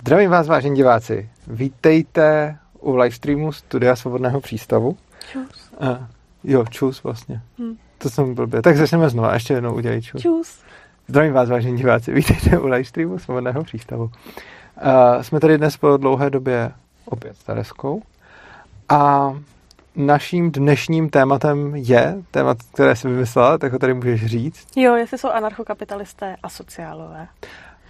Zdravím vás, vážení diváci. Vítejte u livestreamu Studia Svobodného přístavu. Čus. Uh, jo, čus vlastně. Hm. To jsem blbě. Tak začneme znova, ještě jednou udělej čus. Čus. Zdravím vás, vážení diváci. Vítejte u livestreamu Svobodného přístavu. Uh, jsme tady dnes po dlouhé době opět s Tereskou. A naším dnešním tématem je témat, které jsi vymyslela, tak ho tady můžeš říct. Jo, jestli jsou anarchokapitalisté a sociálové.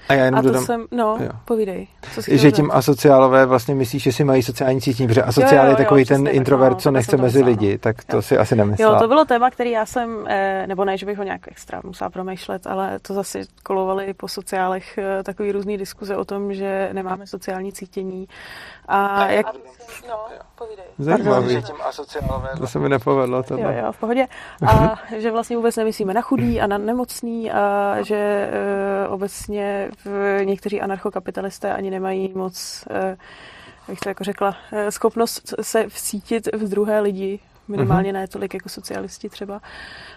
A já jenom A to dodám, jsem, no, Jo. povídej. Co že tím asociálové vlastně myslíš, že si mají sociální cítění, protože asociál jo, je jo, takový ten přesně tak, introvert, no, co nechce mezi myslela, lidi, tak to Jo. si asi nemyslela. Jo, to bylo téma, který já jsem, eh, nebo ne, že bych ho nějak extra musela promýšlet, ale to zase kolovaly po sociálech eh, takový různý diskuze o tom, že nemáme sociální cítění. A jak... No, povídej. Zajímavý. Pardon. tím asociálové. To se mi nepovedlo. Jo, Tohle. jo, v pohodě. A že vlastně vůbec nemyslíme na chudý a na nemocný a že e, obecně v, někteří anarchokapitalisté ani nemají moc, e, jak to jako řekla, e, schopnost se vcítit v druhé lidi, minimálně ne tolik jako socialisti třeba,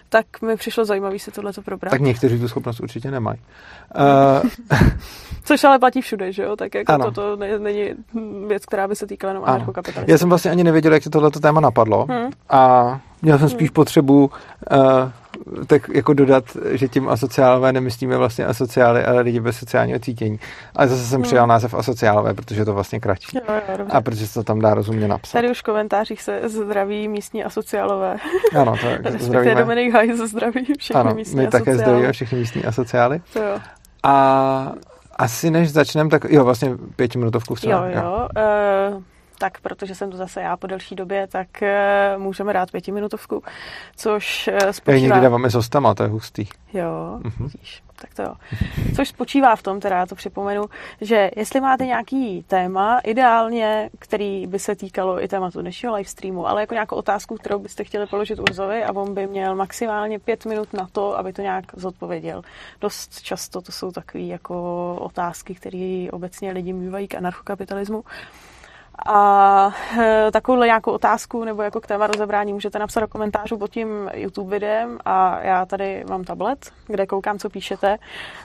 tak mi přišlo zajímavé se tohleto probrat. Tak někteří tu schopnost určitě nemají. Uh, Což ale platí všude, že jo? Tak jako Ano. toto ne, není věc, která by se týkala jenom ano. anarchokapitalisté. Já jsem vlastně ani nevěděl, jak tě tohleto téma napadlo Hm. a měl jsem spíš potřebu uh, tak jako dodat, že tím asociálové nemyslíme vlastně asociály, ale lidi bez sociálního cítění. Ale zase jsem Hmm. přijal název asociálové, protože je to vlastně kratší. Jo, jo, dobře. A protože se to tam dá rozumně napsat. Tady už v komentářích se zdraví místní asociálové. Ano, tak Respektive zdravíme. Dominik zdraví všechny Ano, místní my také zdravíme všechny místní asociály. To jo. A asi než začneme, tak jo, vlastně pětiminutovku chci. Jo, jo. Uh, tak protože jsem to zase já po delší době, tak uh, můžeme dát pětiminutovku, což uh, Já ji spočívá... někdy dáváme s hostama, to je hustý. Jo, Mhm. vidíš, tak to jo. Což spočívá v tom, teda já to připomenu, že jestli máte nějaký téma, ideálně, který by se týkalo i tématu dnešního livestreamu, ale jako nějakou otázku, kterou byste chtěli položit Urzovi a on by měl maximálně pět minut na to, aby to nějak zodpověděl. Dost často to jsou takové jako otázky, které obecně lidi mývají k anarchokapitalismu. A e, takovouhle nějakou otázku nebo jako k téma rozebrání můžete napsat do komentářů pod tím YouTube videem a já tady mám tablet, kde koukám, co píšete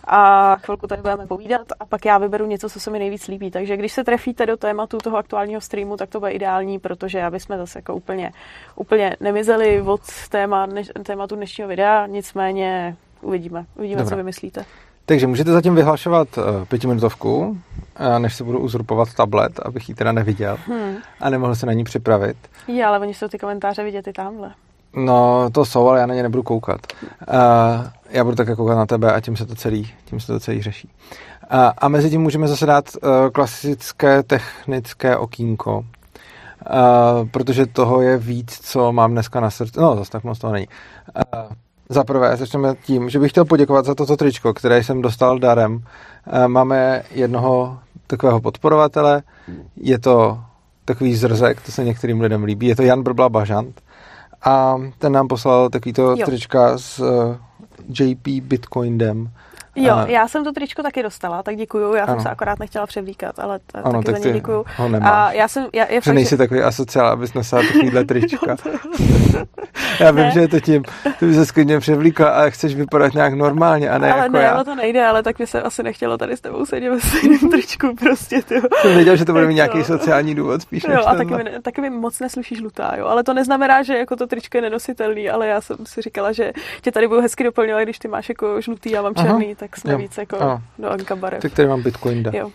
a chvilku tady budeme povídat a pak já vyberu něco, co se mi nejvíc líbí. Takže když se trefíte do tématu toho aktuálního streamu, tak to bude ideální, protože aby jsme zase jako úplně, úplně nemizeli od téma, tématu dnešního videa, nicméně uvidíme, uvidíme, Dobrá. co vymyslíte. Takže můžete zatím vyhlašovat uh, pětiminutovku, uh, než se budu uzurpovat tablet, abych ji teda neviděl Hmm. a nemohl se na ní připravit. Je, ale oni jsou ty komentáře vidět i tamhle. No, to jsou, ale já na ně nebudu koukat. Uh, já budu také koukat na tebe a tím se to celý, tím se to celý řeší. Uh, a mezi tím můžeme zase dát uh, klasické technické okýnko, uh, protože toho je víc, co mám dneska na srdci. No, zase tak moc toho není. Uh, za prvé začneme tím, že bych chtěl poděkovat za toto tričko, které jsem dostal darem. Uh, máme jednoho takového podporovatele, je to takový zrzek, to se některým lidem líbí, je to Jan Brbla Bažant a ten nám poslal takovýto Jo. trička s uh, JP Bitcoinem. Jo, A- já jsem to tričko taky dostala, tak děkuju. Já Ano. jsem se akorát nechtěla převlíkat, ale t- Ano, taky tak za ně děkuju. ho nemáš. A já jsem, já, je Že fakt, nejsi že- takový asociál, abys nosila takovýhle trička. Já vím, Ne. že je to tím, ty bys se sklidně převlíkla a chceš vypadat nějak normálně a ne ale jako ne, já. ale to nejde, ale tak mi se asi nechtělo tady s tebou sedět ve stejném tričku prostě, ty. Jsem věděl, že to bude mít nějaký sociální důvod spíš Jo, a taky mi, taky mi moc nesluší žlutá, jo. Ale to neznamená, že jako to tričko je nenositelný, ale já jsem si říkala, že tě tady budu hezky doplňovat, když ty máš jako žlutý, já mám černý, tak jsme Jo. víc jako Ano. do Anka barev. Tak tady mám Bitcoin. Da. Jo.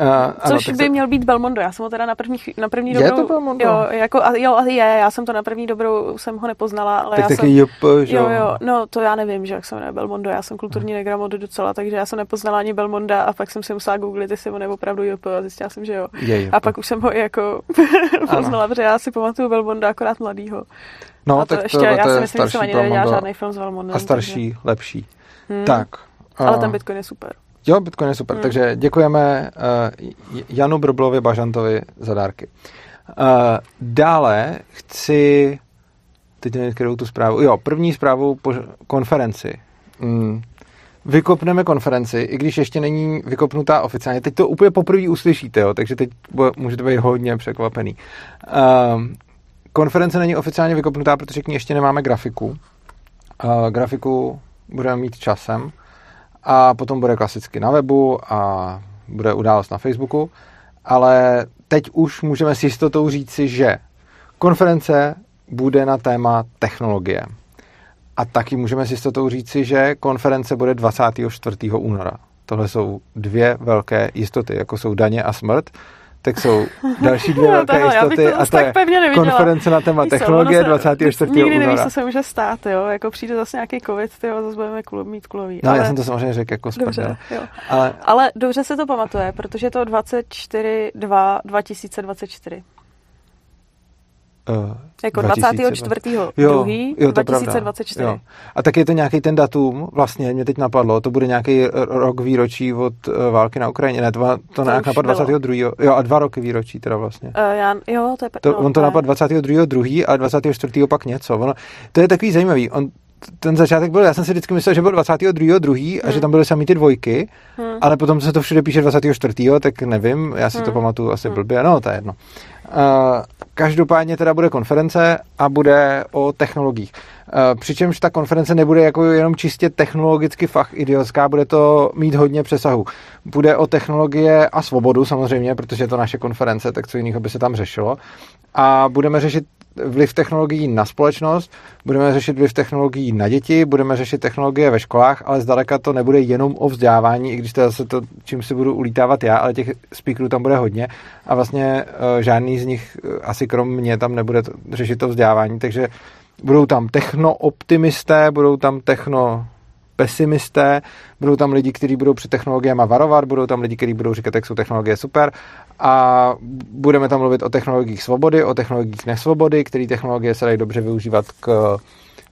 Uh, ano, Což by se- měl být Belmondo. Já jsem ho teda na první, na první Je dobrou... to Belmondo? Jo, jako, a, jo, a je, já jsem to na první dobrou, jsem ho nepoznala, ale Tak já taky jsem... JP, že Jo, jo, no to já nevím, že jak se jmenuje Belmondo, já jsem kulturní negramot docela, takže já jsem nepoznala ani Belmonda a pak jsem si musela googlit, jestli on je opravdu JP a zjistila jsem, že jo. Je JP. A pak už jsem ho i jako poznala, protože já si pamatuju Belmonda akorát mladýho. no, a to tak ještě, tohle já to si je myslím, že jsem ani Belmondo žádný film s Belmondem. a starší, lepší. Takže... Hmm. Tak. Ale uh, ten Bitcoin je super. Jo, Bitcoin je super. Hmm. Takže děkujeme uh, Janu Brblovi Bažantovi za dárky. Uh, dále chci teď nevím, tu zprávu. Jo, první zprávu po konferenci. Mm. Vykopneme konferenci, i když ještě není vykopnutá oficiálně. Teď to úplně poprvé uslyšíte, jo, takže teď můžete být hodně překvapený. Um, konference není oficiálně vykopnutá, protože k ní ještě nemáme grafiku. Uh, grafiku budeme mít časem a potom bude klasicky na webu a bude událost na Facebooku, ale teď už můžeme s jistotou říci, že konference bude na téma technologie. A taky můžeme s jistotou říci, že konference bude 24. února. Tohle jsou dvě velké jistoty, jako jsou daně a smrt tak jsou další dvě velké no, jistoty a to je konference na téma technologie 24. Nikdy února. nevíš, co se může stát, jo? Jako přijde zase nějaký covid, ty jo, zase budeme kul, mít kulový. No, ale... já jsem to samozřejmě řekl jako dobře, jo. Ale... ale dobře se to pamatuje, protože je to 24. 2 2024. Uh, jako 24. Jo, 2. Jo, 2024. Jo. A tak je to nějaký ten datum, vlastně mě teď napadlo, to bude nějaký rok výročí od uh, války na Ukrajině, ne, to, to, to nějak napadlo 22. Jo, a dva roky výročí teda vlastně. Uh, já, jo, to je to, no, On to napadl 22. 2. a 24. pak něco. Ono, to je takový zajímavý. On, ten začátek byl, já jsem si vždycky myslel, že byl 22. 2. Hmm. a že hmm. tam byly sami ty dvojky, hmm. ale potom se to všude píše 24. tak nevím, já si hmm. to pamatuju asi hmm. blbě, no to je jedno. Uh, každopádně teda bude konference a bude o technologiích. Uh, přičemž ta konference nebude jako jenom čistě technologicky fach idiotská, bude to mít hodně přesahu. Bude o technologie a svobodu samozřejmě, protože je to naše konference, tak co jiného by se tam řešilo. A budeme řešit vliv technologií na společnost, budeme řešit vliv technologií na děti, budeme řešit technologie ve školách, ale zdaleka to nebude jenom o vzdělávání, i když to je zase to, čím si budu ulítávat já, ale těch speakerů tam bude hodně a vlastně uh, žádný z nich, uh, asi krom mě, tam nebude řešit to vzdělávání, takže budou tam techno-optimisté, budou tam techno pesimisté, budou tam lidi, kteří budou před technologiemi varovat, budou tam lidi, kteří budou říkat, jak jsou technologie super. A budeme tam mluvit o technologiích svobody, o technologiích nesvobody, které technologie se dají dobře využívat k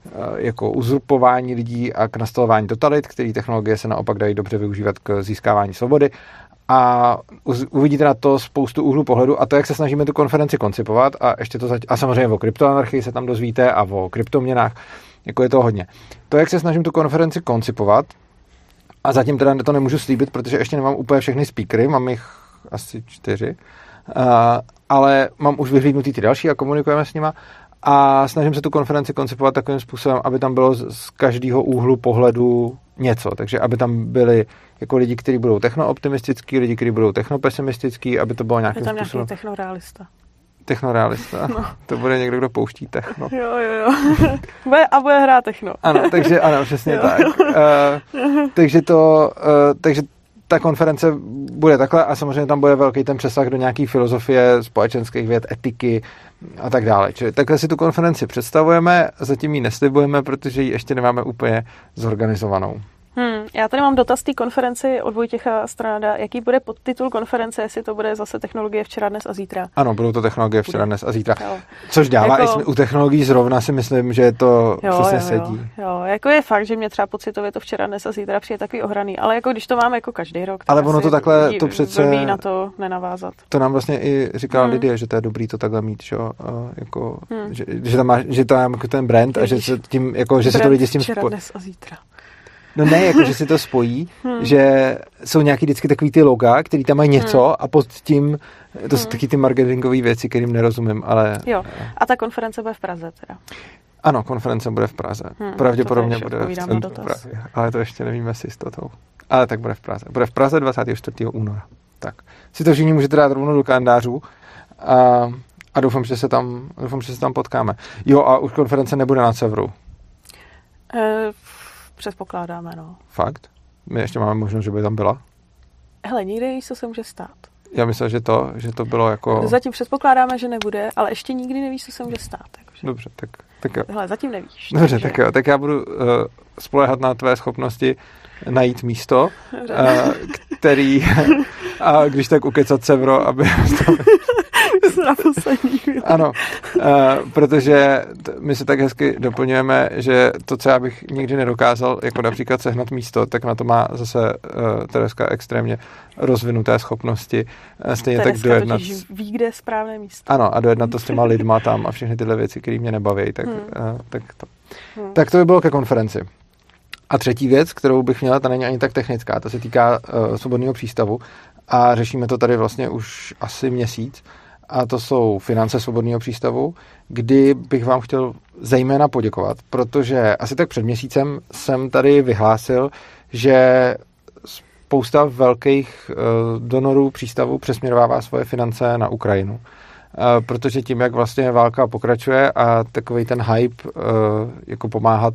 eh, jako uzurpování lidí a k nastavování totalit, které technologie se naopak dají dobře využívat k získávání svobody. A uvidíte na to spoustu úhlu pohledu a to, jak se snažíme tu konferenci koncipovat a ještě to zač- a samozřejmě o kryptoanarchii se tam dozvíte a o kryptoměnách jako je to hodně. To, jak se snažím tu konferenci koncipovat, a zatím teda to nemůžu slíbit, protože ještě nemám úplně všechny speakery, mám jich asi čtyři, uh, ale mám už vyhlídnutý ty další a komunikujeme s nima a snažím se tu konferenci koncipovat takovým způsobem, aby tam bylo z každého úhlu pohledu něco. Takže aby tam byli jako lidi, kteří budou technooptimistický, lidi, kteří budou technopesimistický, aby to bylo nějakým způsobem... Je tam nějaký technorealista. Technorealista. No. To bude někdo, kdo pouští techno. Jo, jo, jo. Bude, a bude hrát techno. Ano, takže ano, přesně jo. tak. Uh, takže to, uh, takže ta konference bude takhle a samozřejmě tam bude velký ten přesah do nějaký filozofie, společenských věd, etiky a tak dále. Čili takhle si tu konferenci představujeme, zatím ji neslibujeme, protože ji ještě nemáme úplně zorganizovanou. Já tady mám dotaz té konferenci od Vojtěcha Strada. Jaký bude podtitul konference, jestli to bude zase technologie včera, dnes a zítra? Ano, budou to technologie včera, dnes a zítra. Jo. Což dává jako... i u technologií zrovna si myslím, že to jo, přesně jo, sedí. Jo. jo, jako je fakt, že mě třeba pocitově to včera, dnes a zítra přijde takový ohraný, ale jako když to máme jako každý rok, ale ono to takhle, to přece na to nenavázat. To nám vlastně i říkala hmm. Lidie, že to je dobrý to takhle mít, že, jako, hmm. že, že, tam má, že tam jako ten brand a že se tím, jako, že se to lidi s tím spojí. dnes a zítra. No ne, jako že si to spojí, hmm. že jsou nějaký vždycky takový ty loga, který tam mají něco hmm. a pod tím, to jsou hmm. taky ty marketingové věci, kterým nerozumím, ale... Jo, a ta konference bude v Praze teda. Ano, konference bude v Praze. Hmm, Pravděpodobně bude v centru Prahy, ale to ještě nevíme s jistotou. Ale tak bude v Praze. Bude v Praze 24. února. Tak. Si to všichni můžete dát rovnou do kalendářů a, a doufám, že se tam, doufám, že se tam potkáme. Jo, a už konference nebude na Severu. Uh, Předpokládáme, no. Fakt? My ještě máme možnost, že by tam byla? Hele, nikdy nevíš, co se může stát. Já myslím, že to, že to bylo jako... Zatím předpokládáme, že nebude, ale ještě nikdy nevíš, co se může stát. Jakože. Dobře, tak, tak jo. Hele, zatím nevíš. Dobře, takže... tak jo. Tak já budu uh, spolehat na tvé schopnosti najít místo, uh, který... a když tak ukecat Sevro, aby na poslední Ano, uh, protože my se tak hezky doplňujeme, že to, co já bych nikdy nedokázal, jako například sehnat místo, tak na to má zase uh, Tereska extrémně rozvinuté schopnosti. Uh, stejně Tereska tak dojednat... ví, kde je správné místo. Ano, a dojednat to s těma lidma tam a všechny tyhle věci, které mě nebaví, tak, hmm. uh, tak to. Hmm. Tak to by bylo ke konferenci. A třetí věc, kterou bych měla, ta není ani tak technická, ta se týká uh, svobodného přístavu a řešíme to tady vlastně už asi měsíc a to jsou finance svobodného přístavu, kdy bych vám chtěl zejména poděkovat, protože asi tak před měsícem jsem tady vyhlásil, že spousta velkých donorů přístavů přesměrovává svoje finance na Ukrajinu. Protože tím, jak vlastně válka pokračuje a takový ten hype jako pomáhat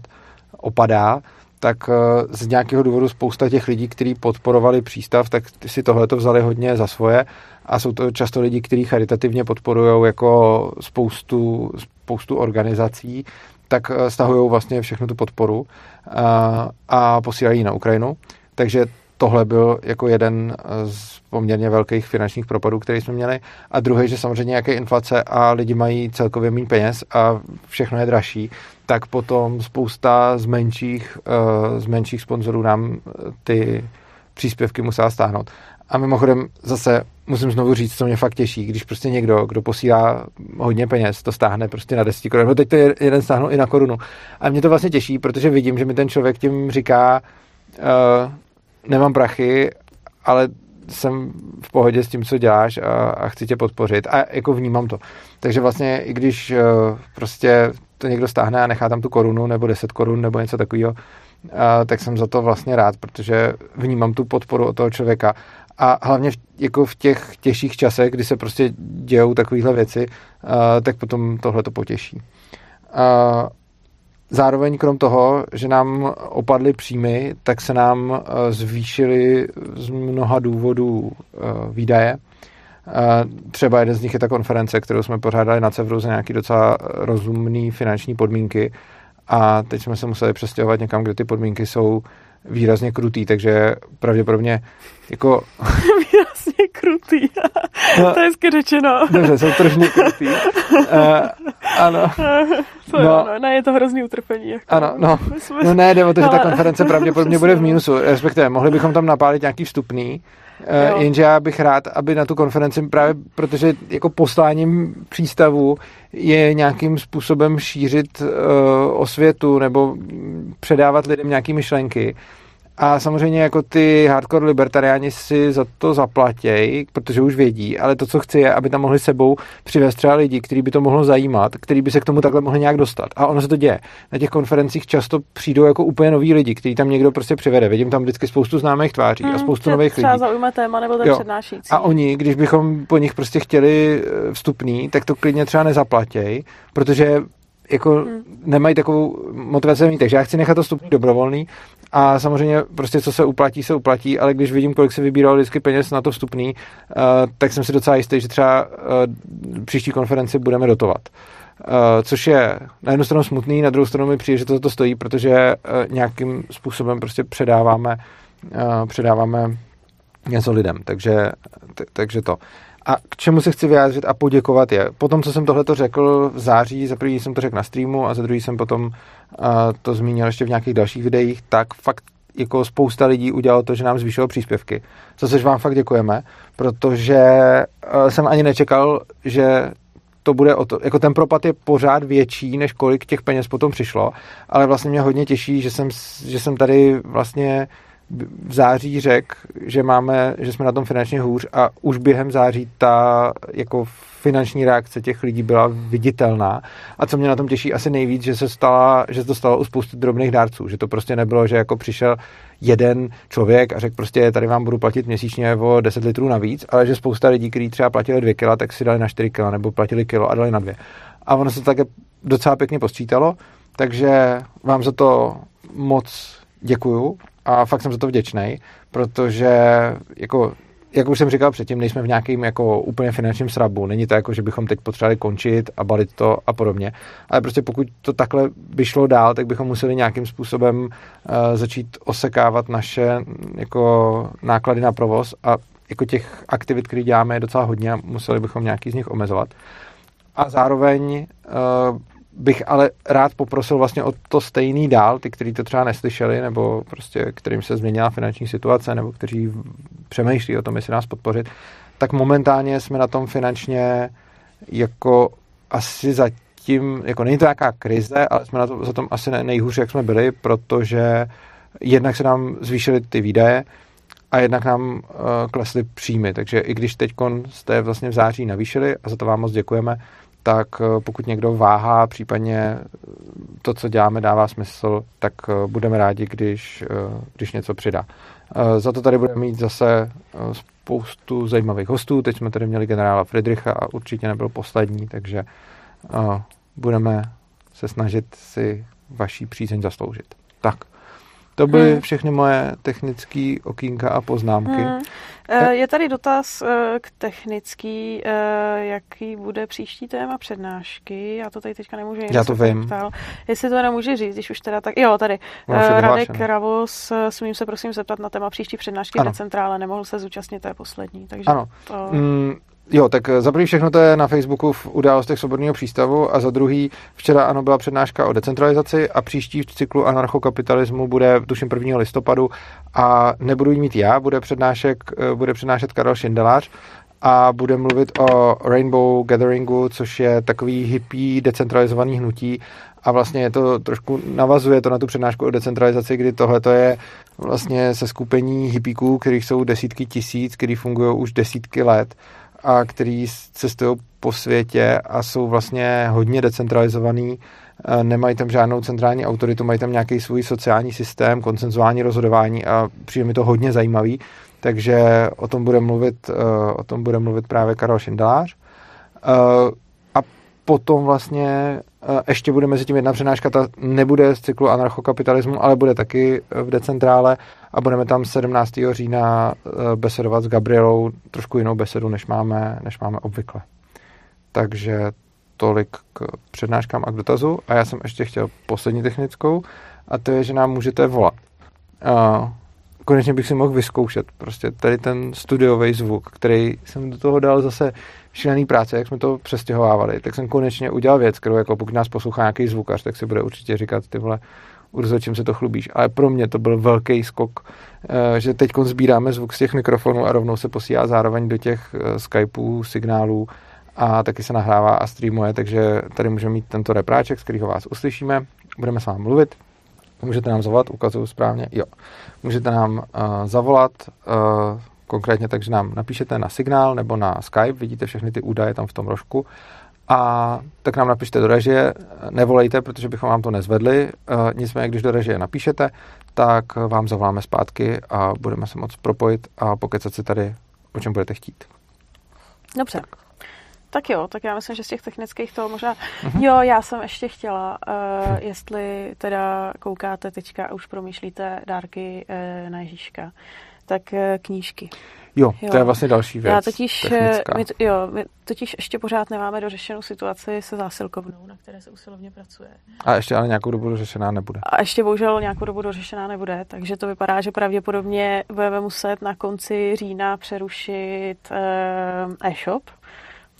opadá, tak z nějakého důvodu spousta těch lidí, kteří podporovali přístav, tak si tohle to vzali hodně za svoje a jsou to často lidi, kteří charitativně podporují jako spoustu, spoustu organizací, tak eh, stahují vlastně všechnu tu podporu a, eh, a posílají na Ukrajinu. Takže tohle byl jako jeden z poměrně velkých finančních propadů, který jsme měli. A druhý, že samozřejmě jaké inflace a lidi mají celkově méně peněz a všechno je dražší, tak potom spousta z menších, eh, z menších sponzorů nám ty příspěvky musela stáhnout. A mimochodem zase musím znovu říct, co mě fakt těší, když prostě někdo, kdo posílá hodně peněz, to stáhne prostě na 10 korun. No teď to je jeden stáhnul i na korunu. A mě to vlastně těší, protože vidím, že mi ten člověk tím říká, uh, nemám prachy, ale jsem v pohodě s tím, co děláš a, a chci tě podpořit a jako vnímám to. Takže vlastně i když uh, prostě to někdo stáhne a nechá tam tu korunu nebo 10 korun nebo něco takového, tak jsem za to vlastně rád, protože vnímám tu podporu od toho člověka a hlavně v, jako v těch těžších časech, kdy se prostě dějou takovéhle věci, tak potom tohle to potěší. Zároveň krom toho, že nám opadly příjmy, tak se nám uh, zvýšily z mnoha důvodů uh, výdaje. Třeba jeden z nich je ta konference, kterou jsme pořádali na Cevru za nějaký docela rozumný finanční podmínky a teď jsme se museli přestěhovat někam, kde ty podmínky jsou výrazně krutý, takže pravděpodobně jako... výrazně krutý. no, to je hezky řečeno. Dobře, jsou tržně krutý. Uh, ano. To no, no, ne, je to hrozný utrpení. Jako. Ano, no. No ne, jde o to, že ta konference pravděpodobně bude v mínusu. Respektive, mohli bychom tam napálit nějaký vstupný, Uh, jenže já bych rád, aby na tu konferenci právě, protože jako posláním přístavu je nějakým způsobem šířit uh, osvětu nebo předávat lidem nějaké myšlenky, a samozřejmě jako ty hardcore libertariáni si za to zaplatějí, protože už vědí, ale to, co chci, je, aby tam mohli sebou přivést třeba lidi, který by to mohlo zajímat, který by se k tomu takhle mohli nějak dostat. A ono se to děje. Na těch konferencích často přijdou jako úplně noví lidi, který tam někdo prostě přivede. Vidím tam vždycky spoustu známých tváří hmm, a spoustu nových lidí. Třeba zaujme téma nebo ten jo. přednášící. A oni, když bychom po nich prostě chtěli eh, vstupný, tak to klidně třeba nezaplatějí, protože jako hmm. nemají takovou motivaci. Takže já chci nechat to stupný dobrovolný a samozřejmě prostě co se uplatí, se uplatí, ale když vidím, kolik se vybíralo vždycky peněz na to vstupný, uh, tak jsem si docela jistý, že třeba uh, příští konferenci budeme dotovat. Uh, což je na jednu stranu smutný, na druhou stranu mi přijde, že to za to stojí, protože uh, nějakým způsobem prostě předáváme, uh, předáváme něco lidem. Takže, t- takže to. A k čemu se chci vyjádřit a poděkovat je. Potom, co jsem tohle řekl v září, za první jsem to řekl na streamu a za druhý jsem potom uh, to zmínil ještě v nějakých dalších videích, tak fakt jako spousta lidí udělalo to, že nám zvýšilo příspěvky. Za což vám fakt děkujeme, protože uh, jsem ani nečekal, že to bude o to, jako ten propad je pořád větší, než kolik těch peněz potom přišlo, ale vlastně mě hodně těší, že jsem, že jsem tady vlastně v září řekl, že máme, že jsme na tom finančně hůř a už během září ta jako finanční reakce těch lidí byla viditelná. A co mě na tom těší asi nejvíc, že se stala, že se to stalo u spousty drobných dárců, že to prostě nebylo, že jako přišel jeden člověk a řekl prostě tady vám budu platit měsíčně o 10 litrů navíc, ale že spousta lidí, kteří třeba platili 2 kila, tak si dali na 4 kila nebo platili kilo a dali na dvě. A ono se to také docela pěkně postřítalo, takže vám za to moc děkuju a fakt jsem za to vděčný, protože jako jak už jsem říkal předtím, nejsme v nějakým jako úplně finančním srabu. Není to jako, že bychom teď potřebovali končit a balit to a podobně. Ale prostě pokud to takhle by šlo dál, tak bychom museli nějakým způsobem uh, začít osekávat naše jako náklady na provoz a jako těch aktivit, které děláme, je docela hodně a museli bychom nějaký z nich omezovat. A zároveň uh, bych ale rád poprosil vlastně o to stejný dál, ty, kteří to třeba neslyšeli, nebo prostě kterým se změnila finanční situace, nebo kteří přemýšlí o tom, jestli nás podpořit, tak momentálně jsme na tom finančně jako asi zatím, jako není to nějaká krize, ale jsme na to, za tom asi nejhůř, jak jsme byli, protože jednak se nám zvýšily ty výdaje a jednak nám uh, klesly příjmy, takže i když teď jste vlastně v září navýšili a za to vám moc děkujeme, tak eh, pokud někdo váhá, případně to, co děláme, dává smysl, tak budeme rádi, když, když něco přidá. Za to tady budeme mít zase spoustu zajímavých hostů. Teď jsme tady měli generála Friedricha a určitě nebyl poslední, takže budeme se snažit si vaší přízeň zasloužit. Tak. To byly hmm. všechny moje technické okýnka a poznámky. Hmm. Je tady dotaz eh, k technický, eh, jaký bude příští téma přednášky. Já to tady teďka nemůžu Já to vím. Ptal. Jestli to nemůže říct, když už teda tak... Jo, tady. Radek Ravos, smím se prosím zeptat na téma příští přednášky ano. centrále. Nemohl se zúčastnit té poslední. Takže ano. To... Mm, Jo, tak eh, za prvý všechno to je na Facebooku v událostech Svobodného přístavu a za druhý včera ano byla přednáška o decentralizaci a příští v cyklu anarchokapitalismu bude tuším 1. listopadu a nebudu jí mít já, bude, přednášek, eh, bude přednášet Karel Šindelář a bude mluvit o Rainbow Gatheringu, což je takový hippie decentralizovaný hnutí a vlastně je to trošku navazuje to na tu přednášku o decentralizaci, kdy tohle to je vlastně se skupení hippíků, kterých jsou desítky tisíc, který fungují už desítky let a který cestují po světě a jsou vlastně hodně decentralizovaný, e, nemají tam žádnou centrální autoritu, mají tam nějaký svůj sociální systém, koncenzuální rozhodování a přijde mi to hodně zajímavý, takže o tom bude mluvit, e, o tom bude mluvit právě Karel Šindelář. E, a potom vlastně ještě bude mezi tím jedna přednáška, ta nebude z cyklu anarchokapitalismu, ale bude taky v decentrále a budeme tam 17. října eh, besedovat s Gabrielou trošku jinou besedu, než máme, než máme obvykle. Takže tolik k přednáškám a k dotazu. A já jsem ještě chtěl poslední technickou a to je, že nám můžete volat. A konečně bych si mohl vyzkoušet prostě tady ten studiový zvuk, který jsem do toho dal zase šílený práce, jak jsme to přestěhovávali, tak jsem konečně udělal věc, kterou jako pokud nás poslouchá nějaký zvukař, tak si bude určitě říkat, ty vole, Urzo, čím se to chlubíš. Ale pro mě to byl velký skok, eh, že teď sbíráme zvuk z těch mikrofonů a rovnou se posílá zároveň do těch eh, Skypeů, signálů a taky se nahrává a streamuje, takže tady můžeme mít tento repráček, z kterého vás uslyšíme, budeme s vámi mluvit, můžete nám zavolat, ukazuju správně, jo, můžete nám uh, zavolat, uh, konkrétně takže nám napíšete na signál nebo na Skype, vidíte všechny ty údaje tam v tom rožku a tak nám napište do režie, nevolejte, protože bychom vám to nezvedli, e, nicméně když do režie napíšete, tak vám zavoláme zpátky a budeme se moc propojit a pokecat si tady, o čem budete chtít. Dobře. Tak. Tak jo, tak já myslím, že z těch technických toho možná... Uh-huh. Jo, já jsem ještě chtěla, uh, jestli teda koukáte teďka a už promýšlíte dárky uh, na Ježíška, tak uh, knížky. Jo, jo, to je vlastně další věc. Já totiž, my, jo, my totiž ještě pořád nemáme dořešenou situaci se zásilkovnou, na které se usilovně pracuje. A ještě ale nějakou dobu dořešená nebude. A ještě bohužel nějakou dobu dořešená nebude, takže to vypadá, že pravděpodobně budeme muset na konci října přerušit e-shop.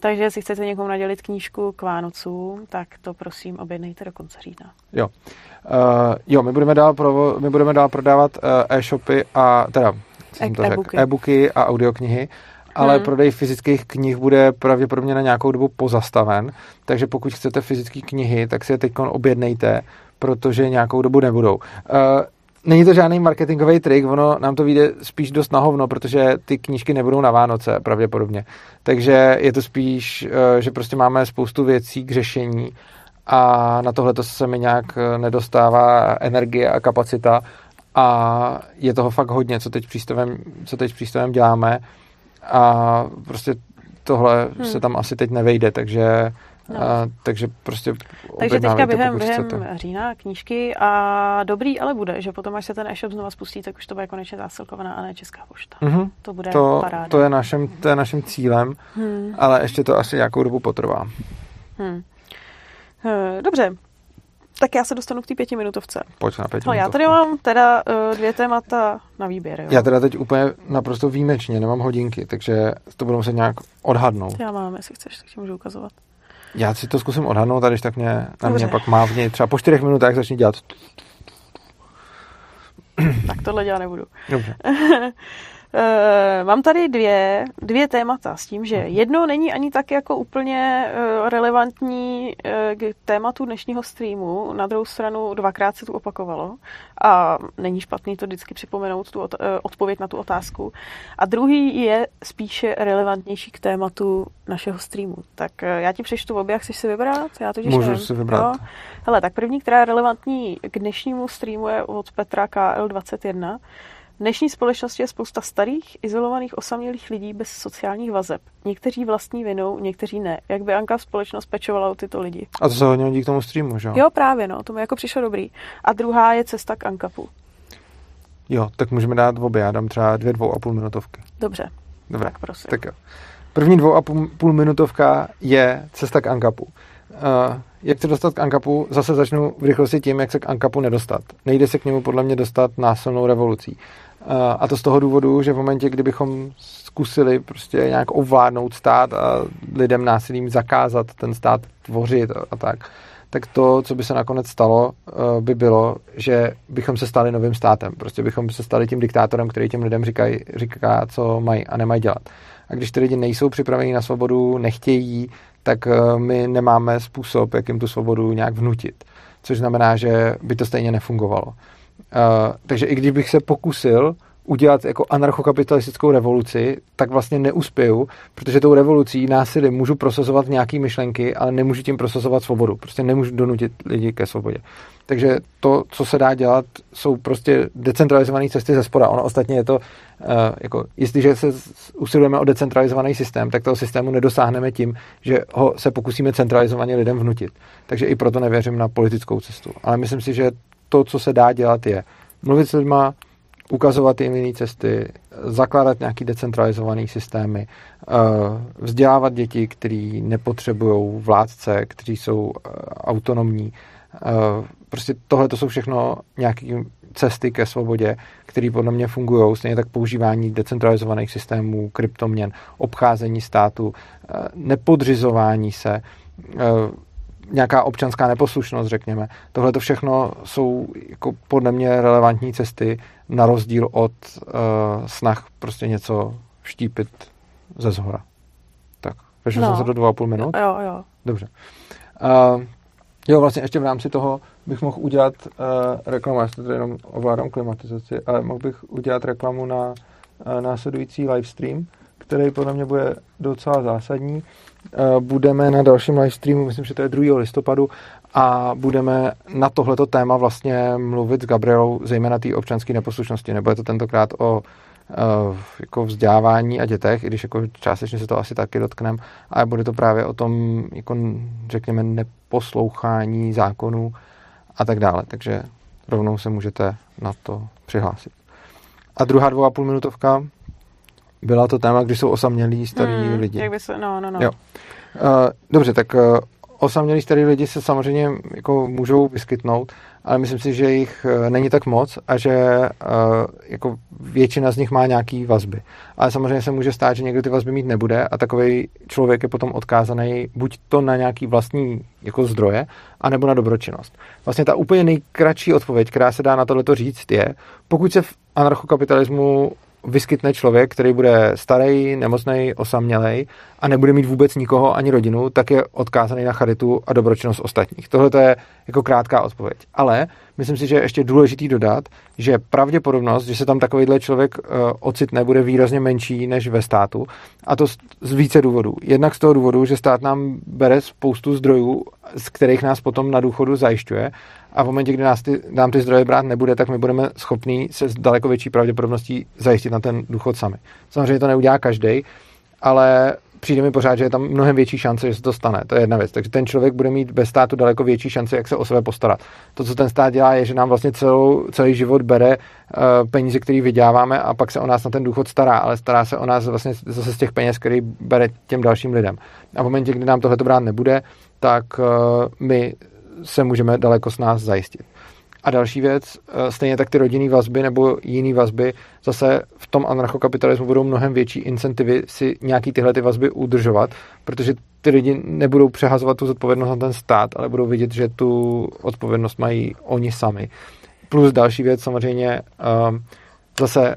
Takže jestli chcete někomu nadělit knížku k Vánocům, tak to prosím objednejte do konce října. Jo. Uh, jo, my budeme dál, provo- my budeme dál prodávat uh, e-shopy a teda e-booky. e-booky a audioknihy, ale hmm. prodej fyzických knih bude pravděpodobně na nějakou dobu pozastaven, takže pokud chcete fyzické knihy, tak si je teď objednejte, protože nějakou dobu nebudou. Uh, Není to žádný marketingový trik, ono nám to vyjde spíš dost na hovno, protože ty knížky nebudou na Vánoce pravděpodobně. Takže je to spíš, eh, že prostě máme spoustu věcí k řešení a na tohle to se mi nějak eh, nedostává energie a kapacita a je toho fakt hodně, co teď přístavem, co teď přístavem děláme a prostě tohle hmm. se tam asi teď nevejde, takže No. A, takže prostě Takže teďka během, během října knížky a dobrý ale bude, že potom, až se ten e-shop znova spustí, tak už to bude konečně zásilkovaná a ne Česká pošta. Mm-hmm. To bude to, paráda. To je, našem, to je naším cílem, hmm. ale ještě to asi nějakou dobu potrvá. Hmm. Dobře, tak já se dostanu k té pětiminutovce. Pojď na pětiminutovku. No, já tady mám teda uh, dvě témata na výběr. Jo. Já teda teď úplně naprosto výjimečně nemám hodinky, takže to budu muset nějak odhadnout. Já mám, jestli chceš, tak ti můžu ukazovat. Já si to zkusím odhadnout, a když tak mě, na Dobře. mě pak mávně, třeba po čtyřech minutách začne dělat. tak tohle dělat nebudu. Dobře. Uh, mám tady dvě, dvě témata s tím, že jedno není ani tak jako úplně uh, relevantní uh, k tématu dnešního streamu, na druhou stranu dvakrát se tu opakovalo a není špatný to vždycky připomenout tu odpověď na tu otázku. A druhý je spíše relevantnější k tématu našeho streamu. Tak já ti přečtu obě, jak chceš si vybrat? Já to Můžu si vybrat. Jo? Hele, tak první, která je relevantní k dnešnímu streamu je od Petra KL21. V dnešní společnosti je spousta starých, izolovaných, osamělých lidí bez sociálních vazeb. Někteří vlastní vinou, někteří ne. Jak by Anka společnost pečovala o tyto lidi? A to se hodně hodí k tomu streamu, že jo? Jo, právě, no, to mi jako přišlo dobrý. A druhá je cesta k Ankapu. Jo, tak můžeme dát obě, já dám třeba dvě dvou a půl minutovky. Dobře, Dobře. tak prosím. Tak jo. První dvou a půl minutovka je cesta k Ankapu. Uh, jak se dostat k Ankapu, zase začnu v rychlosti tím, jak se k Ankapu nedostat. Nejde se k němu podle mě dostat násilnou revolucí. A to z toho důvodu, že v momentě, kdybychom zkusili prostě nějak ovládnout stát a lidem násilím zakázat ten stát tvořit a, tak, tak to, co by se nakonec stalo, eh, by bylo, že bychom se stali novým státem. Prostě bychom se stali tím diktátorem, který těm lidem říkají, říká, co mají a nemají dělat. A když ty lidi nejsou připraveni na svobodu, nechtějí, tak eh, my nemáme způsob, jak jim tu svobodu nějak vnutit. Což znamená, že by to stejně nefungovalo. Uh, takže i když bych se pokusil udělat jako anarchokapitalistickou revoluci, tak vlastně neuspěju, protože tou revolucí násilím můžu prosazovat nějaké myšlenky, ale nemůžu tím prosazovat svobodu. Prostě nemůžu donutit lidi ke svobodě. Takže to, co se dá dělat, jsou prostě decentralizované cesty ze spoda. Ono ostatně je to, uh, jako, jestliže se usilujeme o decentralizovaný systém, tak toho systému nedosáhneme tím, že ho se pokusíme centralizovaně lidem vnutit. Takže i proto nevěřím na politickou cestu. Ale myslím si, že to, co se dá dělat, je mluvit s lidma, ukazovat jim jiné cesty, zakládat nějaký decentralizované systémy, eh, vzdělávat děti, kteří nepotřebují vládce, kteří jsou eh, autonomní. Eh, prostě tohle to jsou všechno nějaké cesty ke svobodě, které podle mě fungují. Stejně tak používání decentralizovaných systémů, kryptoměn, obcházení státu, nepodřizování se, nějaká občanská neposlušnost, řekněme. Tohle to všechno jsou jako podle mě relevantní cesty na rozdíl od uh, snah prostě něco štípit ze zhora. Tak, vešel no. jsem se do dvou a půl minut? Jo, jo. Dobře. Uh, jo, vlastně ještě v rámci toho bych mohl udělat uh, reklamu, já tady jenom ovládám klimatizaci, ale mohl bych udělat reklamu na uh, následující livestream, který podle mě bude docela zásadní. Uh, budeme na dalším livestreamu, myslím, že to je 2. listopadu, a budeme na tohleto téma vlastně mluvit s Gabrielou, zejména té občanské neposlušnosti. Nebo je to tentokrát o uh, jako vzdělávání a dětech, i když jako částečně se to asi taky dotknem, ale bude to právě o tom, jako řekněme, neposlouchání zákonů a tak dále. Takže rovnou se můžete na to přihlásit. A druhá dvou a půl minutovka byla to téma, když jsou osamělí starý hmm, lidi. Jak by se, no, no, no. Jo. Uh, dobře, tak uh, osamělí starý lidi se samozřejmě jako můžou vyskytnout, ale myslím si, že jich eh, není tak moc a že eh, jako většina z nich má nějaký vazby. Ale samozřejmě se může stát, že někdo ty vazby mít nebude a takový člověk je potom odkázaný buď to na nějaký vlastní jako zdroje, anebo na dobročinnost. Vlastně ta úplně nejkratší odpověď, která se dá na tohleto říct, je, pokud se v anarchokapitalismu vyskytne člověk, který bude starý, nemocný, osamělej a nebude mít vůbec nikoho ani rodinu, tak je odkázaný na charitu a dobročinnost ostatních. Tohle je jako krátká odpověď. Ale myslím si, že je ještě důležitý dodat, že pravděpodobnost, že se tam takovýhle člověk uh, ocitne, bude výrazně menší než ve státu. A to z, z více důvodů. Jednak z toho důvodu, že stát nám bere spoustu zdrojů, z kterých nás potom na důchodu zajišťuje a v momentě, kdy nás ty, nám ty zdroje brát nebude, tak my budeme schopní se s daleko větší pravděpodobností zajistit na ten důchod sami. Samozřejmě to neudělá každý, ale přijde mi pořád, že je tam mnohem větší šance, že se to stane. To je jedna věc. Takže ten člověk bude mít bez státu daleko větší šance, jak se o sebe postarat. To, co ten stát dělá, je, že nám vlastně celou, celý život bere uh, peníze, které vyděláváme a pak se o nás na ten důchod stará, ale stará se o nás vlastně zase z těch peněz, který bere těm dalším lidem. A v momentě, kdy nám tohle brát nebude, tak uh, my se můžeme daleko s nás zajistit. A další věc, eh, stejně tak ty rodinné vazby nebo jiné vazby, zase v tom anarchokapitalismu budou mnohem větší incentivy si nějaký tyhle ty vazby udržovat, protože ty lidi nebudou přehazovat tu zodpovědnost na ten stát, ale budou vidět, že tu odpovědnost mají oni sami. Plus další věc samozřejmě, ehm, zase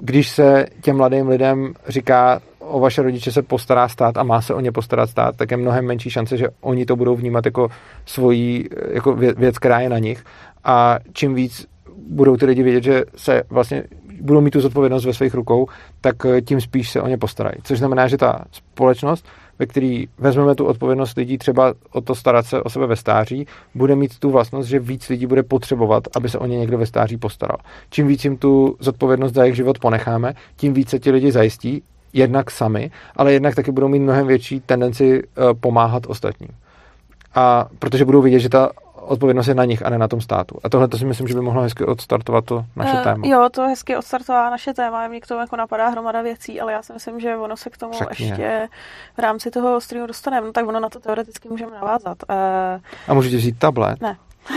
když se těm mladým lidem říká, o vaše rodiče se postará stát a má se o ně postarat stát, tak je mnohem menší šance, že oni to budou vnímat jako svoji jako věc, která je na nich. A čím víc budou ty lidi vědět, že se vlastně budou mít tu zodpovědnost ve svých rukou, tak tím spíš se o ně postarají. Což znamená, že ta společnost ve který vezmeme tu odpovědnost lidí třeba o to starat se o sebe ve stáří, bude mít tu vlastnost, že víc lidí bude potřebovat, aby se o ně někdo ve stáří postaral. Čím víc jim tu zodpovědnost za jejich život ponecháme, tím více ti lidi zajistí, jednak sami, ale jednak taky budou mít mnohem větší tendenci eh, pomáhat ostatním. A protože budou vidět, že ta odpovědnost je na nich a ne na tom státu. A tohle to si myslím, že by mohlo hezky odstartovat to naše uh, téma. Jo, to hezky odstartová naše téma, mě k tomu jako napadá hromada věcí, ale já si myslím, že ono se k tomu Řekně. ještě v rámci toho streamu dostaneme, no, tak ono na to teoreticky můžeme navázat. Uh, a můžete vzít tablet? Ne.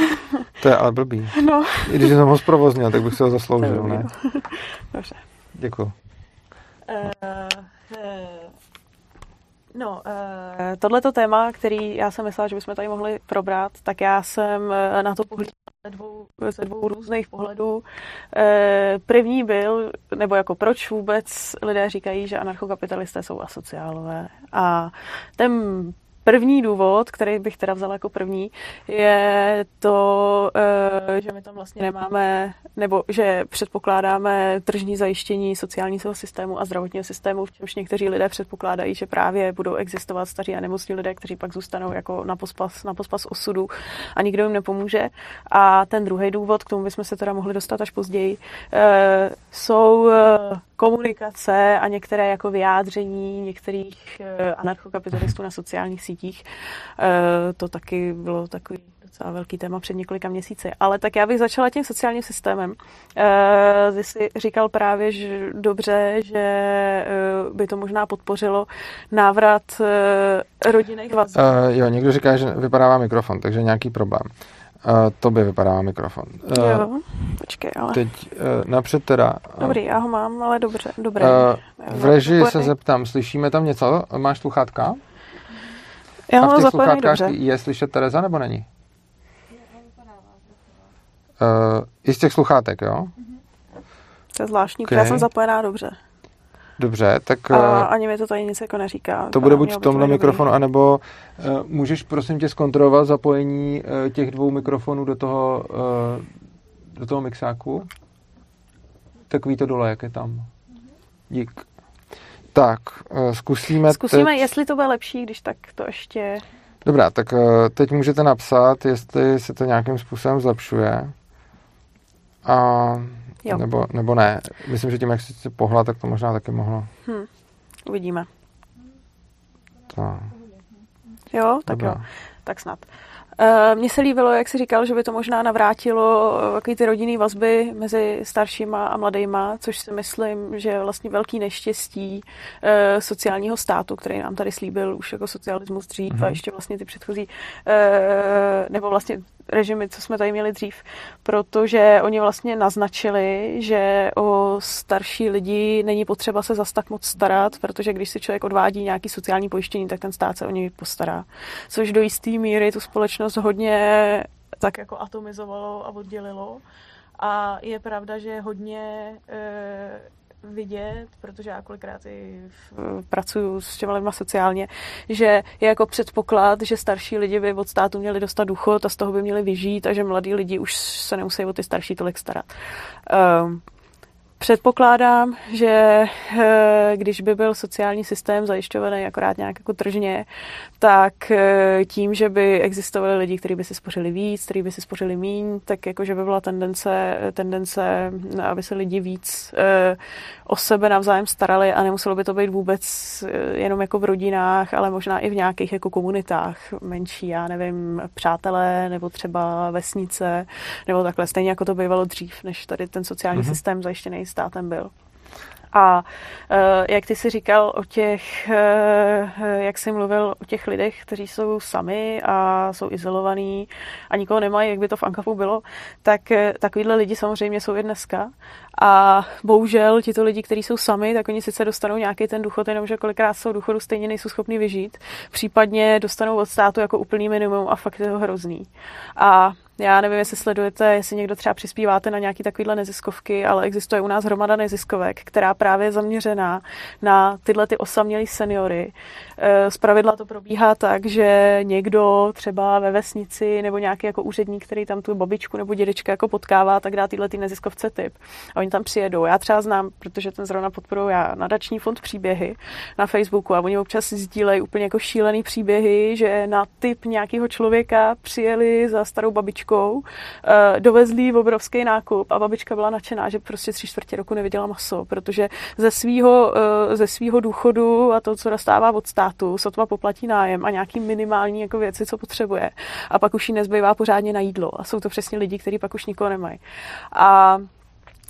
to je ale blbý. No. I když jsem ho zprovoznil, tak bych se ho zasloužil, ne? Dobře. Děkuji. Uh, uh, No, uh, tohleto téma, který já jsem myslela, že bychom tady mohli probrat, tak já jsem na to pohlídala ze dvou, ze dvou různých pohledů. První byl, nebo jako proč vůbec lidé říkají, že anarchokapitalisté jsou asociálové. A ten První důvod, který bych teda vzala jako první, je to, eh, že my tam vlastně nemáme, nebo že předpokládáme tržní zajištění sociálního systému a zdravotního systému, v čemž někteří lidé předpokládají, že právě budou existovat staří a nemocní lidé, kteří pak zůstanou jako na pospas, na pospas osudu a nikdo jim nepomůže. A ten druhý důvod, k tomu bychom se teda mohli dostat až později, eh, jsou eh, komunikace a některé jako vyjádření některých anarchokapitalistů na sociálních sítích. Eh, to taky bylo takový docela velký téma před několika měsíci. Ale tak já bych začala tím sociálním systémem. Eh, ty jsi říkal právě, že dobře, že eh, by to možná podpořilo návrat rodinných vazeb. Uh, jo, někdo říká, že vypadává mikrofon, takže nějaký problém. Uh, to by vypadá mikrofon. Uh, jo, počkej, ale... Teď uh, napřed teda... Uh, Dobrý, já ho mám, ale dobře, dobré. Uh, v režii se zeptám, slyšíme tam něco? Máš sluchátka? Já a v těch sluchátkách je slyšet Tereza, nebo není? Uh, I z těch sluchátek, jo? To je zvláštní, okay. já jsem zapojená dobře. Dobře, tak... A uh, ani mi to tady nic jako neříká. To bude buď v tomhle mikrofonu, anebo uh, můžeš prosím tě zkontrolovat zapojení uh, těch dvou mikrofonů do toho, uh, do toho mixáku? Takový to dole, jak je tam. Dík. Tak, uh, zkusíme Zkusíme, teď... jestli to bude lepší, když tak to ještě... Dobrá, tak uh, teď můžete napsat, jestli se to nějakým způsobem zlepšuje. A, jo. Nebo, nebo ne. Myslím, že tím, jak jsi pohla, tak to možná taky mohlo. Hmm. Uvidíme. Tak. Jo, tak Dobrá. jo. Tak snad. Eh, mně se líbilo, jak si říkal, že by to možná navrátilo eh, takový ty rodinný vazby mezi staršíma a mladýma, což si myslím, že je vlastně velký neštěstí uh, sociálního státu, který nám tady slíbil už jako socialismus dřív mm-hmm. a mhm. ještě vlastně ty předchozí, nebo vlastně režimy, co jsme tady měli dřív, protože oni vlastně naznačili, že o starší lidi není potřeba se zas tak moc starat, protože když si člověk odvádí nějaký sociální pojištění, tak ten stát se o něj postará. Což do jisté míry tu společnost hodně tak jako atomizovalo a oddělilo. A je pravda, že hodně e, vidět, protože já kolikrát i pracuju s těma sociálně, že je jako předpoklad, že starší lidi by od státu měli dostat důchod a z toho by měli vyžít a že mladí lidi už se nemusí o ty starší tolik starat. Um, Předpokládám, že eh, když by byl sociální systém zajišťovaný akorát nějak jako tržně, tak eh, tím, že by existovali lidi, kteří by si spořili víc, kteří by si spořili míň, tak jakože by byla tendence, tendence, aby se lidi víc eh, o sebe navzájem starali a nemuselo by to být vůbec jenom jako v rodinách, ale možná i v nějakých jako komunitách menší, já nevím, přátelé nebo třeba vesnice, nebo takhle, stejně jako to bývalo dřív, než tady ten sociální mm-hmm. systém zajištěný státem byl. A uh, jak ty si říkal o těch, uh, jak jsi mluvil o těch lidech, kteří jsou sami a jsou izolovaní a nikoho nemají, jak by to v Ankafu bylo, tak uh, takovýhle lidi samozřejmě jsou i dneska. A bohužel tito lidi, kteří jsou sami, tak oni sice dostanou nějaký ten důchod, jenomže kolikrát jsou důchodu stejně nejsou schopni vyžít. Případně dostanou od státu jako úplný minimum a fakt je to hrozný. A Já nevím, jestli sledujete, jestli někdo třeba přispíváte na nějaký takovýhle neziskovky, ale existuje u nás hromada neziskovek, která právě je zaměřená na tyhle ty osamělý seniory. Eh, z pravidla to probíhá tak, že někdo třeba ve vesnici nebo nějaký jako úředník, který tam tu babičku nebo dědečka jako potkává, tak dá tyhle ty neziskovce typ. A oni tam přijedou. Já třeba znám, protože ten zrovna podporuji já, nadační fond příběhy na Facebooku a oni občas sdílejí úplně jako šílený příběhy, že na typ nějakého člověka přijeli za starou babičkou, eh, dovezli obrovský nákup a babička byla nadšená, že prostě tři čtvrtě roku neviděla maso, protože ze svého eh, ze svýho důchodu a to, co dostává od státu, sotva poplatí nájem a nějaký minimální jako věci, co potřebuje. A pak už jí nezbývá pořádně na jídlo. A jsou to přesně lidi, kteří pak už nikoho nemají. A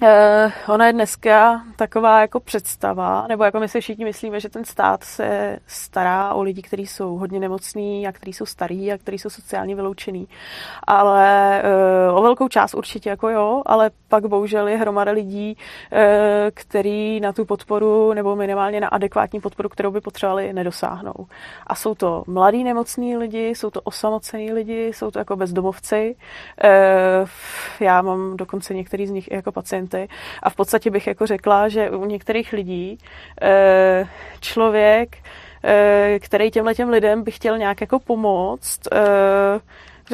Uh, ona je dneska taková jako představa, nebo jako my si všichni myslíme, že ten stát se stará o lidi, kteří jsou hodně nemocní a kteří jsou starí a kteří jsou sociálně vyloučený. Ale uh, o velkou část určitě jako jo, ale pak bohužel je hromada lidí, uh, který na tu podporu nebo minimálně na adekvátní podporu, kterou by potřebovali, nedosáhnou. A jsou to mladí nemocní lidi, jsou to osamocení lidi, jsou to jako bezdomovci. Uh, já mám dokonce některý z nich jako pacient pacienty a v podstatě bych jako řekla, že u některých lidí eh, člověk, eh, který těmhle těm lidem by chtěl nějak jako pomoct,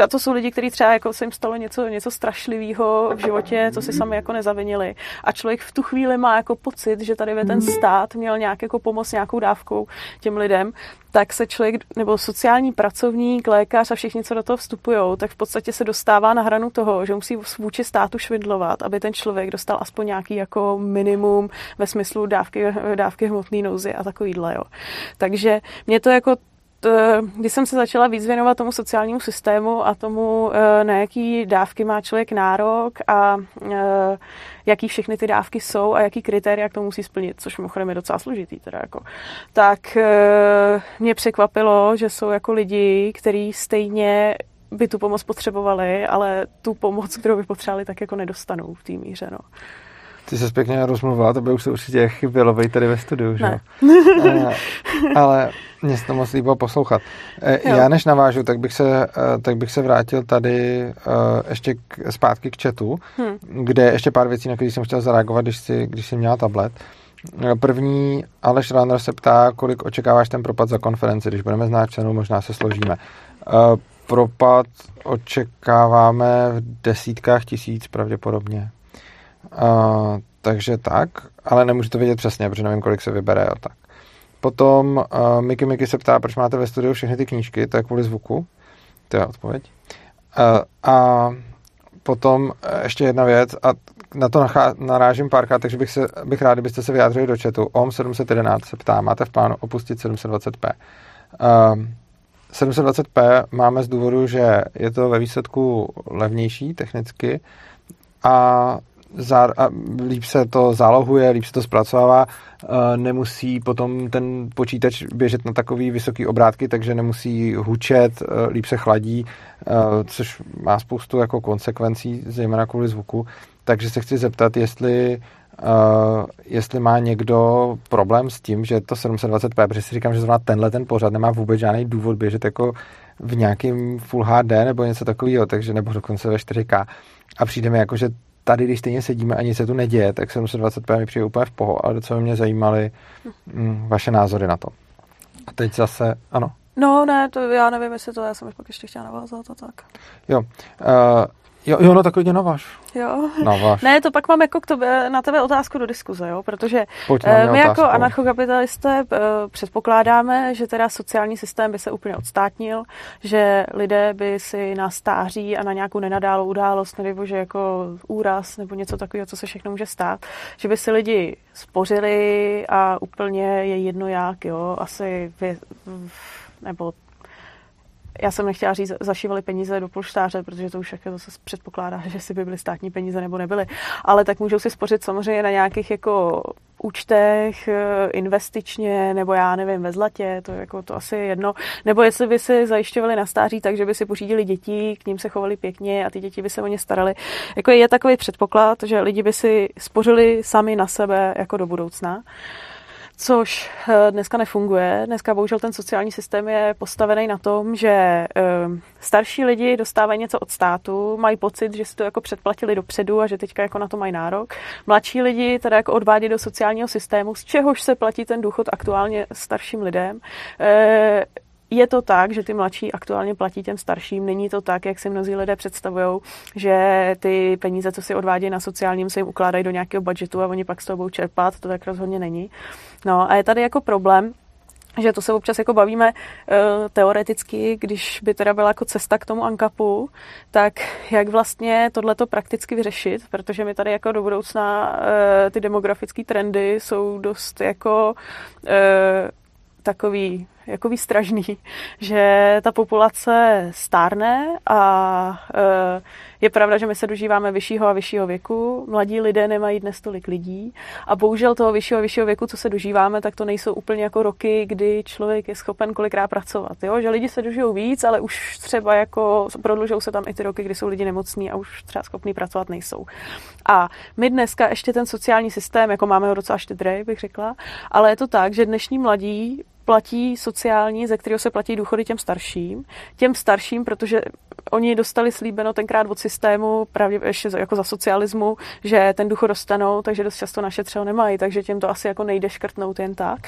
a to jsou lidi, kteří třeba jako se jim stalo něco, něco strašlivého v životě, co si sami jako nezavinili. A člověk v tu chvíli má jako pocit, že tady ten stát měl nějak jako pomoc nějakou dávkou těm lidem, tak se člověk, nebo sociální pracovník, lékař a všichni, co do toho vstupují, tak v podstatě se dostává na hranu toho, že musí vůči státu švidlovat, aby ten člověk dostal aspoň nějaký jako minimum ve smyslu dávky, dávky hmotné nouzy a takovýhle. Jo. Takže mě to jako když jsem se začala víc věnovat tomu sociálnímu systému a tomu, eh, na jaký dávky má člověk nárok a eh, jaký všechny ty dávky jsou a jaký kritéria k tomu musí splnit, což mimochodem je docela složitý. Teda jako. Tak mě překvapilo, že jsou jako lidi, kteří stejně by tu pomoc potřebovali, ale tu pomoc, kterou by potřebovali, tak jako nedostanou v té míře. No. Ty se pěkně rozmluvila, to by už se určitě chybělo být tady ve studiu, že? ale mě se to moc líbilo poslouchat. E, jo. Já než navážu, tak bych se, e, tak bych se vrátil tady ještě k, zpátky k chatu, hmm. kde ještě pár věcí, na které jsem chtěl zareagovat, když jsi, když jsi měla tablet. První, Aleš Runner se ptá, kolik očekáváš ten propad za konferenci, když budeme znát cenu, možná se složíme. Propad očekáváme v desítkách tisíc pravděpodobně. Takže tak, ale nemůžu to vědět přesně, protože nevím, kolik se vybere a tak. Potom uh, Miky Miky se ptá, proč máte ve studiu všechny ty knížky, to je kvůli zvuku. To je odpověď. Uh, a potom ještě jedna věc, a na to narážím párkrát, takže bych, se, bych rád, kdybyste se vyjádřili do chatu. OM 711 se ptá, máte v plánu opustit 720p? Uh, 720p máme z důvodu, že je to ve výsledku levnější technicky a zá, a líp se to zálohuje, líp se to zpracovává, nemusí potom ten počítač běžet na takový vysoký obrátky, takže nemusí hučet, e, líp se chladí, e, což má spoustu jako konsekvencí, zejména kvůli zvuku. Takže se chci zeptat, jestli Uh, jestli má někdo problém s tím, že to 720p, protože si říkám, že zrovna tenhle ten pořad nemá vůbec žádný důvod běžet jako v nějakém Full HD nebo něco takového, takže nebo dokonce ve 4K. A přijde mi jako, že tady, když stejně sedíme a nic se tu neděje, tak 720p mi přijde úplně v poho, ale docela mě zajímaly mm, vaše názory na to. A teď zase, ano. No ne, to já nevím, jestli to, já jsem pak ještě chtěla navázat a tak. Jo, uh, Jo, jo, no tak klidně naváž. Jo. Naváž. Ne, to pak mám jako k tobě, na tebe otázku do diskuze, jo, protože uh, my jako anarchokapitalisté uh, předpokládáme, že teda sociální systém by se úplně odstátnil, že lidé by si na stáří a na nějakou nenadálou událost, nebo že jako úraz nebo něco takového, co se všechno může stát, že by si lidi spořili a úplně je jedno jak, jo, asi vy, nebo já jsem nechtěla říct, zašívali peníze do polštáře, protože to už jako zase předpokládá, že si by byly státní peníze nebo nebyly. Ale tak můžou si spořit samozřejmě na nějakých jako účtech, eh, investičně, nebo já nevím, ve zlatě, to, jako, to asi je jedno. Nebo jestli by si zajišťovali na stáří tak, že by si pořídili děti, k ním se chovali pěkně a ty děti by se o ně starali. Jako je takový předpoklad, že lidi by si spořili sami na sebe jako do budoucna. Což eh, dneska nefunguje. Dneska bohužel ten sociální systém je postavený na tom, že eh, starší lidi dostávají něco od státu, mají pocit, že si to jako předplatili dopředu a že teďka jako na to mají nárok. Mladší lidi teda jako odvádí do sociálního systému, z čehož se platí ten důchod aktuálně starším lidem je to tak, že ty mladší aktuálně platí těm starším. Není to tak, jak si mnozí lidé představují, že ty peníze, co si odvádějí na sociálním, se jim ukládají do nějakého budžetu a oni pak z toho budou čerpat. To tak rozhodně není. No a je tady jako problém, že to se občas jako bavíme uh, teoreticky, když by teda byla jako cesta k tomu ankapu, tak jak vlastně tohleto prakticky vyřešit, protože my tady jako do budoucna uh, ty demografické trendy jsou dost jako uh, takový jako výstražný, že ta populace stárne a e, je pravda, že my se dožíváme vyššího a vyššího věku. Mladí lidé nemají dnes tolik lidí a bohužel toho vyššího a vyššího věku, co se dožíváme, tak to nejsou úplně jako roky, kdy člověk je schopen kolikrát pracovat. Jo? Že lidi se dožijou víc, ale už třeba jako prodlužou se tam i ty roky, kdy jsou lidi nemocní a už třeba schopní pracovat nejsou. A my dneska ještě ten sociální systém, jako máme ho docela štědrý, bych řekla, ale je to tak, že dnešní mladí platí sociální, ze kterého se platí důchody těm starším. Těm starším, protože oni dostali slíbeno tenkrát od systému, právě ještě jako za socialismu, že ten důchod dostanou, takže dost často naše třeba nemají, takže těm to asi jako nejde škrtnout jen tak.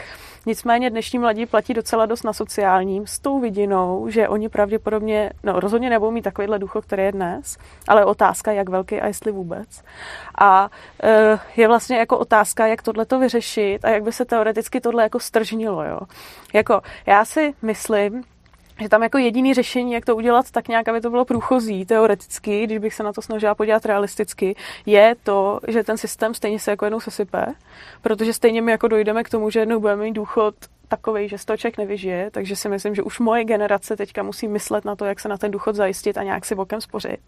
Nicméně dnešní mladí platí docela dost na sociálním s tou vidinou, že oni pravděpodobně, no rozhodně nebudou mít takovýhle důchod, který je dnes, ale otázka, jak velký a jestli vůbec. A e, je vlastně jako otázka, jak tohle to vyřešit a jak by se teoreticky tohle jako stržnilo. Jo. Jako já si myslím, že tam jako jediný řešení, jak to udělat tak nějak, aby to bylo průchozí, teoreticky, když bych se na to snažila podívat realisticky, je to, že ten systém stejně se jako jednou sesype, protože stejně my jako dojdeme k tomu, že jednou budeme mít důchod takový, že z toho člověk nevyžije, takže si myslím, že už moje generace teďka musí myslet na to, jak se na ten důchod zajistit a nějak si bokem spořit.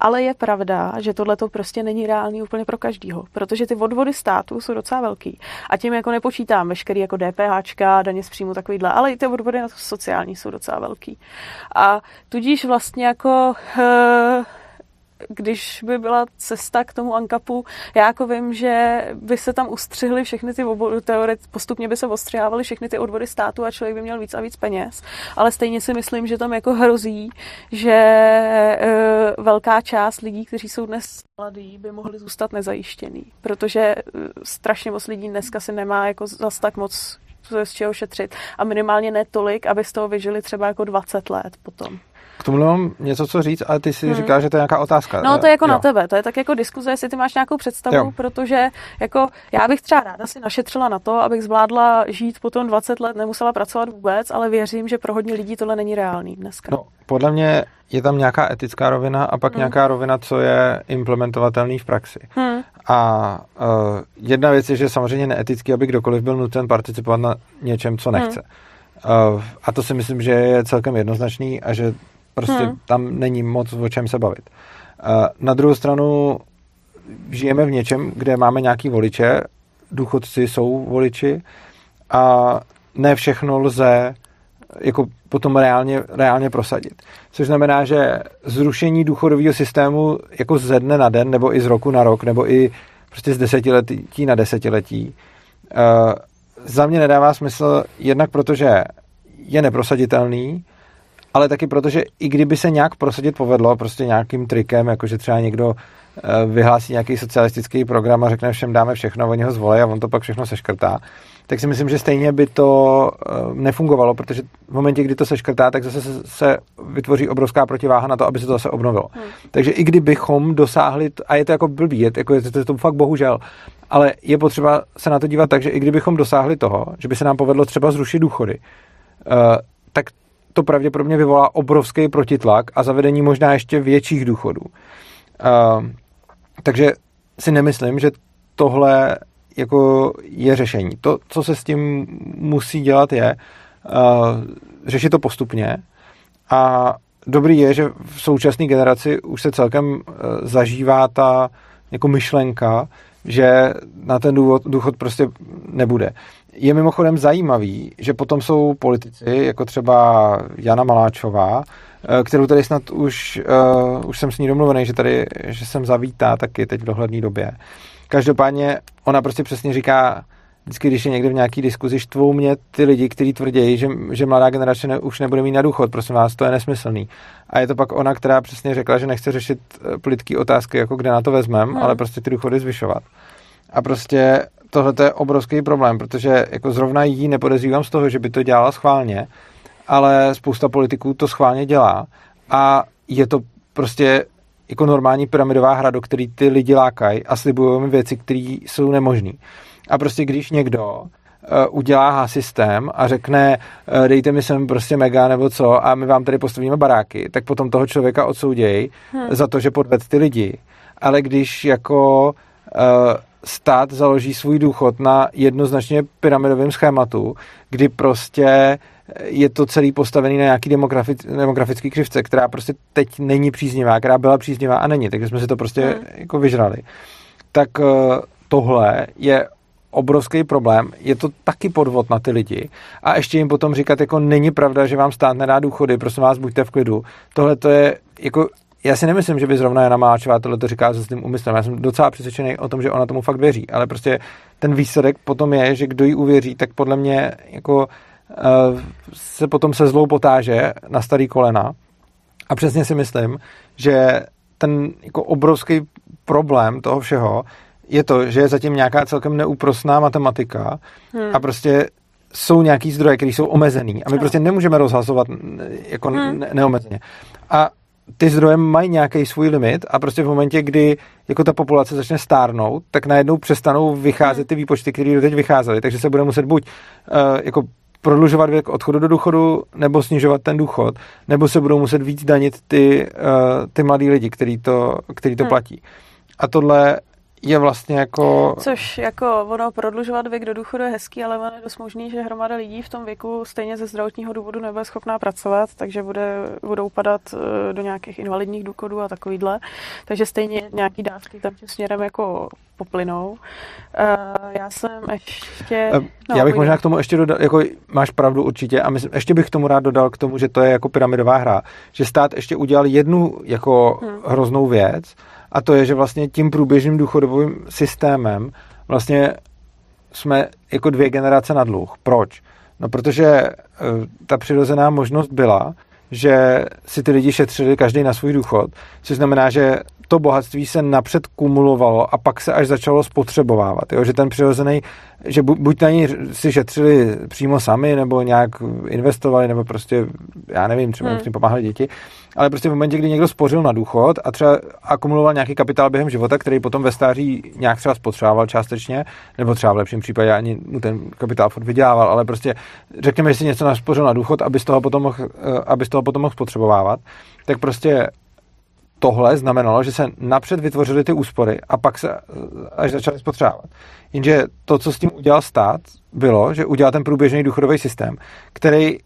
Ale je pravda, že tohle to prostě není reálný úplně pro každýho, protože ty odvody státu jsou docela velký. A tím jako nepočítám veškerý jako DPH, daně z příjmu takovýhle, ale i ty odvody na to sociální jsou docela velký. A tudíž vlastně jako uh, když by byla cesta k tomu ankapu, já jako vím, že by se tam ustřihly všechny ty teorie, postupně by se ostřihávaly všechny ty odvody státu a člověk by měl víc a víc peněz. Ale stejně si myslím, že tam jako hrozí, že e, velká část lidí, kteří jsou dnes mladí, by mohli zůstat nezajištěný. Protože e, strašně moc lidí dneska si nemá jako zas tak moc z čeho šetřit a minimálně ne tolik, aby z toho vyžili třeba jako 20 let potom. K tomu mám něco co říct, ale ty si hmm. říkáš, že to je nějaká otázka. No to je jako jo. na tebe, to je tak jako diskuze, jestli ty máš nějakou představu, jo. protože jako já bych třeba ráda si našetřila na to, abych zvládla žít potom 20 let, nemusela pracovat vůbec, ale věřím, že pro hodně lidí tohle není reálný dneska. No, podle mě je tam nějaká etická rovina a pak hmm. nějaká rovina, co je implementovatelný v praxi. Hmm. A uh, jedna věc je, že samozřejmě neetický, aby kdokoliv byl nucen participovat na něčem, co nechce. Hmm. Uh, a to si myslím, že je celkem jednoznačný a že Prostě hmm. tam není moc o čem se bavit. Na druhou stranu žijeme v něčem, kde máme nějaký voliče, důchodci jsou voliči a ne všechno lze jako potom reálně, reálně prosadit. Což znamená, že zrušení důchodového systému jako ze dne na den, nebo i z roku na rok, nebo i prostě z desetiletí na desetiletí, uh, za mě nedává smysl jednak protože je neprosaditelný, ale taky protože i kdyby se nějak prosadit povedlo, prostě nějakým trikem, jakože třeba někdo eh, vyhlásí nějaký socialistický program a řekne všem dáme všechno, oni ho zvolí a on to pak všechno seškrtá, tak si myslím, že stejně by to eh, nefungovalo, protože v momentě, kdy to seškrtá, tak zase se vytvoří obrovská protiváha na to, aby se to zase obnovilo. Hmm. Takže i kdybychom dosáhli, a je to jako blbý, je to, jako, je to, to fakt bohužel, ale je potřeba se na to dívat tak, že i kdybychom dosáhli toho, že by se nám povedlo třeba zrušit důchody, uh, tak to pravděpodobně vyvolá obrovský protitlak a zavedení možná ještě větších důchodů. Uh, takže si nemyslím, že tohle jako je řešení. To, co se s tím musí dělat, je uh, řešit to postupně a dobrý je, že v současné generaci už se celkem uh, zažívá ta jako myšlenka, že na ten důvod, důchod prostě nebude je mimochodem zajímavý, že potom jsou politici, jako třeba Jana Maláčová, eh, kterou tady snad už, uh, už jsem s ní domluvený, že tady, že jsem zavítá taky teď v dohledné době. Každopádně ona prostě přesně říká, vždycky, když je někde v nějaký diskuzi, štvou mě ty lidi, kteří tvrdí, že, že mladá generace ne, už nebude mít na důchod, prosím vás, to je nesmyslný. A je to pak ona, která přesně řekla, že nechce řešit eh, plitké otázky, jako kde na to vezmem, hmm. ale prostě ty důchody zvyšovat. A prostě tohle je obrovský problém, protože jako zrovna jí nepodezřívám z toho, že by to dělala schválně, ale spousta politiků to schválně dělá a je to prostě jako normální pyramidová hra, do které ty lidi lákají a slibují mi věci, které jsou nemožné. A prostě když někdo uh, udělá systém a řekne, uh, dejte mi sem prostě mega nebo co a my vám tady postavíme baráky, tak potom toho člověka odsoudějí hmm. za to, že podved ty lidi. Ale když jako uh, stát založí svůj důchod na jednoznačně pyramidovém schématu, kdy prostě je to celý postavený na nějaký demografic, demografický křivce, která prostě teď není příznivá, která byla příznivá a není, takže jsme si to prostě hmm. jako vyžrali. Tak eh, tohle je obrovský problém, je to taky podvod na ty lidi. A ještě jim potom říkat, jako není pravda, že vám stát nedá důchody, prosím vás, buďte v klidu. Tohle to je jako já si nemyslím, že by zrovna Jana Máčová tohle to říká se tím úmyslem. Já jsem docela přesvědčený o tom, že ona tomu fakt věří, ale prostě ten výsledek potom je, že kdo jí uvěří, tak podle mě jako uh, se potom se zlou potáže na starý kolena. A přesně si myslím, že ten jako obrovský problém toho všeho je to, že je zatím nějaká celkem neúprostná matematika hmm. a prostě jsou nějaký zdroje, které jsou omezený a my prostě nemůžeme rozhazovat jako hmm. neomezeně. A ty zdroje mají nějaký svůj limit a prostě v momentě, kdy jako ta populace začne stárnout, tak najednou přestanou vycházet hmm. ty výpočty, které do teď vycházely. Takže se bude muset buď uh, jako prodlužovat věk odchodu do důchodu, nebo snižovat ten důchod, nebo se budou muset víc danit ty, uh, ty mladí lidi, který to, který to hmm. platí. A tohle je vlastně jako... Což jako ono prodlužovat věk do důchodu je hezký, ale ono je dost možný, že hromada lidí v tom věku stejně ze zdravotního důvodu nebude schopná pracovat, takže bude, budou padat eh, do nějakých invalidních důchodů a takovýhle. Takže stejně nějaký dávky tam tím směrem jako poplynou. Uh, já jsem ještě... Eh, no, já bych možná k tomu ještě dodal, jako máš pravdu určitě, a myslím, ještě bych k tomu rád dodal k tomu, že to je jako pyramidová hra, že stát ještě udělal jednu jako hmm. hroznou věc, a to je, že vlastně tím průběžným důchodovým systémem vlastně jsme jako dvě generace na dluh. Proč? No protože e, ta přirozená možnost byla, že si ty lidi šetřili každý na svůj důchod, což znamená, že to bohatství se napřed kumulovalo a pak se až začalo spotřebovávat. Jo? Že ten přirozený, že buď na ní si šetřili přímo sami, nebo nějak investovali, nebo prostě, já nevím, třeba hmm. pomáhali děti, ale prostě v momentě, kdy někdo spořil na důchod a třeba akumuloval nějaký kapitál během života, který potom ve stáří nějak třeba spotřeboval částečně, nebo třeba v lepším případě ani ten kapitál furt vydělával, ale prostě řekněme, že si něco naspořil na důchod, aby z toho potom mohl, eh, aby z toho potom mohl spotřebovávat, tak prostě tohle znamenalo, že se napřed vytvořily ty úspory a pak se eh, až začaly spotřebovat. Jenže to, co s tím udělal stát, bylo, že udělal ten průběžný důchodový systém, který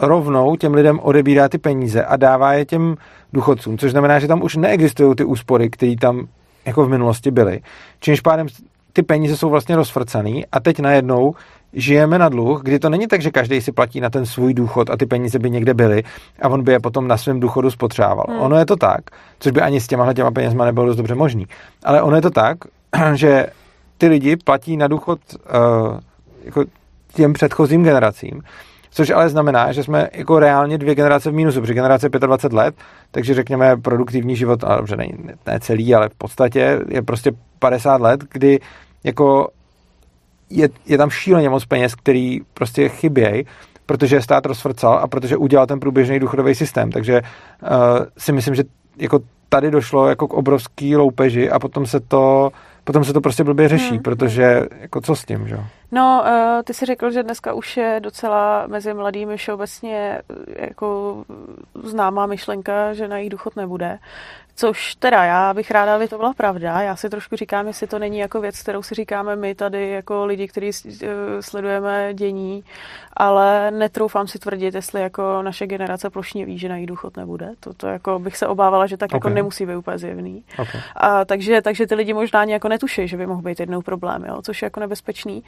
rovnou těm lidem odebírá ty peníze a dává je těm důchodcům, což znamená, že tam už neexistují ty úspory, které tam jako v minulosti byly. Čímž pádem ty peníze jsou vlastně rozfrcaný a teď najednou žijeme na dluh, kdy to není tak, že každý si platí na ten svůj důchod a ty peníze by někde byly a on by je potom na svém důchodu spotřeboval. Hmm. Ono je to tak, což by ani s těma těma penězma nebylo dost dobře možný. Ale ono je to tak, že ty lidi platí na důchod uh, jako těm předchozím generacím, což ale znamená, že jsme jako reálně dvě generace v mínusu, protože generace 25 let, takže řekněme produktivní život, ale dobře, ne, ne celý, ale v podstatě je prostě 50 let, kdy jako je, je tam šíleně moc peněz, který prostě chybějí, protože stát rozfrcal a protože udělal ten průběžný důchodový systém. Takže uh, si myslím, že jako tady došlo jako k obrovský loupeži a potom se to potom se to prostě blbě řeší, hmm. protože jako co s tím, že? No, uh, ty jsi řekl, že dneska už je docela mezi mladými všeobecně jako známá myšlenka, že na jejich důchod nebude. Což teda já bych ráda, aby to byla pravda. Já si trošku říkám, jestli to není jako věc, kterou si říkáme my tady jako lidi, kteří eh, sledujeme dění, ale netroufám si tvrdit, jestli jako naše generace plošně ví, že na její důchod nebude. To, to jako bych se obávala, že tak jako okay. jako nemusí být úplně zjevný. Okay. A takže, takže ty lidi možná ani jako netuší, že by mohl být jednou problém, jo? což je jako nebezpečný.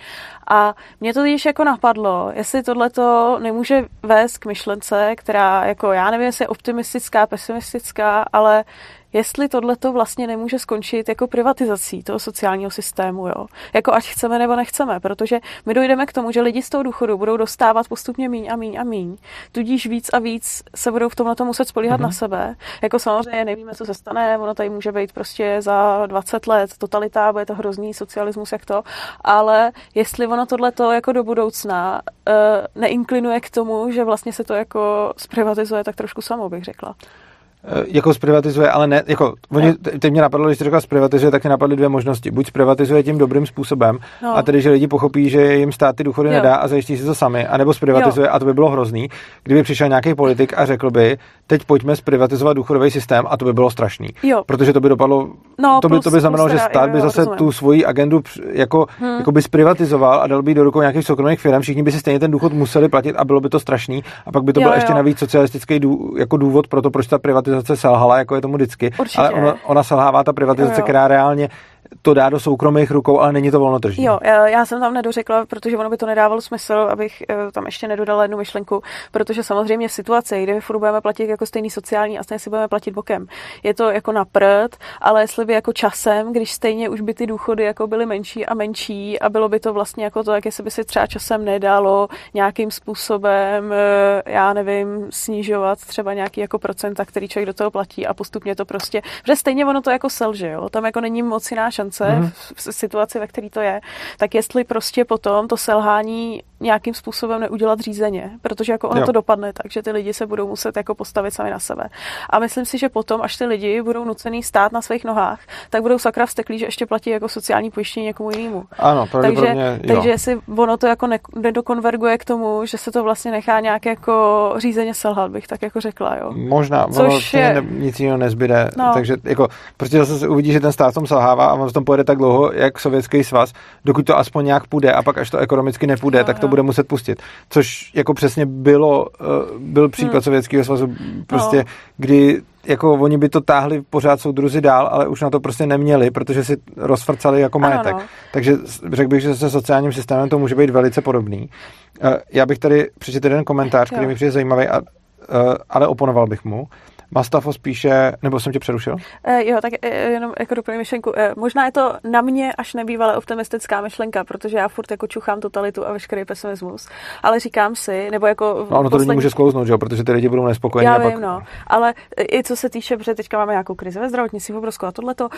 A mě to již jako napadlo, jestli tohle to nemůže vést k myšlence, která jako já nevím, jestli je optimistická, pesimistická, ale jestli tohle to vlastně nemůže skončit jako privatizací toho sociálního systému, jo. Jako ať chceme nebo nechceme, protože my dojdeme k tomu, že lidi z toho důchodu budou dostávat postupně míň a míň a míň. Tudíž víc a víc se budou v tomhle muset spolíhat mm-hmm. na sebe. Jako samozřejmě nevíme, co se stane, ono tady může být prostě za 20 let totalita, bude to hrozný socialismus, jak to, ale jestli ono tohle to jako do budoucna uh, neinklinuje k tomu, že vlastně se to jako zprivatizuje, tak trošku samo bych řekla. Eh, jako zprivatizuje, ale ne, jako, oni, teď mě napadlo, když jsi řekla zprivatizuje, tak mě napadly dvě možnosti. Buď zprivatizuje tím dobrým způsobem, no. a tedy, že lidi pochopí, že jim stát ty důchody jo. nedá a zajistí si to sami, anebo zprivatizuje, jo. a to by bylo hrozný, kdyby přišel nějaký politik a řekl by, teď pojďme zprivatizovat důchodový systém, a to by bylo strašný. Jo. Protože to by dopadlo, no, to, by, plus, to by znamenalo, že stát jo, by zase rozumím. tu svoji agendu jako, hmm. jako by zprivatizoval a dal by do rukou nějakých soukromých firm, všichni by si stejně ten důchod museli platit a bylo by to strašný, a pak by to jo, byl jo. ještě navíc socialistický dů, jako důvod pro to, proč ta privatizace selhala, jako je tomu vždycky. Určitě. Ale ona, ona selhává ta privatizace, jo, jo. která reálně to dá do soukromých rukou, ale není to volnotržní. Jo, já jsem tam nedořekla, protože ono by to nedávalo smysl, abych eh, tam ještě nedodala jednu myšlenku, protože samozřejmě v situaci, kde my furt budeme platit jako stejný sociální a stejně si budeme platit bokem, je to jako na prd, ale jestli by jako časem, když stejně už by ty důchody jako byly menší a menší a bylo by to vlastně jako to, jak jestli by si třeba časem nedalo nějakým způsobem, eh, já nevím, snižovat třeba nějaký jako procenta, který člověk do toho platí a postupně to prostě, protože stejně ono to jako selže, jo? tam jako není moc jiná šance mm. v, v situaci, ve které to je, tak jestli prostě potom to selhání nějakým způsobem neudělat řízeně, protože jako ono jo. to dopadne tak, že ty lidi se budou muset jako postavit sami na sebe. A myslím si, že potom, až ty lidi budou nucený stát na svých nohách, tak budou sakra vsteklí, že ještě platí jako sociální pojištění někomu jinému. Ano, takže, jo. takže jestli ono to jako ne, nedokonverguje k tomu, že se to vlastně nechá nějak jako řízeně selhat, bych tak jako řekla, jo. Možná, Což ono je... ne, nic jiného nezbyde, no. takže jako prostě zase se uvidí, že ten stát tom selhává a on v tom pojede tak dlouho, jak Sovětský svaz, dokud to aspoň nějak půjde a pak až to ekonomicky nepůjde, jo, tak to jo. bude muset pustit. Což jako přesně bylo, uh, byl případ hmm. Sovětského svazu, prostě, no. kdy jako oni by to táhli pořád soudruzi dál, ale už na to prostě neměli, protože si rozfrcali jako majetek. Ano, no. Takže řekl bych, že se sociálním systémem to může být velice podobný. Uh, já bych tady přečetl jeden komentář, který jo. mi přijde zajímavý, a, uh, ale oponoval bych mu. Mastafo spíše, nebo jsem tě přerušil? E, jo, tak e, jenom jako doplním myšlenku. E, možná je to na mě až nebývalé optimistická myšlenka, protože já furt jako čuchám totalitu a veškerý pesimismus, ale říkám si, nebo jako... No ono to poslední... může sklouznout, že jo, protože ty lidi budou nespokojení. Já vím, pak... no, ale i co se týče, protože teďka máme nějakou krizi ve zdravotnictví, obrovskou a tohleto,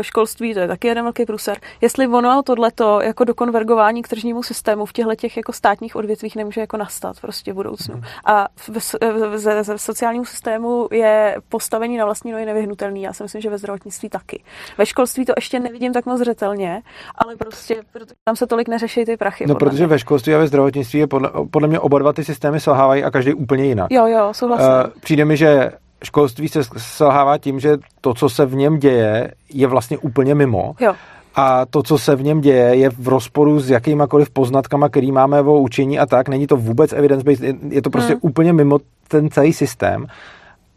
školství, to je taky jeden velký průser. Jestli ono tohleto jako do konvergování k tržnímu systému v těchto těch jako státních odvětvích nemůže jako nastat prostě v budoucnu. Hmm. A v, v, v, v, v sociálním systému je postavení na vlastní nohy nevyhnutelný. Já si myslím, že ve zdravotnictví taky. Ve školství to ještě nevidím tak moc zřetelně, ale prostě tam se tolik neřeší ty prachy. No, protože mě. ve školství a ve zdravotnictví je podle, podle mě oba dva ty systémy selhávají a každý úplně jinak. Jo, jo, souhlasím. Uh, přijde mi, že školství se selhává tím, že to, co se v něm děje, je vlastně úplně mimo. Jo a to, co se v něm děje, je v rozporu s jakýmakoliv poznatkama, který máme o učení a tak. Není to vůbec evidence-based, je to prostě hmm. úplně mimo ten celý systém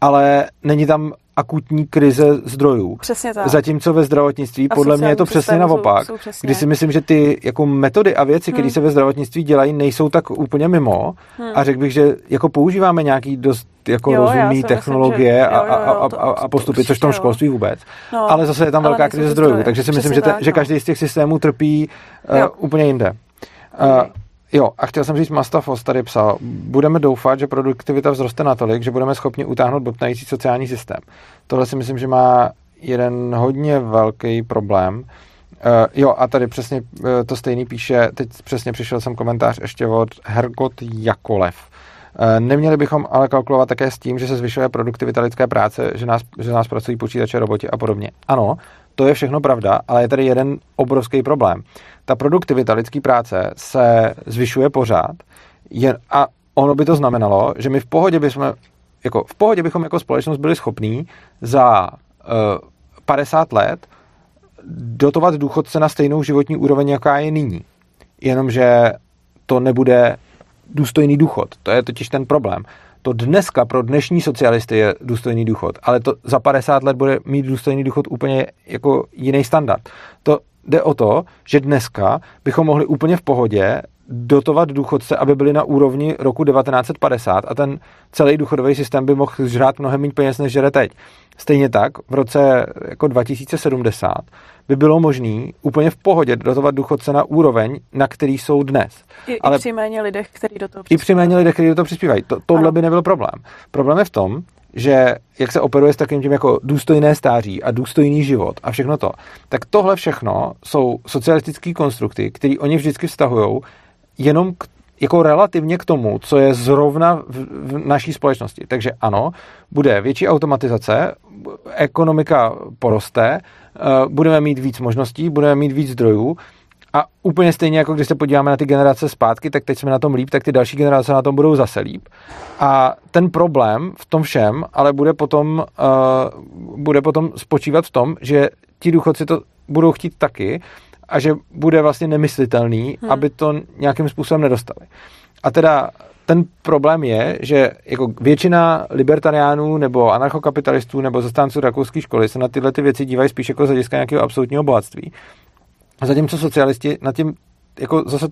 ale není tam akutní krize zdrojů. Přesně tak. Zatímco ve zdravotnictví, a podle mě je to přesně naopak. Jsou, jsou přesně. Kdy si myslím, že ty jako metody a věci, které hmm. se ve zdravotnictví dělají, nejsou tak úplně mimo. Hmm. A řekl bych, že jako používáme nějaký dost jako jo, rozumný technologie myslím, že, a, jo, jo, jo, a, a, a postupy, což v tom školství vůbec. No, ale zase je tam velká krize zdrojů, takže si myslím, že, te, tak, že no. každý z těch systémů trpí uh, úplně jinde. Uh, Jo, a chtěl jsem říct, Mastafos tady psal, budeme doufat, že produktivita vzroste natolik, že budeme schopni utáhnout bobtnající sociální systém. Tohle si myslím, že má jeden hodně velký problém. Uh, jo, a tady přesně uh, to stejný píše, teď přesně přišel jsem komentář ještě od Hergot Jakolev. Uh, neměli bychom ale kalkulovat také s tím, že se zvyšuje produktivita lidské práce, že nás, že nás pracují počítače, roboti a podobně. Ano, to je všechno pravda, ale je tady jeden obrovský problém. Ta produktivita lidské práce se zvyšuje pořád jen, a ono by to znamenalo, že my v pohodě bychom, jako v pohodě bychom jako společnost byli schopní za uh, eh, 50 let dotovat důchodce na stejnou životní úroveň, jaká je nyní. Jenomže to nebude důstojný důchod. To je totiž ten problém to dneska pro dnešní socialisty je důstojný důchod, ale to za 50 let bude mít důstojný důchod úplně jako jiný standard. To jde o to, že dneska bychom mohli úplně v pohodě dotovat důchodce, aby byli na úrovni roku 1950 a ten celý důchodový systém by mohl žrát mnohem méně peněz, než žere teď. Stejně tak v roce jako 2070 by bylo možné úplně v pohodě dotovat důchodce na úroveň, na který jsou dnes. I, Ale i při méně lidech, kteří do toho přispívají. I při méně lidech, kteří do toho přispívají. To, tohle ano. by nebyl problém. Problém je v tom, že jak se operuje s takovým tím jako důstojné stáří a důstojný život a všechno to, tak tohle všechno jsou socialistické konstrukty, které oni vždycky vztahují jenom k, jako relativně k tomu, co je zrovna v, v naší společnosti. Takže ano, bude větší automatizace, ekonomika poroste, eh, budeme mít víc možností, budeme mít víc zdrojů, a úplně stejně, jako když se podíváme na ty generace zpátky, tak teď jsme na tom líp, tak ty další generace na tom budou zase líp. A ten problém v tom všem, ale bude potom, uh, bude potom spočívat v tom, že ti důchodci to budou chtít taky a že bude vlastně nemyslitelný, hmm. aby to nějakým způsobem nedostali. A teda ten problém je, že jako většina libertariánů nebo anarchokapitalistů nebo zastánců rakouské školy se na tyhle ty věci dívají spíš jako z hlediska nějakého absolutního bohatství. Zatímco socialisti nad tím jako zase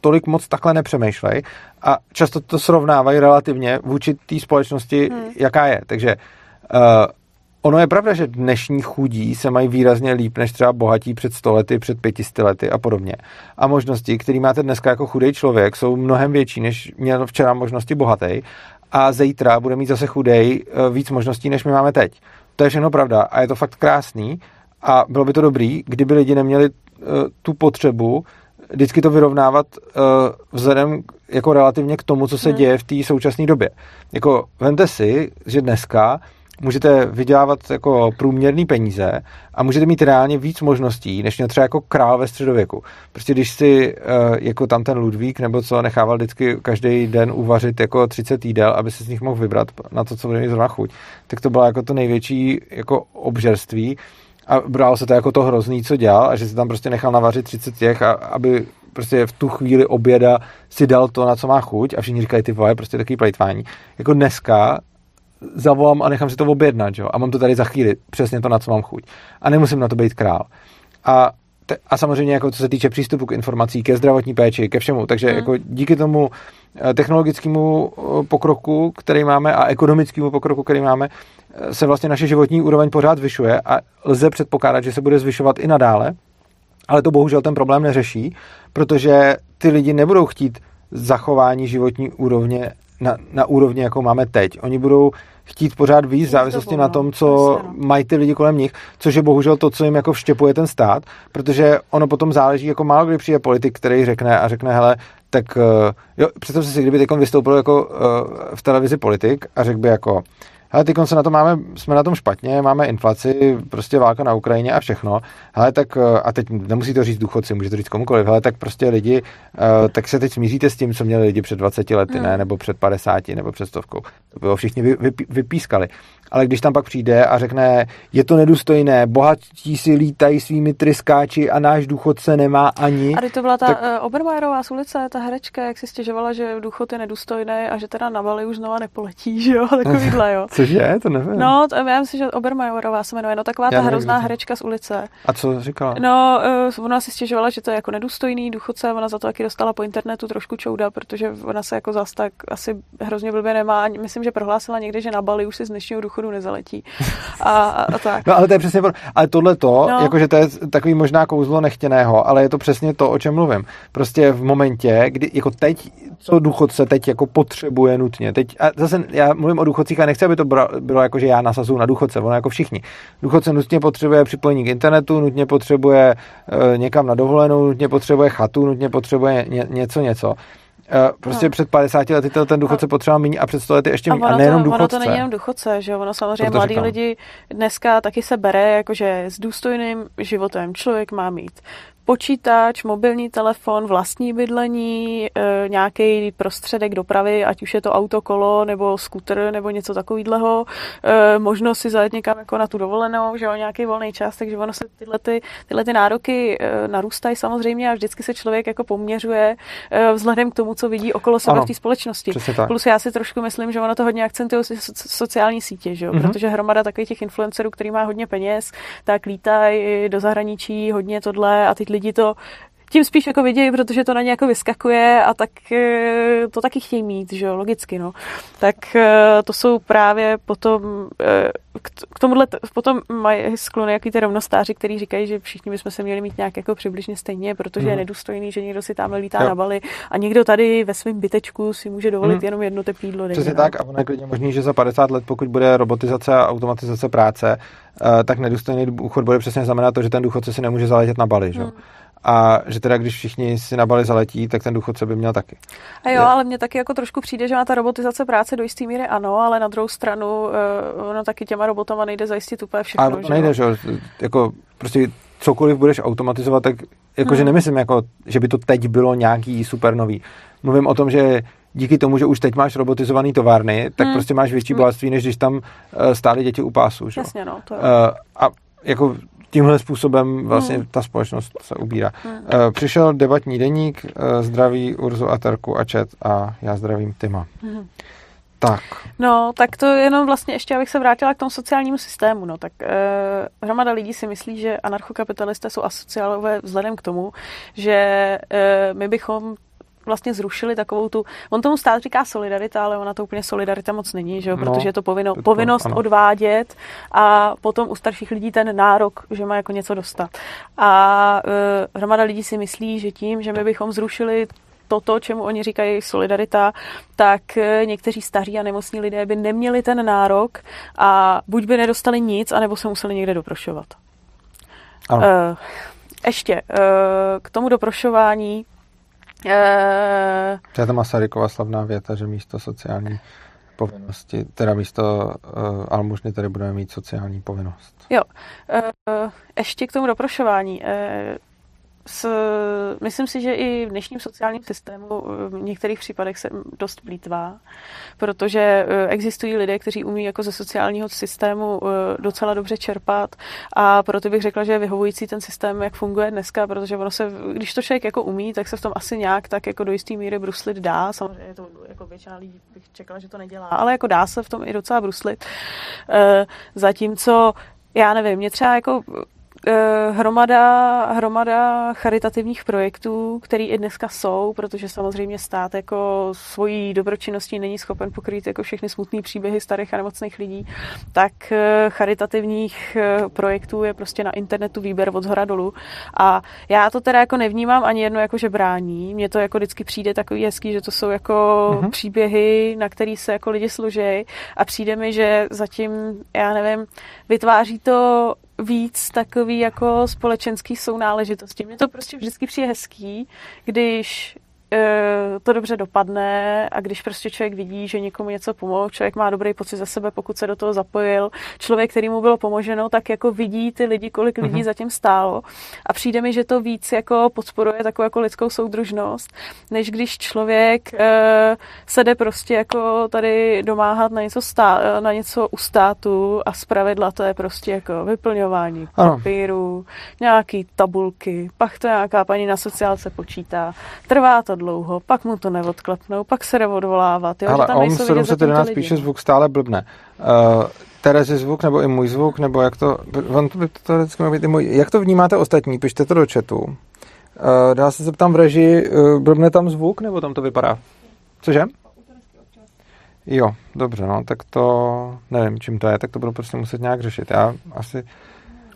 tolik moc takhle nepřemýšlejí a často to srovnávají relativně vůči té společnosti, hmm. jaká je. Takže uh, ono je pravda, že dnešní chudí se mají výrazně líp než třeba bohatí před stolety, před pětisty lety a podobně. A možnosti, které máte dneska jako chudý člověk, jsou mnohem větší, než měl včera možnosti bohatý. A zítra bude mít zase chudej uh, víc možností, než my máme teď. To je všechno pravda a je to fakt krásný a bylo by to dobrý, kdyby lidi neměli Eh, tu potřebu vždycky to vyrovnávat uh, vzhledem jako relativně k tomu, co se hmm. děje v té současné době. Jako vemte si, že dneska můžete vydělávat jako průměrný peníze a můžete mít reálně víc možností, než měl třeba jako král ve středověku. Prostě když si uh, jako tam ten Ludvík nebo co nechával vždycky každý den uvařit jako 30 jídel, aby se z nich mohl vybrat na to, co bude mít zrovna chuť, tak to bylo jako to největší jako obžerství a bral se to jako to hrozný, co dělal a že si tam prostě nechal navařit 30 těch, a, aby prostě v tu chvíli oběda si dal to, na co má chuť a všichni říkají, ty vole, prostě takový plejtvání. Jako dneska zavolám a nechám si to objednat, jo? a mám to tady za chvíli, přesně to, na co mám chuť. A nemusím na to být král. A a samozřejmě jako co se týče přístupu k informací, ke zdravotní péči, ke všemu. Takže hmm. jako díky tomu eh, technologickému eh, pokroku, který máme a ekonomickému pokroku, který máme, se vlastně naše životní úroveň pořád zvyšuje a lze předpokládat, že se bude zvyšovat i nadále, ale to bohužel ten problém neřeší, protože ty lidi nebudou chtít zachování životní úrovně na, na úrovni, jako máme teď. Oni budou chtít pořád víc v závislosti na tom, co mají ty lidi kolem nich, což je bohužel to, co jim jako vštěpuje ten stát, protože ono potom záleží, jako málo kdy přijde politik, který řekne a řekne, hele, tak eh, jo, představ si, kdyby teď vystoupil jako eh, v televizi politik a řekl by jako, hele, teď se na to máme, jsme na tom špatně, máme inflaci, prostě válka na Ukrajině a všechno. Hele, tak, eh, a teď nemusí to říct důchodci, může to říct komukoliv, hele, tak prostě lidi, uh, tak se teď smíříte s tím, co měli lidi před 20 lety, mm. ne, nebo před 50, nebo před stovkou. To bylo všichni vy, vy, vypískali ale když tam pak přijde a řekne, je to nedůstojné, bohatí si lítají svými tryskáči a náš důchodce nemá ani. A to byla ta tak... Eh, Obermajerová z ulice, ta herečka, jak si stěžovala, že důchod je nedůstojný a že teda na Bali už znova nepoletí, že jo, takovýhle, jo. Cože, to nevím. No, to, já myslím, že Obermajerová se jmenuje, no taková já ta hrozná nevím, herečka z ulice. A co říkala? No, uh, ona si stěžovala, že to je jako nedůstojný důchodce, ona za to taky dostala po internetu trošku čouda, protože ona se jako zas tak asi hrozně blbě nemá. Myslím, že prohlásila někde, že na Bali už si z dnešního důchodu nezaletí. A, a tak. No ale to je přesně, ale tohle to, no. jakože to je takový možná kouzlo nechtěného, ale je to přesně to, o čem mluvím. Prostě v momentě, kdy jako teď, co důchodce teď jako potřebuje nutně. Teď, a zase já mluvím o důchodcích a nechci, aby to bylo, bylo jako, že já nasazuju na důchodce, ono jako všichni. Důchodce nutně potřebuje připojení k internetu, nutně potřebuje e, někam na dovolenou, nutně potřebuje chatu, nutně potřebuje ně, něco, něco. Uh, prostě no. před 50 lety ten důchodce potřeba méně a před 100 lety ještě méně. A, a nejenom to, důchodce. Ono to není jenom důchodce, že ono samozřejmě mladí říkám. lidi dneska taky se bere, jakože s důstojným životem člověk má mít počítač, mobilní telefon, vlastní bydlení, e, nějaký prostředek dopravy, ať už je to auto, kolo nebo skuter nebo něco takového, e, možnost si zajet někam jako na tu dovolenou, že jo, nějaký volný čas, takže ono se tyhle, ty, tyhle ty nároky e, narůstají samozřejmě a vždycky se člověk jako poměřuje e, vzhledem k tomu, co vidí okolo sebe ano, v té společnosti. Plus já si trošku myslím, že ono to hodně akcentuje sociální sítě, že jo, mm-hmm. protože hromada takových těch influencerů, který má hodně peněz, tak lítají do zahraničí hodně tohle a teď lidi to tím spíš jako vidějí, protože to na ně jako vyskakuje a tak eh, to taky chtějí mít, že jo, logicky, no. Tak eh, to jsou právě potom, eh, k tomuhle potom mají sklony jaký ty rovnostáři, kteří říkají, že všichni bychom se měli mít nějak jako přibližně stejně, protože mm. je mhm. nedůstojný, že někdo si tam lítá jo. na bali a někdo tady ve svém bytečku si může dovolit mm. jenom jedno teplé jídlo. Přesně tak a ono je klidně možný, že za 50 let, pokud bude robotizace a automatizace práce, tak nedůstojný důchod bude přesně znamenat to, že ten důchodce si nemůže zaletět na bali, že? Mm a že teda když všichni si na Bali zaletí, tak ten důchodce by měl taky. A jo, ale mně taky jako trošku přijde, že má ta robotizace práce do jisté míry ano, ale na druhou stranu uh, ono taky těma robotama nejde zajistit úplně všechno. A to nejde, že jako prostě cokoliv budeš automatizovat, tak jakože hmm. nemyslím, jako, že by to teď bylo nějaký super nový. Mluvím o tom, že díky tomu, že už teď máš robotizovaný továrny, tak hmm. prostě máš větší hmm. bohatství, než když tam uh, stály děti u pásu. Že? Jasně, no. To je. Uh, a jako tímhle způsobem vlastně hmm. ta společnost se ubírá. Hmm. Eh, přišel debatní deník, eh, zdraví Urzu a Terku a Čet a já zdravím Tima. Hmm. Tak. No, tak to jenom vlastně ještě, abych se vrátila k tomu sociálnímu systému. No, tak eh, hromada lidí si myslí, že anarchokapitalisté jsou asociálové vzhledem k tomu, že eh, my bychom vlastně zrušili takovou tu, on tomu stát říká solidarita, ale ona to úplně solidarita moc není, že jo? No, protože je to povinno, to, povinnost ano. odvádět a potom u starších lidí ten nárok, že má jako něco dostat. A uh, hromada lidí si myslí, že tím, že my bychom zrušili toto, čemu oni říkají solidarita, tak e, někteří staří a nemocní lidé by neměli ten nárok a buď by nedostali nic, anebo se museli někde doprošovat. Ano. Uh, ještě uh, k tomu doprošování Uh, to je ta Masarykova slavná věta, že místo sociální povinnosti, teda místo uh, almužny tady budeme mít sociální povinnost. Jo. Uh, ještě k tomu doprošování. Uh, s, myslím si, že i v dnešním sociálním systému v některých případech se dost plítvá, protože eh, existují lidé, kteří umí jako ze sociálního systému eh, docela dobře čerpat a proto bych řekla, že je vyhovující ten systém, jak funguje dneska, protože ono se, když to člověk jako umí, tak se v tom asi nějak tak jako do jisté míry bruslit dá. Samozřejmě to jako většina lidí bych čekala, že to nedělá, ale jako dá se v tom i docela bruslit. Eh, zatímco já nevím, mě třeba jako Eh, hromada, hromada charitativních projektů, které i dneska jsou, protože samozřejmě stát jako svojí dobročinností není schopen pokrýt jako všechny smutné příběhy starých a nemocných lidí, tak eh, charitativních eh, projektů je prostě na internetu výběr od zhora dolů. A já to teda jako nevnímám ani jedno jako že brání. Mně to jako vždycky přijde takový hezký, že to jsou jako uh-huh. příběhy, na který se jako lidi služí a přijde mi, že zatím, já nevím, vytváří to víc takový jako společenský sounáležitosti. Mně to prostě vždycky přijde hezký, když to dobře dopadne a když prostě člověk vidí, že někomu něco pomohl, člověk má dobrý pocit za sebe, pokud se do toho zapojil, člověk, který mu bylo pomoženo, tak jako vidí ty lidi, kolik lidí mm-hmm. zatím stálo a přijde mi, že to víc jako podporuje takovou jako lidskou soudružnost, než když člověk uh, se jde prostě jako tady domáhat na něco, stá, na něco u státu a zpravidla to je prostě jako vyplňování papíru, nějaký tabulky, pak to nějaká paní na sociálce počítá, trvá to dlouho, pak mu to neodklepnou, pak se jde odvolávat. Jo? Ale že tam on 711 píše zvuk stále blbne. Uh, Terezy zvuk, nebo i můj zvuk, nebo jak to, on to by to vždycky být i můj, jak to vnímáte ostatní, pište to do chatu. Uh, dá se zeptám v režii, uh, blbne tam zvuk, nebo tam to vypadá? Cože? Jo, dobře, no, tak to nevím, čím to je, tak to budu prostě muset nějak řešit. Já asi...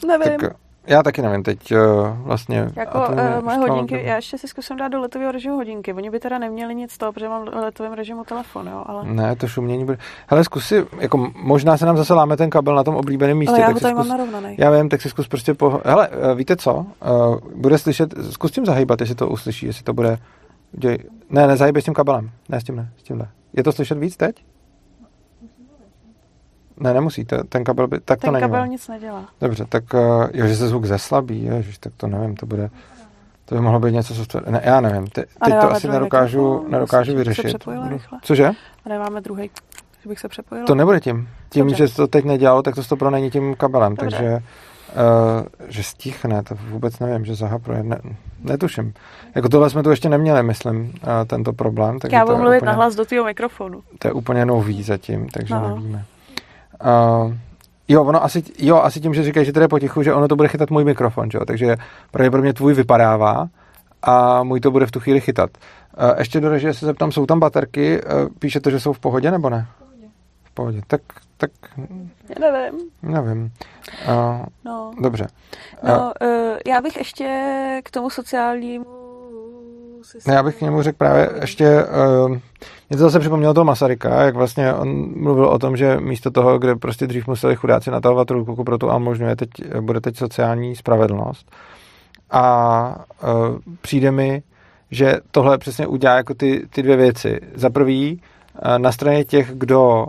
Nevím. Tak, já taky nevím, teď uh, vlastně... Jako uh, moje hodinky, já ještě si zkusím dát do letového režimu hodinky. Oni by teda neměli nic toho, protože mám v letovém režimu telefon, jo, ale... Ne, to šumění bude... Hele, zkus si, jako možná se nám zase láme ten kabel na tom oblíbeném místě. Ale já tak ho tady zkus, mám narovnaný. Já vím, tak si zkus prostě po... Hele, uh, víte co? Uh, bude slyšet, zkus tím zahýbat, jestli to uslyší, jestli to bude... Děj... Ne, nezahýbej s tím kabelem. Ne, s tím ne, s tímhle. Je to slyšet víc teď? Ne, nemusí, to, ten kabel by, tak ten to není. Ten kabel nic nedělá. Dobře, tak uh, jo, že se zvuk zeslabí, ježiš, tak to nevím, to bude, to by mohlo být něco, co ne, já nevím, te, teď to asi nedokážu, mikrofon, nedokážu vyřešit. Cože? A nemáme druhý, že bych se přepojila. To nebude tím. Tím, Dobře. že to teď nedělalo, tak to stopro není tím kabelem, Dobře. takže Uh, že stichne, to vůbec nevím, že zahapruje, ne, netuším. Jako tohle jsme tu ještě neměli, myslím, uh, tento problém. Tak já budu mluvit úplně, nahlas do tvého mikrofonu. To je úplně nový zatím, takže no. nevíme. Uh, jo, ono asi, jo, asi tím, že říkají, že to je potichu, že ono to bude chytat můj mikrofon, že jo? takže pravděpodobně tvůj vypadává a můj to bude v tu chvíli chytat. Uh, ještě do režie se zeptám, jsou tam baterky, uh, píše to, že jsou v pohodě nebo ne? V pohodě. Tak, tak... Já nevím. Nevím. Uh, no. Dobře. No, uh, já bych ještě k tomu sociálnímu. Já bych k němu řekl právě ještě... Uh, mě to zase připomnělo toho Masaryka, jak vlastně on mluvil o tom, že místo toho, kde prostě dřív museli chudáci natahovat ruku pro tu almožňuje, teď, bude teď sociální spravedlnost. A uh, přijde mi, že tohle přesně udělá jako ty, ty dvě věci. Za prvý, uh, na straně těch, kdo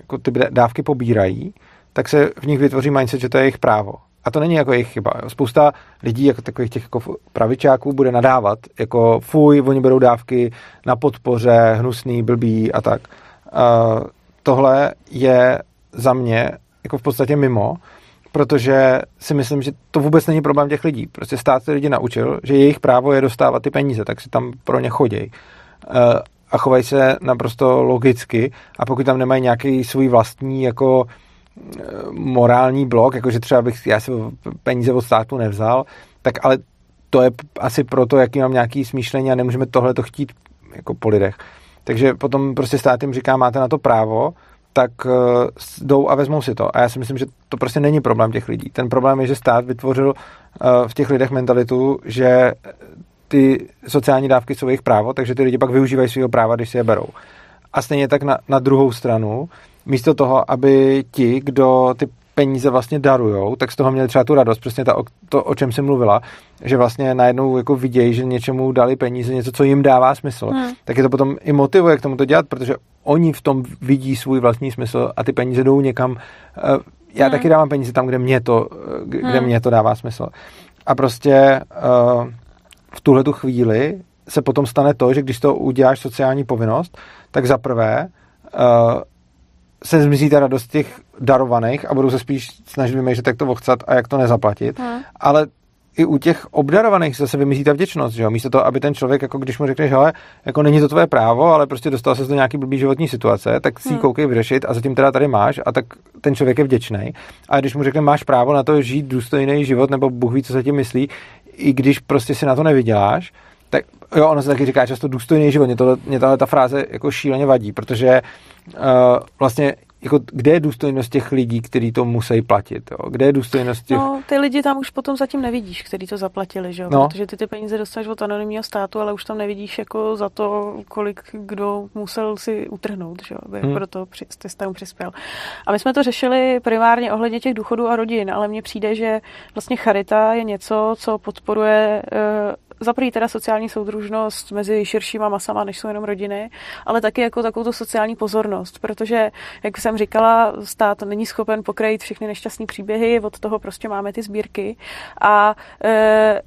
jako ty dávky pobírají, tak se v nich vytvoří mindset, že to je jejich právo. A to není jako jejich chyba. Spousta lidí, jako takových těch jako pravičáků, bude nadávat, jako fuj, oni berou dávky na podpoře, hnusný, blbý a tak. Uh, tohle je za mě jako v podstatě mimo, protože si myslím, že to vůbec není problém těch lidí. Prostě stát ty lidi naučil, že jejich právo je dostávat ty peníze, tak si tam pro ně chodí. Uh, a chovají se naprosto logicky a pokud tam nemají nějaký svůj vlastní jako morální blok, jakože třeba bych já si peníze od státu nevzal, tak ale to je asi proto, jaký mám nějaký smýšlení a nemůžeme tohle to chtít jako po lidech. Takže potom prostě stát jim říká, máte na to právo, tak uh, jdou a vezmou si to. A já si myslím, že to prostě není problém těch lidí. Ten problém je, že stát vytvořil uh, v těch lidech mentalitu, že ty sociální dávky jsou jejich právo, takže ty lidi pak využívají svého práva, když si je berou. A stejně tak na, na druhou stranu, místo toho, aby ti, kdo ty peníze vlastně darujou, tak z toho měli třeba tu radost, přesně ta, to, o čem jsem mluvila, že vlastně najednou jako vidějí, že něčemu dali peníze, něco, co jim dává smysl, hmm. tak je to potom i motivuje k tomu to dělat, protože oni v tom vidí svůj vlastní smysl a ty peníze jdou někam. Eh, já hmm. taky dávám peníze tam, kde mě to, kde hmm. mě to dává smysl. A prostě uh, v tuhle tu chvíli se potom stane to, že když to uděláš sociální povinnost, tak za prvé se zmizí ta radost těch darovaných a budou se spíš snažit vymýšlet, jak to ochcat a jak to nezaplatit. Hmm. Ale i u těch obdarovaných zase vymizí ta vděčnost, že jo? Místo toho, aby ten člověk, jako když mu řekneš, hele, jako není to tvoje právo, ale prostě dostal se do nějaký blbý životní situace, tak si hmm. koukej vyřešit a zatím teda tady máš a tak ten člověk je vděčný. A když mu řekne, máš právo na to žít důstojný život, nebo Bůh ví, co se tím myslí, i když prostě si na to nevyděláš, jo, ono se taky říká často důstojný život. Mě, to, mě tahle ta fráze jako šíleně vadí, protože uh, vlastně jako, kde je důstojnost těch lidí, kteří to musí platit? Jo? Kde je důstojnost těch... No, ty lidi tam už potom zatím nevidíš, kteří to zaplatili, že jo? No. Protože ty ty peníze dostaneš od anonymního státu, ale už tam nevidíš jako za to, kolik kdo musel si utrhnout, že jo? Aby hmm. proto při, systému přispěl. A my jsme to řešili primárně ohledně těch důchodů a rodin, ale mně přijde, že vlastně charita je něco, co podporuje uh, za prvý teda sociální soudružnost mezi širšíma masama, než jsou jenom rodiny, ale taky jako takovou sociální pozornost, protože, jak jsem říkala, stát není schopen pokrýt všechny nešťastné příběhy, od toho prostě máme ty sbírky a e,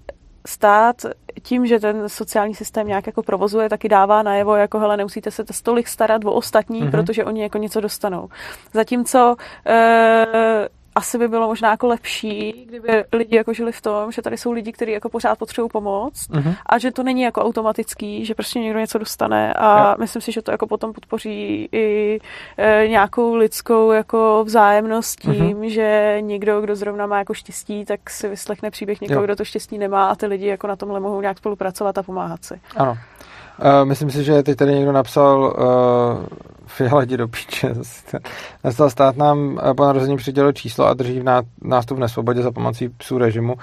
stát tím, že ten sociální systém nějak jako provozuje, taky dává najevo, jako hele, nemusíte se tolik starat o ostatní, mm-hmm. protože oni jako něco dostanou. Zatímco e, asi by bylo možná jako lepší, kdyby lidi jako žili v tom, že tady jsou lidi, kteří jako pořád potřebují pomoc uh-huh. a že to není jako automatický, že prostě někdo něco dostane a jo. myslím si, že to jako potom podpoří i e, nějakou lidskou jako vzájemnost tím, uh-huh. že někdo, kdo zrovna má jako štěstí, tak si vyslechne příběh někoho, jo. kdo to štěstí nemá a ty lidi jako na tomhle mohou nějak spolupracovat a pomáhat si. Ano. Uh, myslím si, že teď tady někdo napsal uh, Fiala do píče. Nastal stát nám po narození přidělil číslo a drží v nás tu v nesvobodě za pomocí psů režimu, uh,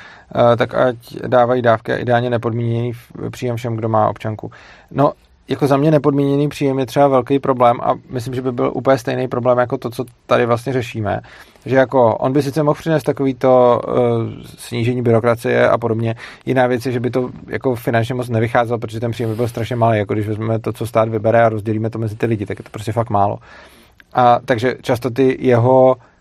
tak ať dávají dávky a ideálně nepodmíněný příjem všem, kdo má občanku. No, jako za mě nepodmíněný příjem je třeba velký problém a myslím, že by byl úplně stejný problém jako to, co tady vlastně řešíme. Že jako on by sice mohl přinést takovýto uh, snížení byrokracie a podobně. Jiná věc je, že by to jako finančně moc nevycházelo, protože ten příjem by byl strašně malý. Jako když vezmeme to, co stát vybere a rozdělíme to mezi ty lidi, tak je to prostě fakt málo. A takže často ty jeho Eh,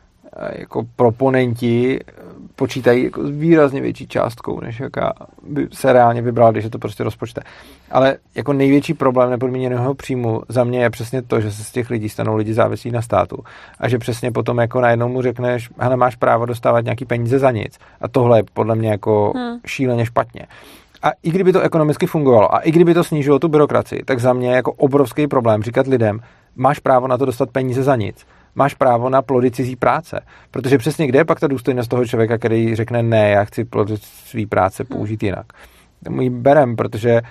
jako proponenti eh, počítají jako s výrazně větší částkou, než jaká by se reálně vybral, když je to prostě rozpočte. Ale jako největší problém nepodmíněného příjmu za mě je přesně to, že se z těch lidí stanou lidi závislí na státu a že přesně potom jako najednou mu řekneš, hele, máš právo dostávat nějaký peníze za nic. A tohle je podle mě jako hmm. šíleně špatně. A i kdyby to ekonomicky fungovalo a i kdyby to snížilo tu byrokracii, tak za mě je jako obrovský problém říkat lidem, máš právo na to dostat peníze za nic máš právo na plody cizí práce. Protože přesně kde je pak ta důstojnost toho člověka, který řekne ne, já chci plody své práce použít jinak. mu ji berem, protože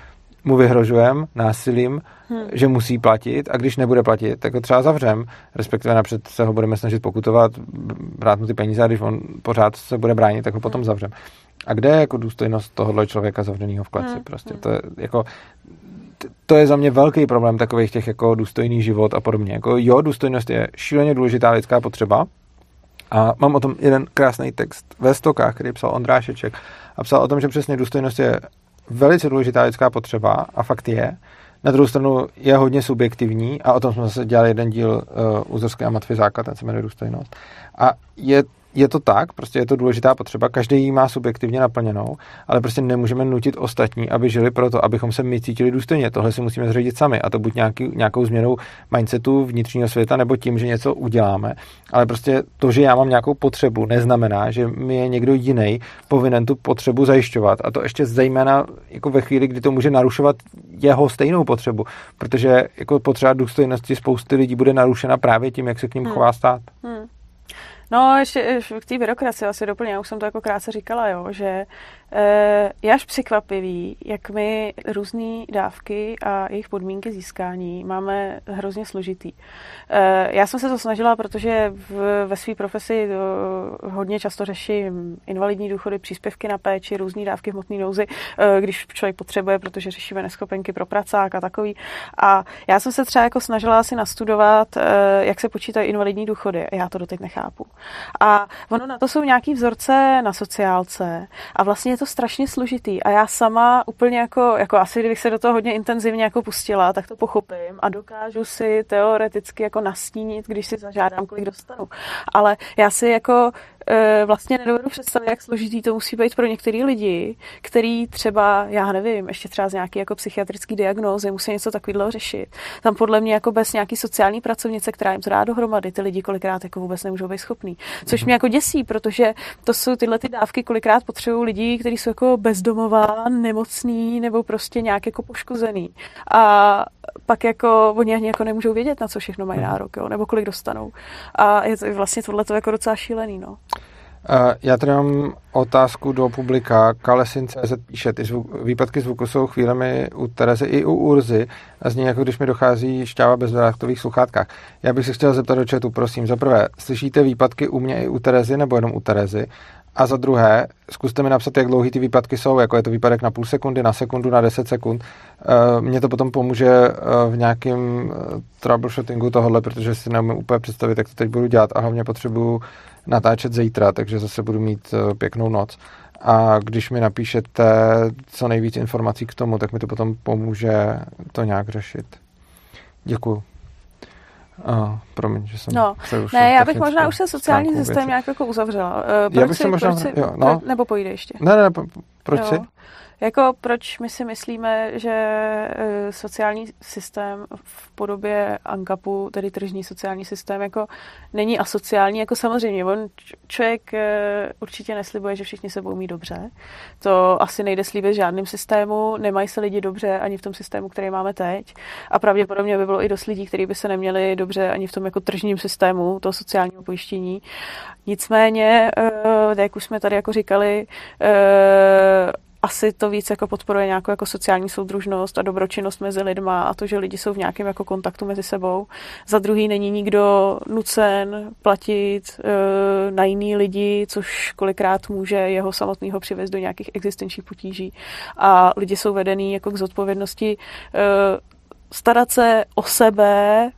mu vyhrožujem násilím, hmm. že musí platit a když nebude platit, tak ho třeba zavřem, respektive napřed se ho budeme snažit pokutovat, brát mu ty peníze a když on pořád se bude bránit, tak ho potom hmm. zavřem. A kde je jako důstojnost tohohle člověka zavřeného v kleci? Hmm. Prostě to je jako to je za mě velký problém takových těch jako důstojný život a podobně. Jako jo, důstojnost je šíleně důležitá lidská potřeba, a mám o tom jeden krásný text ve stokách, který psal Ondrášeček a psal o tom, že přesně důstojnost je velice důležitá lidská potřeba a fakt je. Na druhou stranu je hodně subjektivní a o tom jsme zase dělali jeden díl uh, u Zorské a Matvizáka, ten se jmenuje důstojnost. A je je to tak, prostě je to důležitá potřeba, každý ji má subjektivně naplněnou, ale prostě nemůžeme nutit ostatní, aby žili proto, abychom se my cítili důstojně. Tohle si musíme zředit sami a to buď nějaký, nějakou změnou mindsetu vnitřního světa nebo tím, že něco uděláme. Ale prostě to, že já mám nějakou potřebu, neznamená, že mi je někdo jiný povinen tu potřebu zajišťovat. A to ještě zejména jako ve chvíli, kdy to může narušovat jeho stejnou potřebu, protože jako potřeba důstojnosti spousty lidí bude narušena právě tím, jak se k ním hmm. chová stát. Hmm. No, ještě k té byrokracii asi doplně, já už jsem to jako krátce říkala, jo, že Eh, je až překvapivý, jak my různé dávky a jejich podmínky získání máme hrozně složitý. Eh, já jsem se to snažila, protože v, ve své profesi eh, hodně často řeším invalidní důchody, příspěvky na péči, různé dávky hmotné nouzy, když člověk potřebuje, protože řešíme neschopenky pro pracák a takový. A já jsem se třeba jako snažila si nastudovat, jak se počítají invalidní důchody. Já to doteď nechápu. A ono na to jsou nějaký vzorce na sociálce a vlastně je to strašně složitý a já sama úplně jako, jako asi kdybych se do toho hodně intenzivně jako pustila, tak to pochopím a dokážu si teoreticky jako nastínit, když si zažádám, kolik dostanu. Ale já si jako vlastně nedovedu představit, jak složitý to musí být pro některý lidi, který třeba, já nevím, ještě třeba z nějaký jako psychiatrický diagnózy musí něco takového řešit. Tam podle mě jako bez nějaký sociální pracovnice, která jim to dá dohromady, ty lidi kolikrát jako vůbec nemůžou být schopný. Což mě jako děsí, protože to jsou tyhle ty dávky kolikrát potřebují lidi, kteří jsou jako bezdomová, nemocný nebo prostě nějak jako poškozený. A pak jako oni ani jako nemůžou vědět, na co všechno mají nárok, jo, nebo kolik dostanou. A je to vlastně tohle to jako docela šílený, no. Já tady mám otázku do publika. Kalesin.cz píše, ty zvuk, výpadky zvuku jsou chvílemi u Terezy i u Urzy a zní jako když mi dochází šťáva bez v sluchátkách. Já bych se chtěl zeptat do chatu, prosím. Za prvé, slyšíte výpadky u mě i u Terezy nebo jenom u Terezy? A za druhé, zkuste mi napsat, jak dlouhý ty výpadky jsou, jako je to výpadek na půl sekundy, na sekundu, na 10 sekund. Eh, mně to potom pomůže eh, v nějakém eh, troubleshootingu tohohle, protože si neumím úplně představit, jak to teď budu dělat a hlavně potřebuju natáčet zítra, takže zase budu mít pěknou noc. A když mi napíšete co nejvíc informací k tomu, tak mi to potom pomůže to nějak řešit. Děkuju. A, promiň, že jsem no, Ne, já bych možná už se sociální systém nějak jako uzavřela. Uh, proč já bych si, možná, si, jo, no. Nebo pojde ještě. Ne, ne, ne proč jo. si? Jako proč my si myslíme, že e, sociální systém v podobě ANKAPu, tedy tržní sociální systém, jako není asociální, jako samozřejmě. On člověk e, určitě neslibuje, že všichni se budou mít dobře. To asi nejde slíbit žádným systému, nemají se lidi dobře ani v tom systému, který máme teď. A pravděpodobně by bylo i dost lidí, kteří by se neměli dobře ani v tom jako tržním systému toho sociálního pojištění. Nicméně, e, jak už jsme tady jako říkali, asi to víc jako podporuje nějakou jako sociální soudružnost a dobročinnost mezi lidma a to, že lidi jsou v nějakém jako kontaktu mezi sebou. Za druhý není nikdo nucen platit e, na jiný lidi, což kolikrát může jeho samotného přivést do nějakých existenčních potíží. A lidi jsou vedený jako k zodpovědnosti e, starat se o sebe,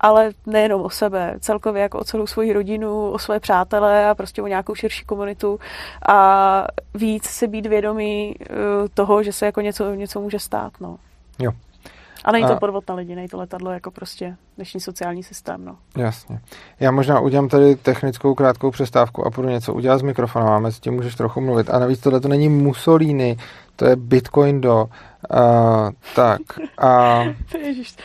ale nejenom o sebe, celkově jako o celou svoji rodinu, o své přátele a prostě o nějakou širší komunitu a víc si být vědomý eh, toho, že se jako něco, něco může stát, no. Jo. A není to a... podvod na lidi, není to letadlo jako prostě dnešní sociální systém, no. Jasně. Já možná udělám tady technickou krátkou přestávku a budu něco udělat s mikrofonem a mezi tím můžeš trochu mluvit. A navíc tohle to není Mussolini, to je Bitcoin do. Uh, tak. A... Ježiš.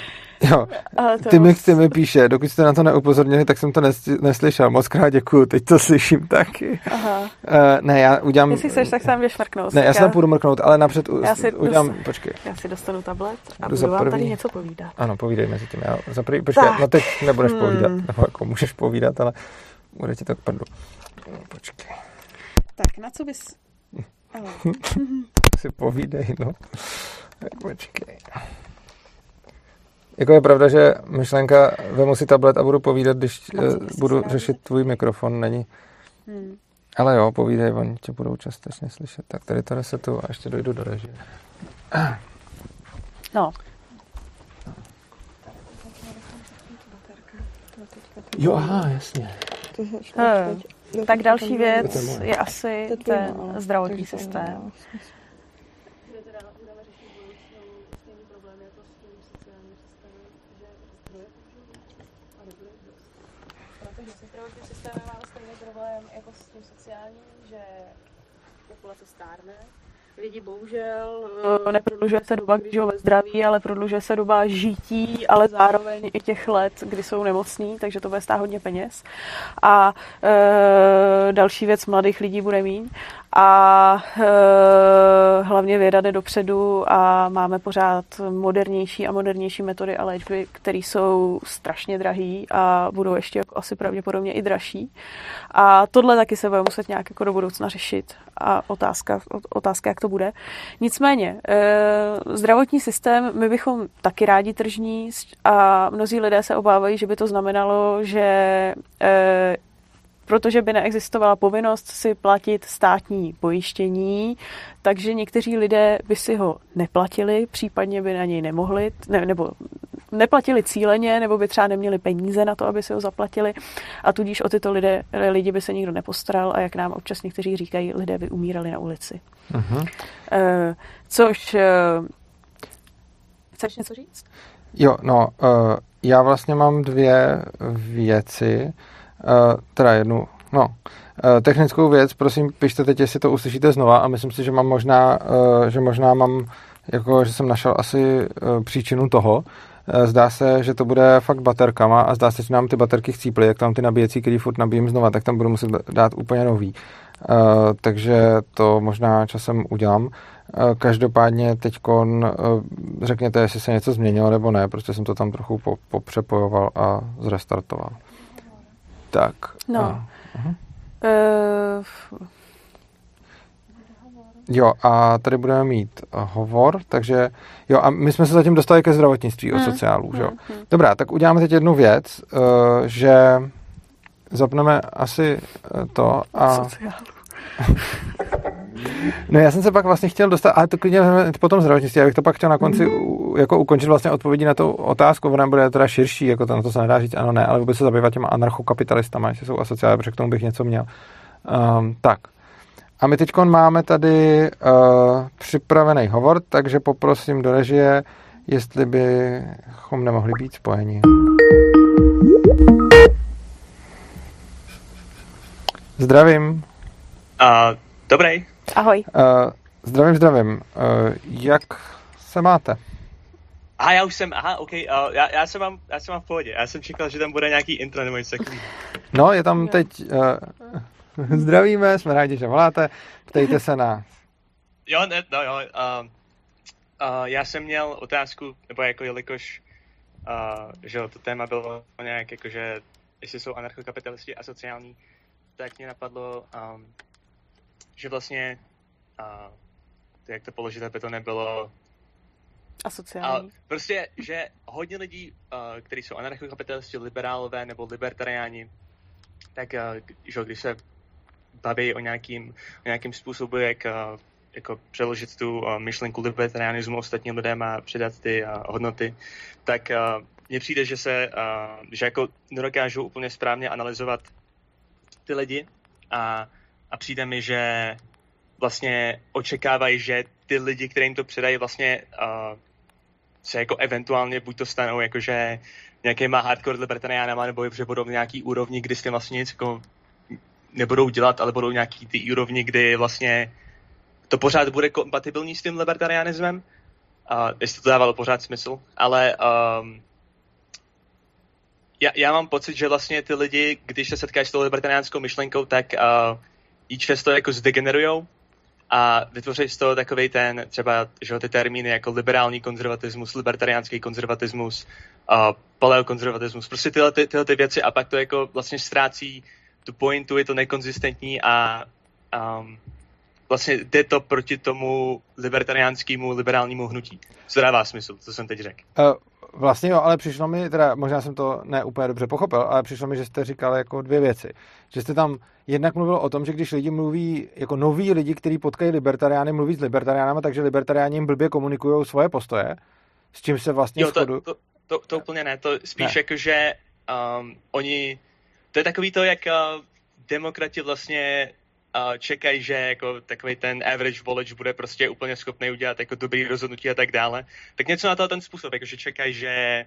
Jo, ty mi, ty mi píše, dokud jste na to neupozornili, tak jsem to neslyšel. Moc krát děkuju, teď to slyším taky. Aha. Uh, ne, já udělám... Jestli chceš, tak sám jdeš mrknout. Ne, já se tam půjdu mrknout, ale napřed já si udělám... Dost... Počkej. Já si dostanu tablet a budu vám tady něco povídat. Ano, povídej mezi tím. Já za prvý, počkej, tak. no teď nebudeš hmm. povídat, nebo jako můžeš povídat, ale bude ti to k prdu. Počkej. Tak, na co bys... si povídej, no. Počkej. Jako je pravda, že myšlenka, vemu si tablet a budu povídat, když uh, budu řešit tvůj mikrofon, není. Hmm. Ale jo, povídej, oni tě budou částečně slyšet. Tak tady to resetu a ještě dojdu do režie. No. Jo, aha, jasně. Hmm. Tak další věc je asi ten zdravotní systém. Lidi bohužel eh, neprodlužuje se doba, když žijou ve zdraví, ale prodlužuje se doba žití, ale zároveň i těch let, kdy jsou nemocní, takže to bude stát hodně peněz. A e, další věc mladých lidí bude mít a e, hlavně věda jde dopředu a máme pořád modernější a modernější metody a léčby, které jsou strašně drahý a budou ještě asi pravděpodobně i dražší. A tohle taky se bude muset nějak jako do budoucna řešit a otázka, otázka jak to bude. Nicméně, e, zdravotní systém, my bychom taky rádi tržní a mnozí lidé se obávají, že by to znamenalo, že e, protože by neexistovala povinnost si platit státní pojištění, takže někteří lidé by si ho neplatili, případně by na něj nemohli, ne, nebo neplatili cíleně, nebo by třeba neměli peníze na to, aby si ho zaplatili a tudíž o tyto lidé, lidi by se nikdo nepostaral a jak nám občas někteří říkají, lidé by umírali na ulici. Uh-huh. Uh, což... Uh, chceš něco říct? Jo, no, uh, já vlastně mám dvě věci. Uh, teda jednu, no, uh, technickou věc, prosím, pište teď, jestli to uslyšíte znova a myslím si, že mám možná, uh, že možná mám, jako, že jsem našel asi příčinu toho. Zdá se, že to bude fakt baterkama a zdá se, že nám ty baterky chcíply, jak tam ty nabíjecí, který furt nabíjím znova, tak tam budu muset dát úplně nový. Takže to možná časem udělám. Každopádně teď řekněte, jestli se něco změnilo nebo ne, prostě jsem to tam trochu popřepojoval a zrestartoval. Tak. No. Uh, uh, Jo, a tady budeme mít hovor, takže jo, a my jsme se zatím dostali ke zdravotnictví hmm. o sociálu, že jo. Hmm, hmm. Dobrá, tak uděláme teď jednu věc, uh, že zapneme asi to a... Sociálu. No já jsem se pak vlastně chtěl dostat, ale to klidně potom zdravotnictví, já bych to pak chtěl na konci jako ukončit vlastně odpovědí na tu otázku, ona bude teda širší, jako to, na to se nedá říct ano, ne, ale vůbec se zabývat těma anarchokapitalistama, jestli jsou asociály, protože k tomu bych něco měl. Um, tak. A my teď máme tady uh, připravený hovor, takže poprosím do režie, jestli bychom nemohli být spojeni. Zdravím. Uh, dobrý. Ahoj. Uh, zdravím, zdravím. Uh, jak se máte? A já už jsem, aha, ok, uh, já, já, jsem mám, já jsem mám v pohodě. Já jsem čekal, že tam bude nějaký intro nebo něco takový. No, je tam teď, uh, zdravíme, jsme rádi, že voláte, ptejte se nás. Jo, ne, no jo, uh, uh, já jsem měl otázku, nebo jako jelikož, uh, že to téma bylo nějak jako, že jestli jsou anarchokapitalisti a sociální, tak mě napadlo, um, že vlastně, uh, jak to položit, aby to nebylo Asociální. prostě, že hodně lidí, uh, kteří jsou anarchokapitalisti, liberálové nebo libertariáni, tak uh, že když se baví o nějakým, o nějakým způsobu, jak uh, jako přeložit tu uh, myšlenku libertarianismu ostatním lidem a předat ty uh, hodnoty, tak uh, mně přijde, že se, uh, že jako nedokážu úplně správně analyzovat ty lidi a, a přijde mi, že vlastně očekávají, že ty lidi, kterým to předají, vlastně uh, se jako eventuálně buď to stanou jakože nějakýma hardcore libertariánama, nebo že budou v nějaký úrovni, kdy s tím vlastně nic jako nebudou dělat, ale budou nějaký ty úrovni, kdy vlastně to pořád bude kompatibilní s tím libertarianismem, uh, jestli to dávalo pořád smysl, ale um, já, já mám pocit, že vlastně ty lidi, když se setkáš s tou libertariánskou myšlenkou, tak uh, ji často jako zdegenerujou a vytvoří z toho takový ten, třeba že ty termíny jako liberální konzervatismus, libertariánský konzervatismus, uh, paleokonzervatismus, prostě tyhle, ty, tyhle ty věci a pak to jako vlastně ztrácí tu pointu, je to nekonzistentní a um, vlastně jde to proti tomu libertariánskému liberálnímu hnutí. Co dává smysl, co jsem teď řekl. Uh, vlastně jo, ale přišlo mi, teda možná jsem to ne úplně dobře pochopil, ale přišlo mi, že jste říkali jako dvě věci. Že jste tam jednak mluvil o tom, že když lidi mluví, jako noví lidi, kteří potkají libertariány, mluví s libertariánama, takže libertariáni jim blbě komunikují svoje postoje, s čím se vlastně jo, to, to, to, to, to úplně ne, to spíš ne. jako, že um, oni, to je takový to, jak uh, demokrati vlastně čekají, že jako takový ten average volič bude prostě úplně schopný udělat jako dobrý rozhodnutí a tak dále. Tak něco na to ten způsob, jako že čekají, že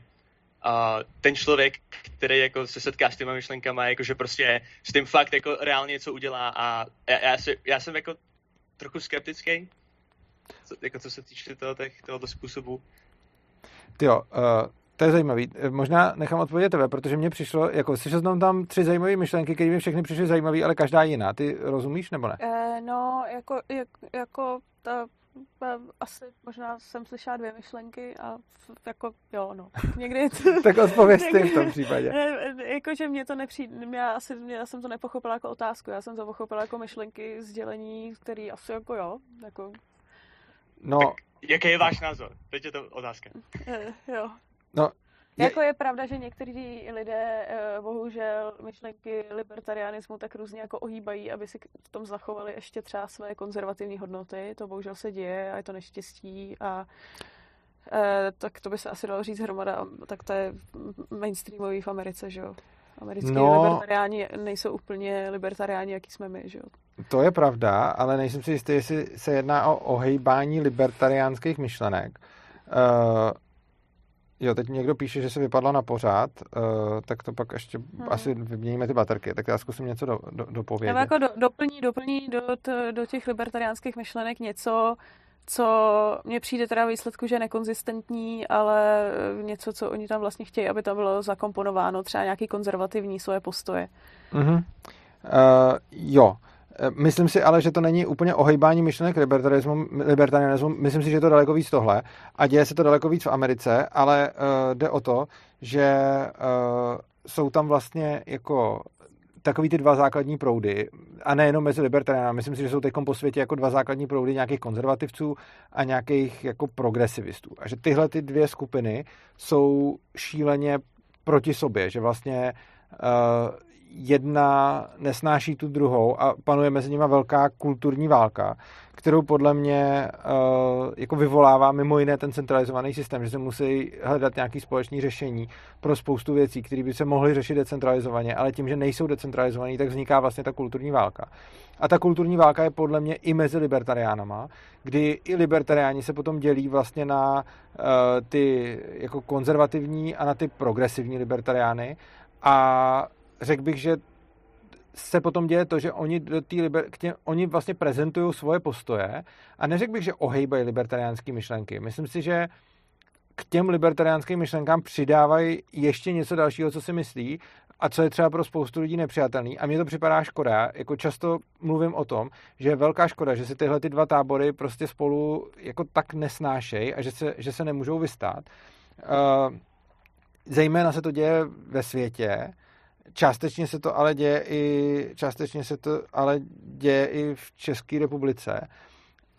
uh, ten člověk, který jako se setká s těma myšlenkama, jako že prostě s tím fakt jako reálně něco udělá a já, já, si, já jsem jako trochu skeptický, co, jako co se týče toho, tohoto způsobu. Jo, uh, to je zajímavý. Eh, možná nechám odpovědět tebe, protože mně přišlo, jako slyšel jsem tam tři zajímavé myšlenky, které mi všechny přišly zajímavé, ale každá jiná. Ty rozumíš nebo ne? Uh, no, jako, jak, jako ta, asi možná jsem slyšela dvě myšlenky a jako jo, no. Někdy... tak odpověz ty v tom případě. Jakože mě to nepřijde, já, asi, já jsem to nepochopila jako otázku, já jsem to pochopila jako myšlenky, sdělení, který asi jako jo, jako... No, tak jaký je váš názor? Teď je to otázka. Jo, No, je... Jako je pravda, že někteří lidé eh, bohužel myšlenky libertarianismu tak různě jako ohýbají, aby si v tom zachovali ještě třeba své konzervativní hodnoty. To bohužel se děje a je to neštěstí a eh, tak to by se asi dalo říct hromada, tak to je mainstreamový v Americe, že jo. Americký no, libertariáni nejsou úplně libertariáni, jaký jsme my, že jo. To je pravda, ale nejsem si jistý, jestli se jedná o ohejbání libertariánských myšlenek. Uh, Jo, teď někdo píše, že se vypadla na pořád, uh, tak to pak ještě hmm. asi vyměníme ty baterky, tak já zkusím něco do, do, dopovědět. Já jako do, doplní, doplní do, to, do těch libertariánských myšlenek něco, co mně přijde teda výsledku, že je nekonzistentní, ale něco, co oni tam vlastně chtějí, aby tam bylo zakomponováno, třeba nějaký konzervativní svoje postoje. Mm-hmm. Uh, jo. Eh, myslím si ale, že to není úplně ohejbání myšlenek libertarismu, libertarianismu. Myslím si, že je to daleko víc tohle. A děje se to daleko víc v Americe, ale uh, jde o to, že uh, jsou tam vlastně jako takový ty dva základní proudy, a nejenom mezi libertariány, myslím si, že jsou teď po světě jako dva základní proudy nějakých konzervativců a nějakých jako progresivistů. A že tyhle ty dvě skupiny jsou šíleně proti sobě, že vlastně jedna nesnáší tu druhou a panuje mezi nimi velká kulturní válka, kterou podle mě uh, jako vyvolává mimo jiné ten centralizovaný systém, že se musí hledat nějaké společné řešení pro spoustu věcí, které by se mohly řešit decentralizovaně, ale tím, že nejsou decentralizované, tak vzniká vlastně ta kulturní válka. A ta kulturní válka je podle mě i mezi libertariánama, kdy i libertariáni se potom dělí vlastně na uh, ty jako konzervativní a na ty progresivní libertariány a řekl bych, že se potom děje to, že oni, do liber, k tě, oni vlastně prezentují svoje postoje a neřekl bych, že ohejbají libertariánské myšlenky. Myslím si, že k těm libertariánským myšlenkám přidávají ještě něco dalšího, co si myslí a co je třeba pro spoustu lidí nepřijatelný. A mně to připadá škoda. Jako často mluvím o tom, že je velká škoda, že si tyhle ty dva tábory prostě spolu jako tak nesnášejí a že se, že se nemůžou vystát. Uh, zejména se to děje ve světě, Částečně se to ale děje i, částečně se to ale děje i v České republice.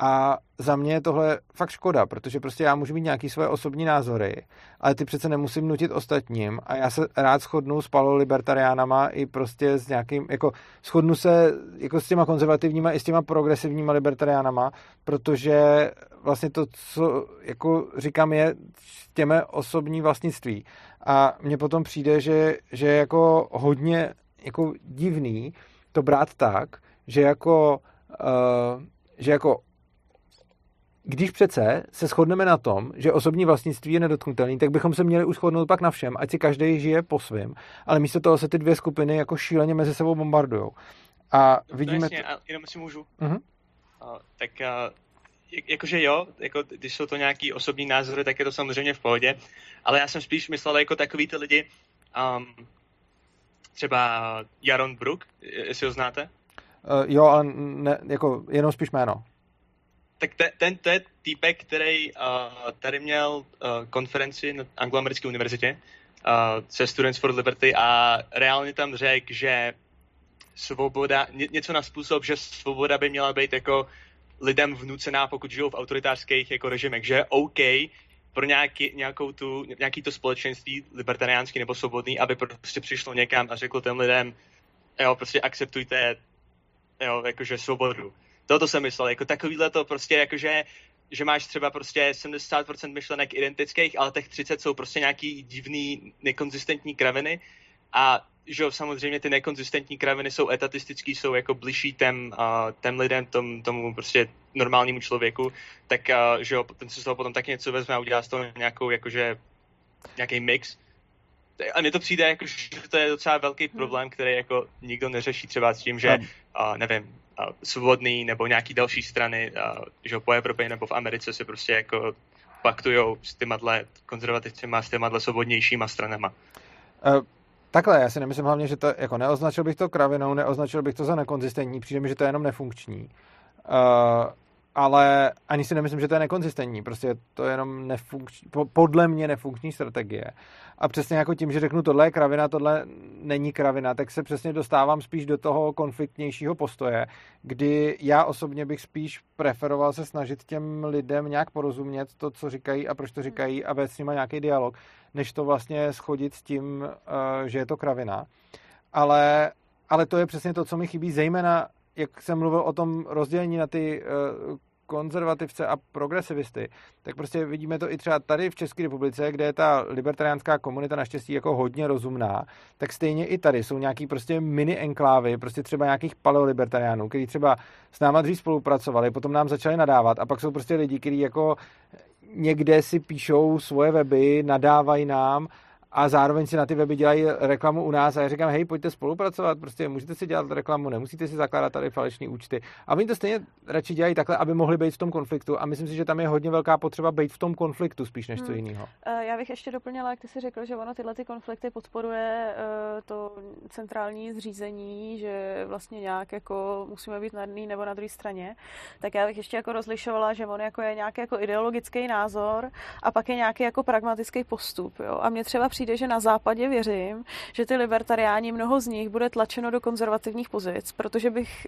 A za mě je tohle fakt škoda, protože prostě já můžu mít nějaký svoje osobní názory, ale ty přece nemusím nutit ostatním a já se rád shodnu s palolibertariánama i prostě s nějakým, jako shodnu se jako s těma konzervativníma i s těma progresivníma libertariánama, protože vlastně to, co jako říkám, je těme osobní vlastnictví. A mně potom přijde, že, že je jako hodně jako divný to brát tak, že jako, uh, že jako když přece se shodneme na tom, že osobní vlastnictví je nedotknutelný, tak bychom se měli už shodnout pak na všem, ať si každý žije po svém, ale místo toho se ty dvě skupiny jako šíleně mezi sebou bombardují. A vidíme... No jasně, a jenom si můžu. Uh-huh. Uh, tak uh, jakože jo, jako, když jsou to nějaký osobní názory, tak je to samozřejmě v pohodě, ale já jsem spíš myslel jako takový ty lidi, um, třeba Jaron Brook, jestli ho znáte? Uh, jo, ale ne, jako jenom spíš jméno. Tak te, ten, to je týpek, který uh, tady měl uh, konferenci na Angloamerické univerzitě uh, se Students for Liberty a reálně tam řekl, že svoboda, ně, něco na způsob, že svoboda by měla být jako lidem vnucená, pokud žijou v autoritářských jako režimech, že OK pro nějaký, nějakou tu, nějaký to společenství libertariánský nebo svobodný, aby prostě přišlo někam a řeklo těm lidem, jo, prostě akceptujte, jo, jakože svobodu. Toto jsem myslel, jako takovýhle to prostě, jakože že máš třeba prostě 70% myšlenek identických, ale těch 30 jsou prostě nějaký divný, nekonzistentní kraviny a že samozřejmě ty nekonzistentní kraviny jsou etatistický, jsou jako bližší těm, uh, těm lidem, tom, tomu prostě normálnímu člověku, tak uh, že jo, ten se z toho potom tak něco vezme a udělá z toho nějakou, jakože, nějaký mix. A mně to přijde, jako, že to je docela velký hmm. problém, který jako nikdo neřeší třeba s tím, že, uh, nevím, uh, svobodný nebo nějaký další strany, uh, že po Evropě nebo v Americe se prostě jako paktujou s těma konzervativcima, s těma svobodnějšíma stranama. Uh Takhle, já si nemyslím hlavně, že to, jako neoznačil bych to kravinou, neoznačil bych to za nekonzistentní, přijde mi, že to je jenom nefunkční. Uh, ale ani si nemyslím, že to je nekonzistentní, prostě to je jenom nefunkční, podle mě nefunkční strategie. A přesně jako tím, že řeknu, tohle je kravina, tohle není kravina, tak se přesně dostávám spíš do toho konfliktnějšího postoje, kdy já osobně bych spíš preferoval se snažit těm lidem nějak porozumět to, co říkají a proč to říkají a vést s nimi nějaký dialog, než to vlastně schodit s tím, eh, že je to kravina. Ale, ale to je přesně to, co mi chybí, zejména jak jsem mluvil o tom rozdělení na ty uh, konzervativce a progresivisty, tak prostě vidíme to i třeba tady v České republice, kde je ta libertariánská komunita naštěstí jako hodně rozumná, tak stejně i tady jsou nějaký prostě mini enklávy, prostě třeba nějakých paleolibertariánů, kteří třeba s náma dřív spolupracovali, potom nám začali nadávat a pak jsou prostě lidi, kteří jako někde si píšou svoje weby, nadávají nám a zároveň si na ty weby dělají reklamu u nás a já říkám, hej, pojďte spolupracovat, prostě můžete si dělat reklamu, nemusíte si zakládat tady falešné účty. A oni to stejně radši dělají takhle, aby mohli být v tom konfliktu a myslím si, že tam je hodně velká potřeba být v tom konfliktu spíš než hmm. co jiného. Eh, já bych ještě doplnila, jak ty si řekl, že ono tyhle ty konflikty podporuje eh, to centrální zřízení, že vlastně nějak jako musíme být na jedné nebo na druhé straně, tak já bych ještě jako rozlišovala, že on jako je nějaký jako ideologický názor a pak je nějaký jako pragmatický postup. Jo? A mě třeba přijde, že na západě věřím, že ty libertariáni, mnoho z nich bude tlačeno do konzervativních pozic, protože bych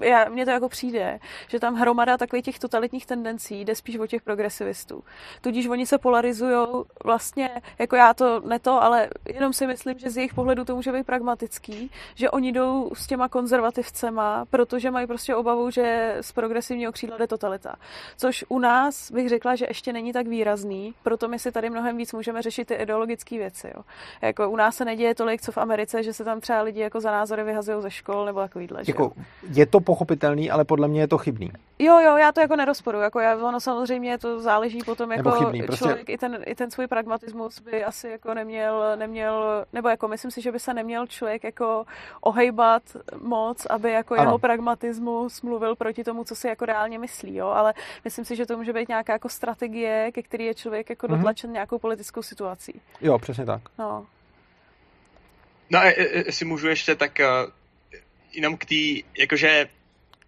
já, mně to jako přijde, že tam hromada takových těch totalitních tendencí jde spíš o těch progresivistů. Tudíž oni se polarizují vlastně, jako já to ne to, ale jenom si myslím, že z jejich pohledu to může být pragmatický, že oni jdou s těma konzervativcema, protože mají prostě obavu, že z progresivního křídla jde totalita. Což u nás bych řekla, že ještě není tak výrazný, proto my si tady mnohem víc můžeme řešit ty ideologické věci. Jo. Jako u nás se neděje tolik, co v Americe, že se tam třeba lidi jako za názory vyhazují ze škol nebo takovýhle. Jako, je to pochopitelný, ale podle mě je to chybný. Jo, jo, já to jako nerozporu. Jako já, ono samozřejmě to záleží potom, jako chybný, prostě... člověk i ten, i ten svůj pragmatismus by asi jako neměl, neměl, nebo jako myslím si, že by se neměl člověk jako ohejbat moc, aby jako ano. jeho pragmatismus mluvil proti tomu, co si jako reálně myslí, jo, ale myslím si, že to může být nějaká jako strategie, ke který je člověk jako mm-hmm. dotlačen nějakou politickou situací. Jo, přesně tak. No. No, jestli můžu ještě, tak uh, jenom k té, jakože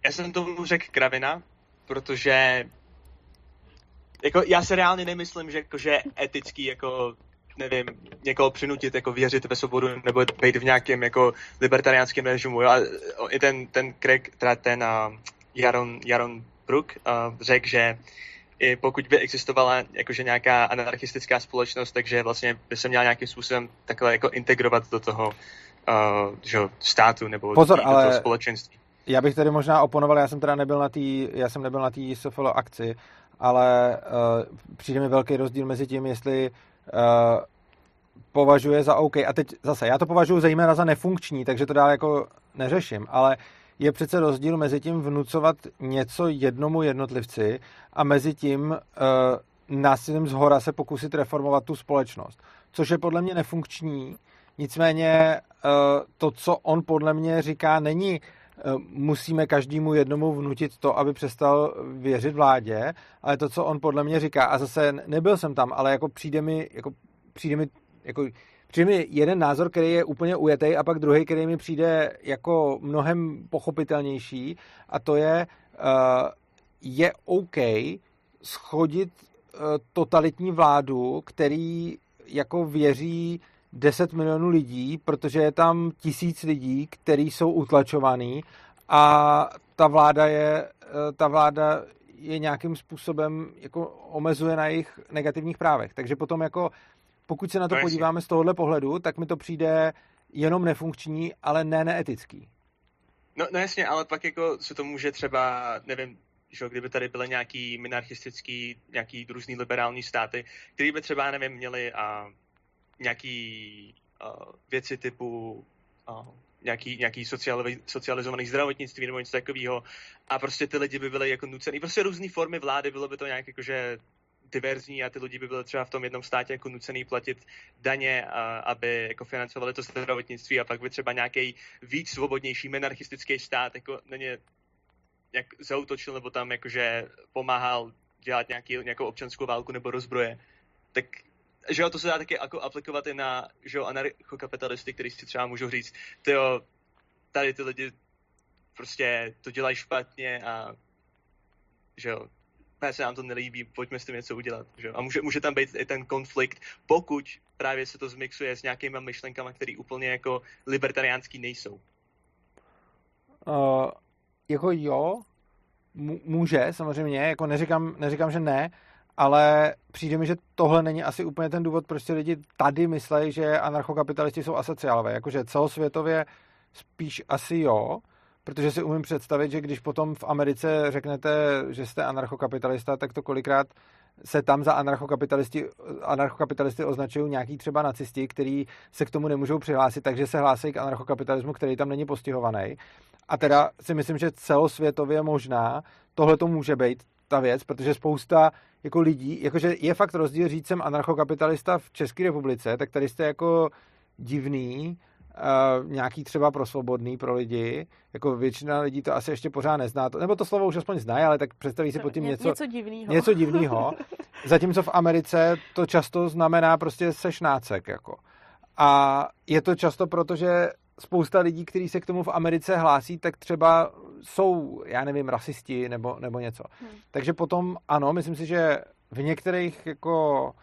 já jsem tomu řekl kravina, protože jako já se reálně nemyslím, že jakože etický jako nevím, někoho přinutit jako věřit ve svobodu nebo být v nějakém jako libertariánském režimu. Jo? A i ten, ten Craig, teda ten uh, Jaron, Jaron Brook uh, řekl, že i pokud by existovala jakože nějaká anarchistická společnost, takže vlastně by se měla nějakým způsobem takhle jako integrovat do toho uh, že, státu nebo Pozor, do ale... toho společenství. Já bych tady možná oponoval, já jsem teda nebyl na té, já jsem nebyl na té SFL akci, ale uh, přijde mi velký rozdíl mezi tím, jestli uh, považuje za OK. A teď zase, já to považuji zejména za nefunkční, takže to dál jako neřeším, ale je přece rozdíl mezi tím vnucovat něco jednomu jednotlivci a mezi tím uh, násilím z hora se pokusit reformovat tu společnost. Což je podle mě nefunkční, nicméně uh, to, co on podle mě říká, není Eh, musíme každému jednomu vnutit to, aby přestal věřit vládě, ale to, co on podle mě říká, a zase nebyl jsem tam, ale jako přijde mi, jako přijde mi, jako přijde mi jeden názor, který je úplně ujetý a pak druhý, který mi přijde jako mnohem pochopitelnější a to je, uh, je OK schodit totalitní vládu, který jako věří 10 milionů lidí, protože je tam tisíc lidí, kteří jsou utlačovaný a ta vláda je, uh, ta vláda je nějakým způsobem jako omezuje na jejich negativních právech. Takže potom jako, pokud se na to no, podíváme z tohohle pohledu, tak mi to přijde jenom nefunkční, ale ne neetický. No, no jasně, ale pak jako se to může třeba, nevím, že kdyby tady byly nějaký minarchistický, nějaký různý liberální státy, který by třeba, nevím, měli a, nějaký a, věci typu a, nějaký, nějaký socializovaný zdravotnictví nebo něco takového a prostě ty lidi by byly jako nucený, prostě různé formy vlády, bylo by to nějak jakože diverzní a ty lidi by byly třeba v tom jednom státě jako nucený platit daně, a, aby jako financovali to zdravotnictví a pak by třeba nějaký víc svobodnější minarchistický stát jako na ně jak zautočil nebo tam jakože pomáhal dělat nějaký, nějakou občanskou válku nebo rozbroje, tak že jo, to se dá taky jako aplikovat i na, že jo, anarchokapitalisty, kteří si třeba můžou říct, jo, tady ty lidi prostě to dělají špatně a že jo, se nám to nelíbí, pojďme s tím něco udělat. Že? A může, může tam být i ten konflikt, pokud právě se to zmixuje s nějakýma myšlenkama, které úplně jako libertariánský nejsou. Uh, jako jo, může samozřejmě, jako neříkám, neříkám, že ne, ale přijde mi, že tohle není asi úplně ten důvod, proč si lidi tady myslejí, že anarchokapitalisti jsou asociálové. Jakože celosvětově spíš asi jo, protože si umím představit, že když potom v Americe řeknete, že jste anarchokapitalista, tak to kolikrát se tam za anarchokapitalisti, anarchokapitalisty označují nějaký třeba nacisti, kteří se k tomu nemůžou přihlásit, takže se hlásí k anarchokapitalismu, který tam není postihovaný. A teda si myslím, že celosvětově možná tohle to může být ta věc, protože spousta jako lidí, jakože je fakt rozdíl říct jsem anarchokapitalista v České republice, tak tady jste jako divný, Uh, nějaký třeba pro svobodný pro lidi, jako většina lidí to asi ještě pořád nezná, to, nebo to slovo už aspoň znají, ale tak představí si pod tím něco, něco divného. Něco divného. Zatímco v Americe to často znamená prostě sešnácek, jako. A je to často proto, že spousta lidí, kteří se k tomu v Americe hlásí, tak třeba jsou, já nevím, rasisti nebo, nebo něco. Hmm. Takže potom ano, myslím si, že v některých jako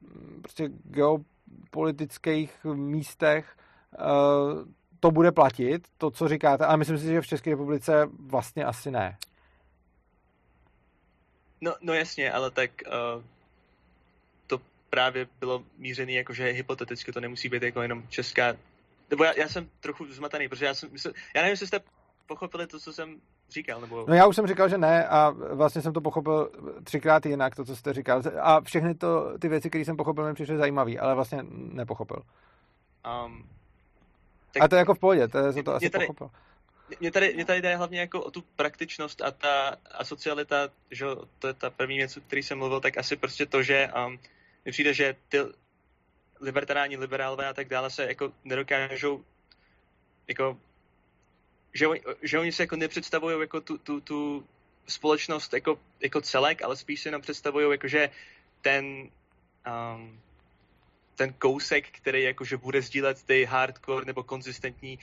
mm, prostě geopolitických místech uh, to bude platit, to, co říkáte, ale myslím si, že v České republice vlastně asi ne. No, no jasně, ale tak uh, to právě bylo mířené jako, že hypoteticky to nemusí být jako jenom česká nebo já, já jsem trochu zmatený, protože já jsem myslel, já nevím, jestli jste pochopili to, co jsem říkal, nebo... No já už jsem říkal, že ne a vlastně jsem to pochopil třikrát jinak, to, co jste říkal. A všechny to, ty věci, které jsem pochopil, mi přišly zajímavé, ale vlastně nepochopil. Um, tak a to je jako v pohodě, to je, to asi tady, pochopil. Mě tady, mě tady jde hlavně jako o tu praktičnost a ta asocialita, že to je ta první věc, o který jsem mluvil, tak asi prostě to, že um, mi přijde, že ty libertariáni, liberálové a tak dále se jako nedokážou jako že, oni, že oni se jako nepředstavují jako tu, tu, tu společnost jako, jako celek, ale spíš se jenom představují jako, že ten um, ten kousek, který jakože bude sdílet ty hardcore nebo konzistentní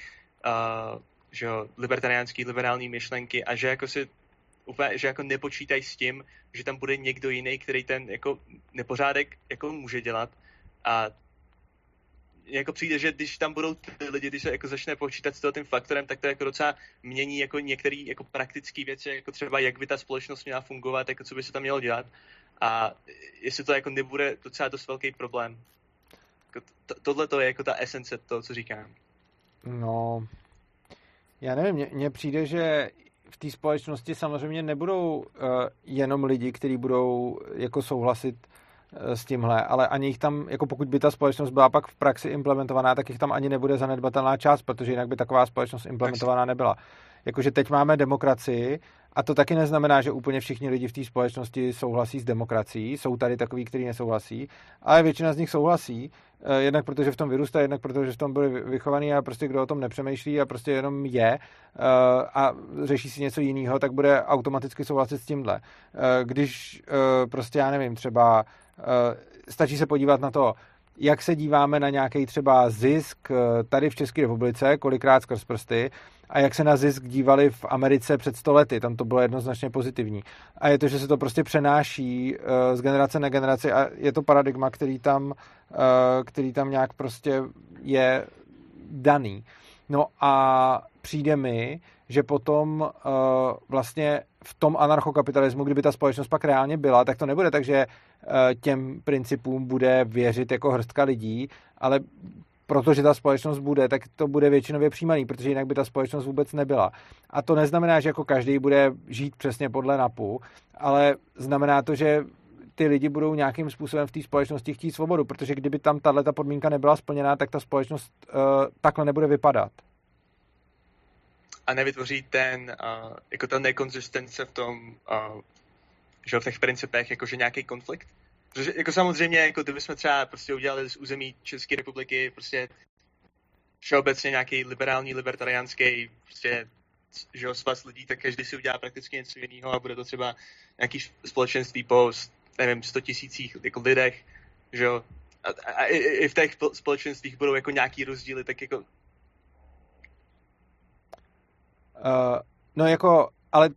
uh, že jo, libertariánský, liberální myšlenky a že jako si úplně, že jako nepočítají s tím, že tam bude někdo jiný, který ten jako nepořádek jako může dělat a jako přijde, že když tam budou ty lidi, když se jako začne počítat s tím faktorem, tak to jako docela mění jako některé jako praktické věci, jako třeba jak by ta společnost měla fungovat, jako co by se tam mělo dělat. A jestli to jako nebude docela dost velký problém. Jako to, tohle to je jako ta esence toho, co říkám. No, já nevím, mně přijde, že v té společnosti samozřejmě nebudou uh, jenom lidi, kteří budou jako souhlasit s tímhle, ale ani jich tam, jako pokud by ta společnost byla pak v praxi implementovaná, tak jich tam ani nebude zanedbatelná část, protože jinak by taková společnost implementovaná nebyla. Jakože teď máme demokracii a to taky neznamená, že úplně všichni lidi v té společnosti souhlasí s demokracií. Jsou tady takový, kteří nesouhlasí, ale většina z nich souhlasí, eh, jednak protože v tom vyrůstá, jednak protože v tom byli vychovaný a prostě kdo o tom nepřemýšlí a prostě jenom je eh, a řeší si něco jiného, tak bude automaticky souhlasit s tímhle. Když prostě, já nevím, třeba Eh, stačí se podívat na to, jak se díváme na nějaký třeba zisk eh, tady v České republice, kolikrát skrz prsty, a jak se na zisk dívali v Americe před stolety, tam to bylo jednoznačně pozitivní. A je to, že se to prostě přenáší eh, z generace na generaci a je to paradigma, který tam, který tam nějak prostě je daný. No a přijde mi, že potom vlastně v tom anarchokapitalismu, kdyby ta společnost pak reálně byla, tak to nebude tak, že uh, těm principům bude věřit jako hrstka lidí, ale protože ta společnost bude, tak to bude většinově přijímaný, protože jinak by ta společnost vůbec nebyla. A to neznamená, že jako každý bude žít přesně podle NAPu, ale znamená to, že ty lidi budou nějakým způsobem v té společnosti chtít svobodu, protože kdyby tam tahle ta podmínka nebyla splněná, tak ta společnost uh, takhle nebude vypadat. A nevytvoří ten, uh, jako ta nekonzistence v tom, uh, že v těch principech, jakože nějaký konflikt? Protože jako samozřejmě, jako kdybychom třeba prostě udělali z území České republiky prostě všeobecně nějaký liberální, libertariánský prostě že jo, svaz lidí, tak každý si udělá prakticky něco jiného a bude to třeba nějaký společenství po, nevím, 100 tisících jako lidech, že jo. A, a, a i, v těch společenstvích budou jako nějaký rozdíly, tak jako... Uh, no jako, ale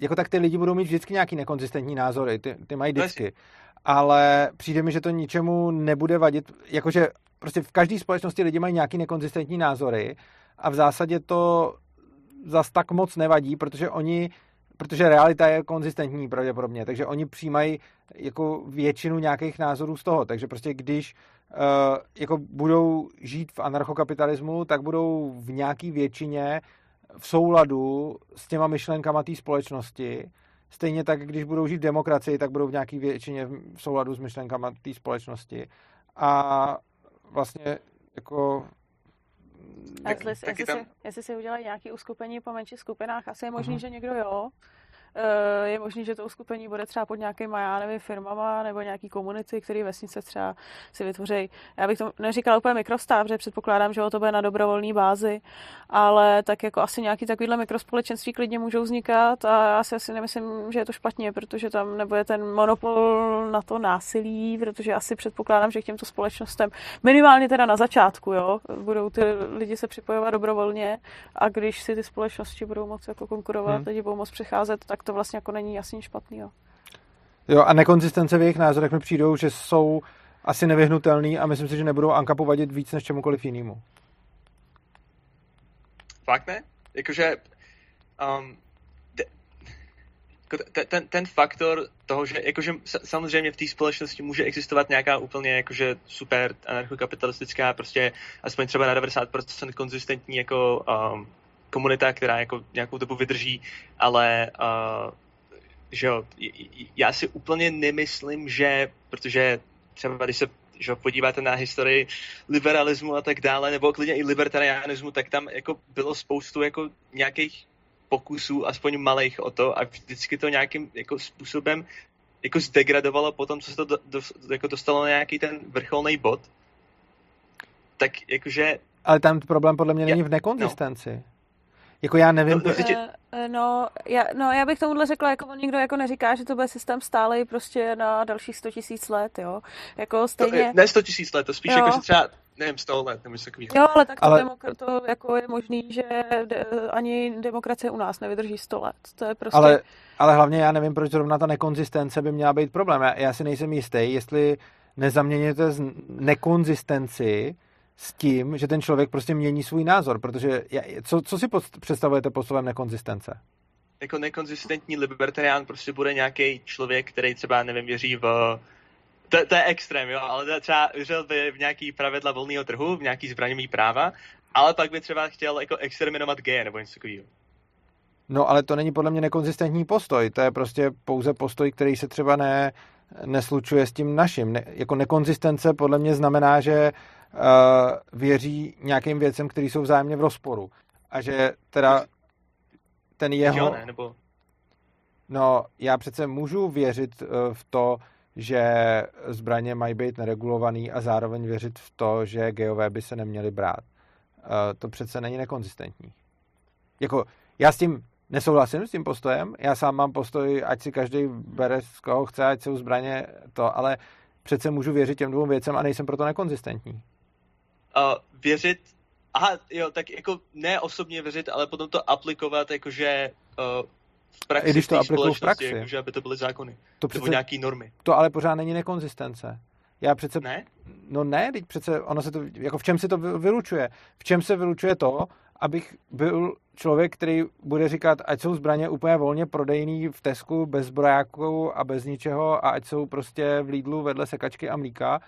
jako tak ty lidi budou mít vždycky nějaký nekonzistentní názory, ty, ty mají no vždycky. Ale přijde mi, že to ničemu nebude vadit, jakože prostě v každé společnosti lidi mají nějaký nekonzistentní názory a v zásadě to zas tak moc nevadí, protože oni, protože realita je konzistentní pravděpodobně, takže oni přijímají jako většinu nějakých názorů z toho, takže prostě když uh, jako budou žít v anarchokapitalismu, tak budou v nějaký většině v souladu s těma myšlenkama té společnosti. Stejně tak, když budou žít v demokracii, tak budou v nějaký většině v souladu s myšlenkama té společnosti. A vlastně jako a jestli, jestli, tam... si, jestli si udělají nějaké uskupení po menších skupinách, asi je možný, uh-huh. že někdo jo, je možný, že to uskupení bude třeba pod nějakýma, já nevím, firmama nebo nějaký komunity, které vesnice třeba si vytvoří. Já bych to neříkala úplně mikrostáv, protože předpokládám, že to bude na dobrovolné bázi, ale tak jako asi nějaký takovýhle mikrospolečenství klidně můžou vznikat a já si asi nemyslím, že je to špatně, protože tam nebude ten monopol na to násilí, protože asi předpokládám, že k těmto společnostem minimálně teda na začátku, jo, budou ty lidi se připojovat dobrovolně a když si ty společnosti budou moci jako konkurovat, hmm. lidi budou moct přecházet, tak tak to vlastně jako není jasně špatný. Jo. jo a nekonzistence v jejich názorech mi přijdou, že jsou asi nevyhnutelný a myslím si, že nebudou Ankapu vadit víc než čemukoliv jinému. Fakt ne? Jakože um, jako ten, ten, ten faktor toho, že jakože samozřejmě v té společnosti může existovat nějaká úplně jakože super anarchokapitalistická, prostě aspoň třeba na 90% konzistentní jako um, komunita, která jako nějakou dobu vydrží, ale uh, že jo, já si úplně nemyslím, že, protože třeba když se že podíváte na historii liberalismu a tak dále, nebo klidně i libertarianismu, tak tam jako bylo spoustu jako nějakých pokusů, aspoň malých o to a vždycky to nějakým jako způsobem jako zdegradovalo potom, co se to do, do, jako dostalo na nějaký ten vrcholný bod. Tak jakože... Ale tam problém podle mě není v nekonzistenci. No. Jako já nevím. No, uh, no, já, no, já bych tomuhle řekla, jako on nikdo jako neříká, že to bude systém stálej prostě na dalších 100 tisíc let, jo. Jako stejně... To, ne 100 tisíc let, to spíš jo. jako, že třeba nevím, 100 let nebo něco takového. Jo, ale tak to, ale... Demok- to jako je možný, že de- ani demokracie u nás nevydrží 100 let. To je prostě... Ale, ale hlavně já nevím, proč zrovna ta nekonzistence by měla být problém. Já, já si nejsem jistý, jestli nezaměníte z nekonzistenci s tím, že ten člověk prostě mění svůj názor, protože co, co si představujete pod slovem nekonzistence? Jako nekonzistentní libertarián prostě bude nějaký člověk, který třeba, nevím, věří v to, to je extrém, jo, ale třeba věřil by v nějaký pravidla volného trhu, v nějaký zbraňový práva, ale pak by třeba chtěl jako exterminovat geje nebo něco takového. No, ale to není podle mě nekonzistentní postoj, to je prostě pouze postoj, který se třeba ne, neslučuje s tím naším. Ne, jako nekonzistence podle mě znamená, že uh, věří nějakým věcem, které jsou vzájemně v rozporu. A že teda ten jeho... Jo, ne, nebo... No, já přece můžu věřit uh, v to, že zbraně mají být neregulovaný a zároveň věřit v to, že geové by se neměli brát. Uh, to přece není nekonzistentní. Jako, já s tím nesouhlasím s tím postojem, já sám mám postoj, ať si každý bere z koho chce, ať jsou zbraně to, ale přece můžu věřit těm dvou věcem a nejsem proto nekonzistentní uh, věřit, aha, jo, tak jako ne osobně věřit, ale potom to aplikovat jakože uh, v praxi, I když to aplikuju v praxi. Jakože, aby to byly zákony. To přece, nebo nějaký normy. To ale pořád není nekonzistence. Já přece... Ne? No ne, teď přece ono se to, jako v čem se to vylučuje? V čem se vylučuje to, abych byl člověk, který bude říkat, ať jsou zbraně úplně volně prodejný v Tesku bez zbrojáků a bez ničeho a ať jsou prostě v Lidlu vedle sekačky a mlíka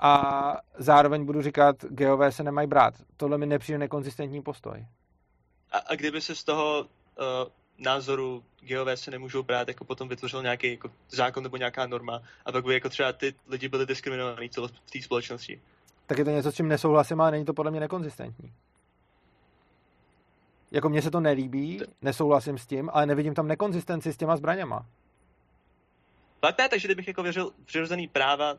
a zároveň budu říkat, geové se nemají brát. Tohle mi nepřijde nekonzistentní postoj. A, a kdyby se z toho uh, názoru geové se nemůžou brát, jako potom vytvořil nějaký jako zákon nebo nějaká norma a pak by jako třeba ty lidi byli diskriminovaní v té společnosti. Tak je to něco, s čím nesouhlasím, ale není to podle mě nekonzistentní. Jako mně se to nelíbí, nesouhlasím s tím, ale nevidím tam nekonzistenci s těma zbraněma. Tak ne, takže kdybych jako věřil přirozený práva,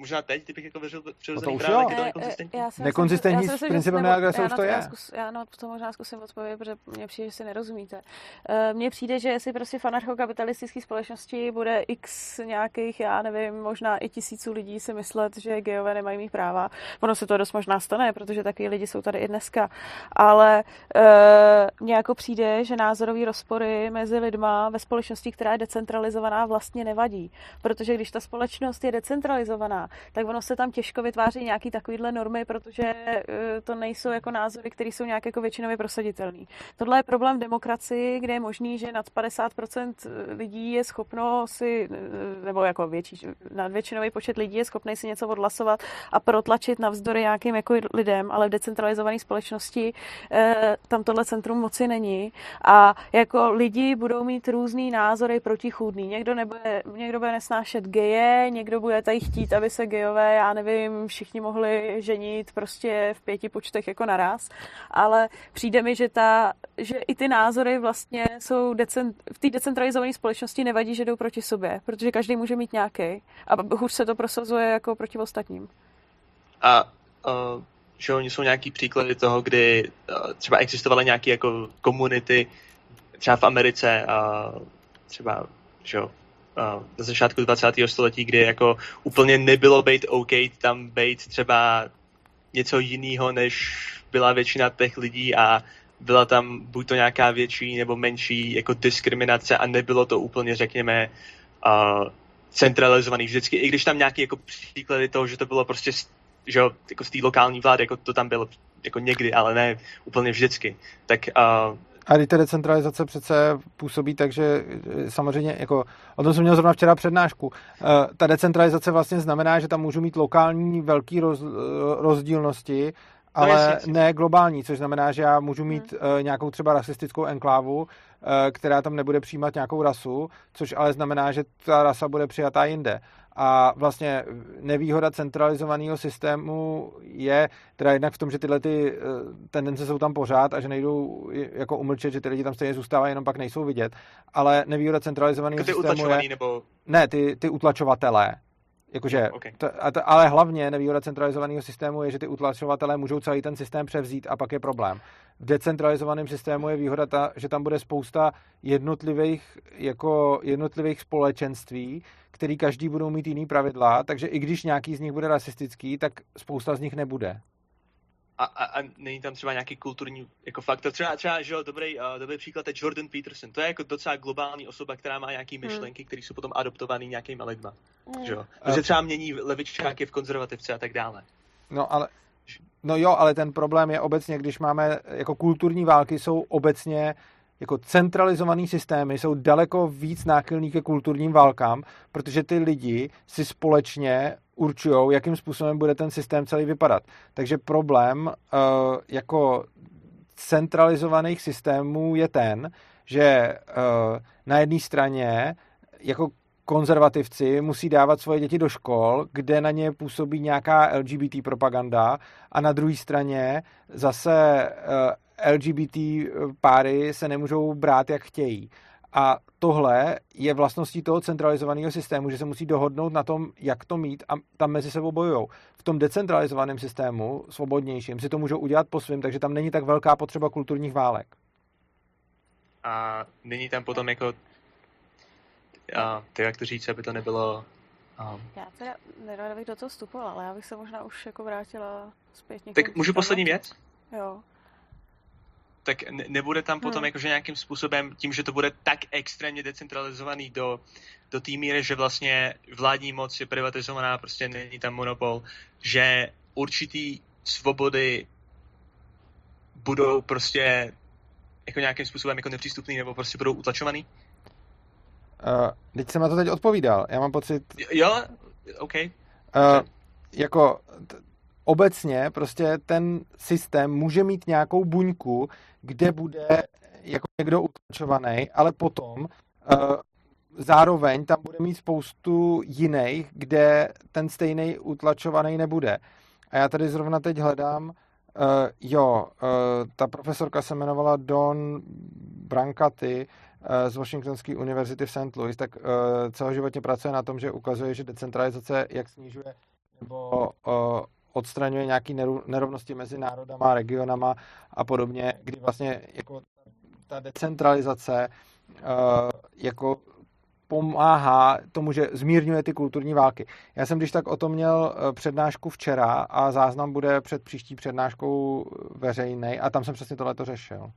možná teď, kdybych jako věřil přirozený No to už práva, jo. tak je to nekonzistentní. já si myslím, Nekonzistentní s principem nebo- neagrese já už to je. Já, zkus, já na to možná zkusím odpovědět, protože mně přijde, že si nerozumíte. Eh, Mně přijde, že jestli prostě v anarchokapitalistické společnosti bude x nějakých, já nevím, možná i tisíců lidí si myslet, že geové nemají mít práva. Ono se to dost možná stane, protože takový lidi jsou tady i dneska. Ale eh, mně jako přijde, že názorový rozpory mezi lidma ve společnosti, která je decentralizovaná, vlastně nevadí. Protože když ta společnost je decentralizovaná, tak ono se tam těžko vytváří nějaký takovýhle normy, protože eh, to nejsou jako názory, které jsou nějak jako většinově prosaditelné. Tohle je problém v demokracii, kde je možný, že nad 50% lidí je schopno si, eh, nebo jako větší, nad většinový počet lidí je schopný si něco odhlasovat a protlačit navzdory nějakým jako lidem, ale v decentralizované společnosti tam tohle centrum moci není a jako lidi budou mít různý názory protichůdný. Někdo, nebude, někdo bude nesnášet geje, někdo bude tady chtít, aby se gejové, já nevím, všichni mohli ženit prostě v pěti počtech jako naraz, ale přijde mi, že, ta, že i ty názory vlastně jsou decent, v té decentralizované společnosti nevadí, že jdou proti sobě, protože každý může mít nějaký a hůř se to prosazuje jako proti ostatním. A uh, že oni jsou nějaký příklady toho, kdy uh, třeba existovaly nějaké jako komunity, třeba v Americe, uh, třeba, že jo, na začátku 20. století, kdy jako úplně nebylo být OK tam být třeba něco jiného, než byla většina těch lidí a byla tam buď to nějaká větší nebo menší jako diskriminace a nebylo to úplně, řekněme, uh, centralizovaný vždycky, i když tam nějaký jako příklady toho, že to bylo prostě že jo, jako z té lokální vlády, jako to tam bylo jako někdy, ale ne úplně vždycky. Tak uh, a ta decentralizace přece působí tak, že eh, samozřejmě, jako, o tom jsem měl zrovna včera přednášku, uh, ta decentralizace vlastně znamená, že tam můžu mít lokální velký roz, rozdílnosti, ale no ne globální, což znamená, že já můžu mít hmm. uh, nějakou třeba rasistickou enklávu, uh, která tam nebude přijímat nějakou rasu, což ale znamená, že ta rasa bude přijatá jinde. A vlastně nevýhoda centralizovaného systému je teda jednak v tom, že tyhle ty tendence jsou tam pořád a že nejdou jako umlčet, že ty lidi tam stejně zůstávají, jenom pak nejsou vidět. Ale nevýhoda centralizovaného ty systému je... Nebo... Ne, ty, ty utlačovatelé. Jakože, no, okay. to, a to, ale hlavně nevýhoda centralizovaného systému je, že ty utlačovatelé můžou celý ten systém převzít a pak je problém. V decentralizovaném systému je výhoda ta, že tam bude spousta jednotlivých, jako jednotlivých společenství, který každý budou mít jiný pravidla, takže i když nějaký z nich bude rasistický, tak spousta z nich nebude. A, a, a není tam třeba nějaký kulturní jako faktor? Třeba, třeba že jo, dobrý, uh, dobrý příklad je Jordan Peterson. To je jako docela globální osoba, která má nějaké myšlenky, hmm. které jsou potom adoptované nějakými lidma. Hmm. Že jo? Protože třeba mění levičáky v konzervativce a tak dále. No ale No jo, ale ten problém je obecně, když máme jako kulturní války, jsou obecně jako centralizované systémy jsou daleko víc náchylný ke kulturním válkám, protože ty lidi si společně určují, jakým způsobem bude ten systém celý vypadat. Takže problém uh, jako centralizovaných systémů je ten, že uh, na jedné straně jako konzervativci musí dávat svoje děti do škol, kde na ně působí nějaká LGBT propaganda a na druhé straně zase uh, LGBT páry se nemůžou brát, jak chtějí. A tohle je vlastností toho centralizovaného systému, že se musí dohodnout na tom, jak to mít a tam mezi sebou bojují. V tom decentralizovaném systému, svobodnějším, si to můžou udělat po svým, takže tam není tak velká potřeba kulturních válek. A není tam potom jako a ty jak to říct, aby to nebylo... Um... Já teda nerada bych do toho vstupovala, ale já bych se možná už jako vrátila zpět Tak můžu poslední věc? Jo. Tak ne- nebude tam potom hmm. jakože nějakým způsobem, tím, že to bude tak extrémně decentralizovaný do, do té míry, že vlastně vládní moc je privatizovaná, prostě není tam monopol, že určitý svobody budou prostě jako nějakým způsobem jako nepřístupný nebo prostě budou utlačovaný? Uh, teď jsem na to teď odpovídal. Já mám pocit... Jo, OK. Uh, jako t- obecně prostě ten systém může mít nějakou buňku, kde bude jako někdo utlačovaný, ale potom uh, zároveň tam bude mít spoustu jiných, kde ten stejný utlačovaný nebude. A já tady zrovna teď hledám, uh, jo, uh, ta profesorka se jmenovala Don Brancaty uh, z Washingtonské univerzity v St. Louis, tak uh, celoživotně pracuje na tom, že ukazuje, že decentralizace jak snižuje nebo uh, odstraňuje nějaké nerovnosti mezi národama, regionama a podobně, kdy vlastně jako ta decentralizace uh, jako pomáhá tomu, že zmírňuje ty kulturní války. Já jsem když tak o tom měl eh, přednášku včera a záznam bude před příští přednáškou veřejný a tam jsem přesně tohle to řešil.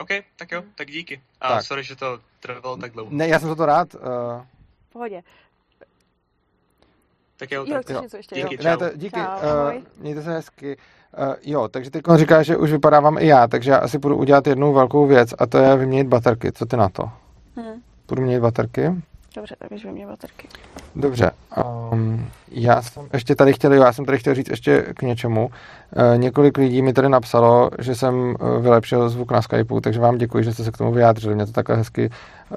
OK, tak jo, tak díky. A tak. sorry, že to trvalo tak dlouho. Ne, já jsem za to rád. Uh... Pohodě. Tak jo, tak jo. Něco ještě, díky, jo. Ne, to, díky, čau, uh, mějte se hezky. Uh, jo, takže teď říká, že už vypadávám i já, takže já asi budu udělat jednu velkou věc a to je vyměnit baterky. Co ty na to? Hmm. Budu měnit baterky? Dobře, tak už vyměnit baterky. Dobře. Um, já jsem ještě tady chtěl, já jsem tady chtěl říct ještě k něčemu. Uh, několik lidí mi tady napsalo, že jsem vylepšil zvuk na Skypeu, takže vám děkuji, že jste se k tomu vyjádřili. Mě to takhle hezky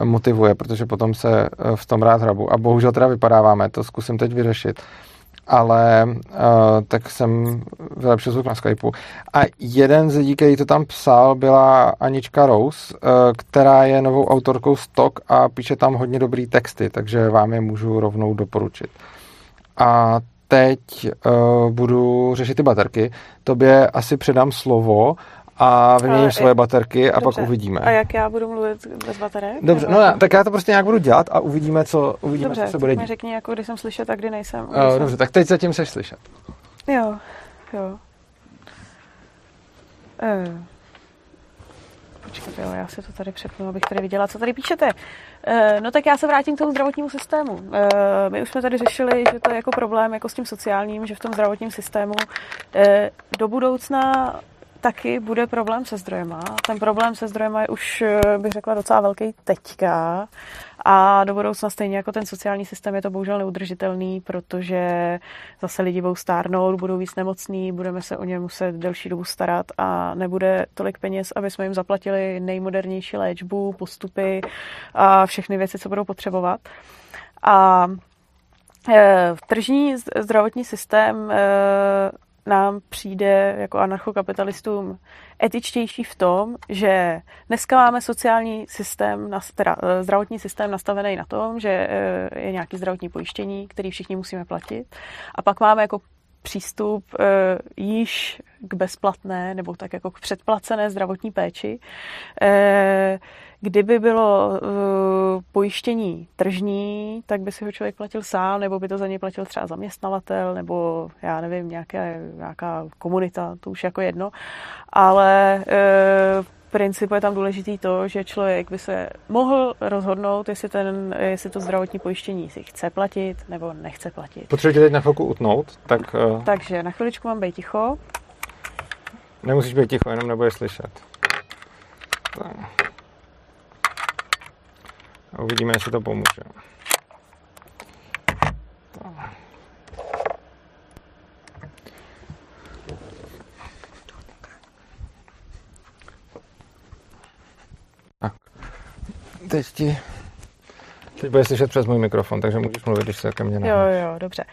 motivuje, protože potom se v tom rád hrabu. A bohužel teda vypadáváme, to zkusím teď vyřešit. Ale uh, tak jsem vylepšil zvuk na Skypeu. A jeden z lidí, který to tam psal, byla Anička Rose, uh, která je novou autorkou Stock a píše tam hodně dobrý texty, takže vám je můžu rovnou doporučit. A teď uh, budu řešit ty baterky. Tobě asi předám slovo a vyměním svoje baterky a Dobře. pak uvidíme. A jak já budu mluvit bez baterek? Dobře, no já, tak já to prostě nějak budu dělat a uvidíme, co, uvidíme, Dobře, co se bude dít. řekni, jako kdy jsem slyšet a kdy nejsem. Kdy uh, jsem... Dobře, tak teď zatím seš slyšet. Jo, jo. Uh. Počkat, jo, já si to tady přepnu, abych tady viděla, co tady píšete. Uh, no tak já se vrátím k tomu zdravotnímu systému. Uh, my už jsme tady řešili, že to je jako problém jako s tím sociálním, že v tom zdravotním systému uh, do budoucna taky bude problém se zdrojema. Ten problém se zdrojema je už, eh, bych řekla, docela velký teďka. A do budoucna stejně jako ten sociální systém je to bohužel neudržitelný, protože zase lidi budou stárnout, budou víc nemocní, budeme se o ně muset delší dobu starat a nebude tolik peněz, aby jsme jim zaplatili nejmodernější léčbu, postupy a všechny věci, co budou potřebovat. A eh, tržní zdravotní systém eh, nám přijde jako anarchokapitalistům etičtější v tom, že dneska máme sociální systém, eh, zdravotní systém nastavený na tom, že eh, je nějaký zdravotní pojištění, který všichni musíme platit. A pak máme jako přístup uh, již k bezplatné nebo tak jako k předplacené zdravotní péči. Kdyby bylo uh, pojištění tržní, tak by si ho člověk platil sám, nebo by to za něj platil třeba zaměstnavatel, nebo já nevím, nějaké, nějaká komunita, to už jako jedno. Ale uh, principu je tam důležitý to, že člověk by se mohl rozhodnout, jestli, ten, jestli to zdravotní pojištění si chce platit nebo nechce platit. Potřebujete teď na chvilku utnout, tak... Uh... Takže na chviličku mám být ticho. Nemusíš být ticho, jenom nebudeš slyšet. Tak. A uvidíme, jestli to pomůže. Tak. teď ti... Teď bude slyšet přes můj mikrofon, takže můžeš mluvit, když se ke mně Jo, jo, dobře.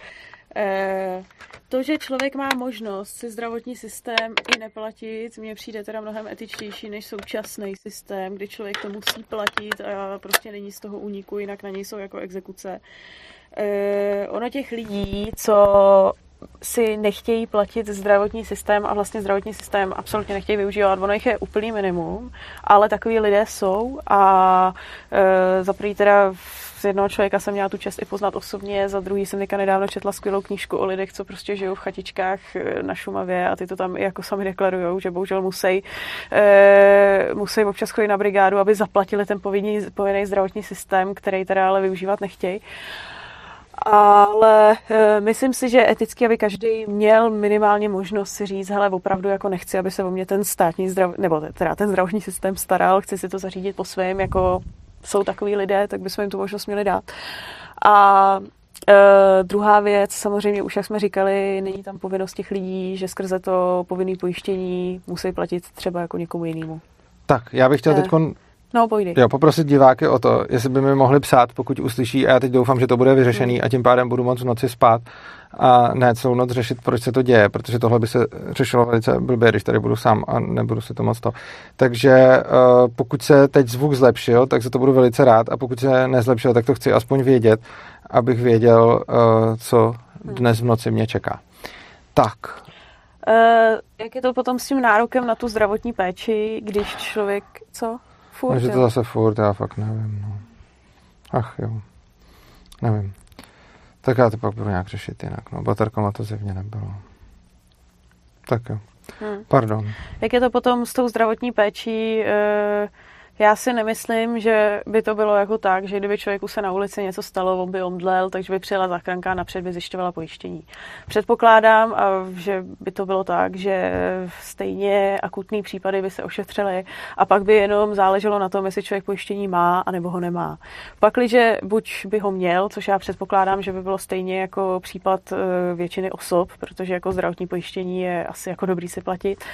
E, to, že člověk má možnost si zdravotní systém i neplatit, mně přijde teda mnohem etičtější než současný systém, kdy člověk to musí platit a prostě není z toho úniku, jinak na něj jsou jako exekuce. E, ono těch lidí, co si nechtějí platit zdravotní systém a vlastně zdravotní systém absolutně nechtějí využívat. Ono jich je úplný minimum, ale takový lidé jsou a e, za teda z jednoho člověka jsem měla tu čest i poznat osobně, za druhý jsem teďka nedávno četla skvělou knížku o lidech, co prostě žijou v chatičkách e, na Šumavě a ty to tam i jako sami deklarujou, že bohužel musí, e, musí občas chodit na brigádu, aby zaplatili ten povinný, povinný zdravotní systém, který teda ale využívat nechtějí. ale e, myslím si, že eticky, aby každý měl minimálně možnost si říct, hele, opravdu jako nechci, aby se o mě ten státní zdrav, nebo teda ten zdravotní systém staral, chci si to zařídit po svém, jako jsou takový lidé, tak bychom jim tu možnost měli dát. A Uh, druhá věc, samozřejmě už jak jsme říkali, není tam povinnost těch lidí, že skrze to povinné pojištění musí platit třeba jako někomu jinému. Tak, já bych chtěl uh, teď No, pojdi. Jo, poprosit diváky o to, jestli by mi mohli psát, pokud uslyší, a já teď doufám, že to bude vyřešený hmm. a tím pádem budu moc v noci spát a ne celou noc řešit, proč se to děje, protože tohle by se řešilo velice blbě, když tady budu sám a nebudu si to moc to. Takže uh, pokud se teď zvuk zlepšil, tak za to budu velice rád a pokud se nezlepšil, tak to chci aspoň vědět, abych věděl, uh, co dnes v noci mě čeká. Tak. Uh, jak je to potom s tím nárokem na tu zdravotní péči, když člověk, co? Furt, no, že to zase furt, já fakt nevím. No. Ach jo, nevím. Tak já to pak budu nějak řešit jinak. No, baterkama to zjevně nebylo. Tak jo. Hmm. Pardon. Jak je to potom s tou zdravotní péčí? E- já si nemyslím, že by to bylo jako tak, že kdyby člověku se na ulici něco stalo, on by omdlel, takže by přijela záchranka a napřed by zjišťovala pojištění. Předpokládám, že by to bylo tak, že stejně akutní případy by se ošetřily a pak by jenom záleželo na tom, jestli člověk pojištění má a nebo ho nemá. Pakliže buď by ho měl, což já předpokládám, že by bylo stejně jako případ e, většiny osob, protože jako zdravotní pojištění je asi jako dobrý si platit.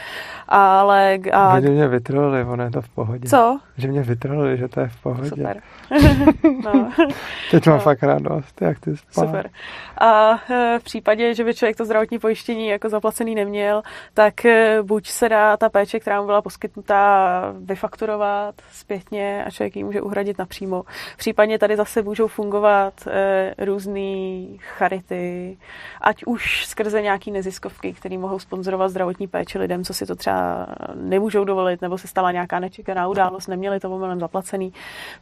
Ale... A... mě vytroli, ono je to v pohodě. Co? Že mě vytrhli, že to je v pohodě. Super. no. Teď mám no. fakt radost, jak ty spát. Super. A e, v případě, že by člověk to zdravotní pojištění jako zaplacený neměl, tak e, buď se dá ta péče, která mu byla poskytnutá, vyfakturovat zpětně a člověk ji může uhradit napřímo. Případně tady zase můžou fungovat e, různé charity, ať už skrze nějaký neziskovky, které mohou sponzorovat zdravotní péči lidem, co si to třeba nemůžou dovolit, nebo se stala nějaká nečekaná událost, neměli neměli to omylem zaplacený.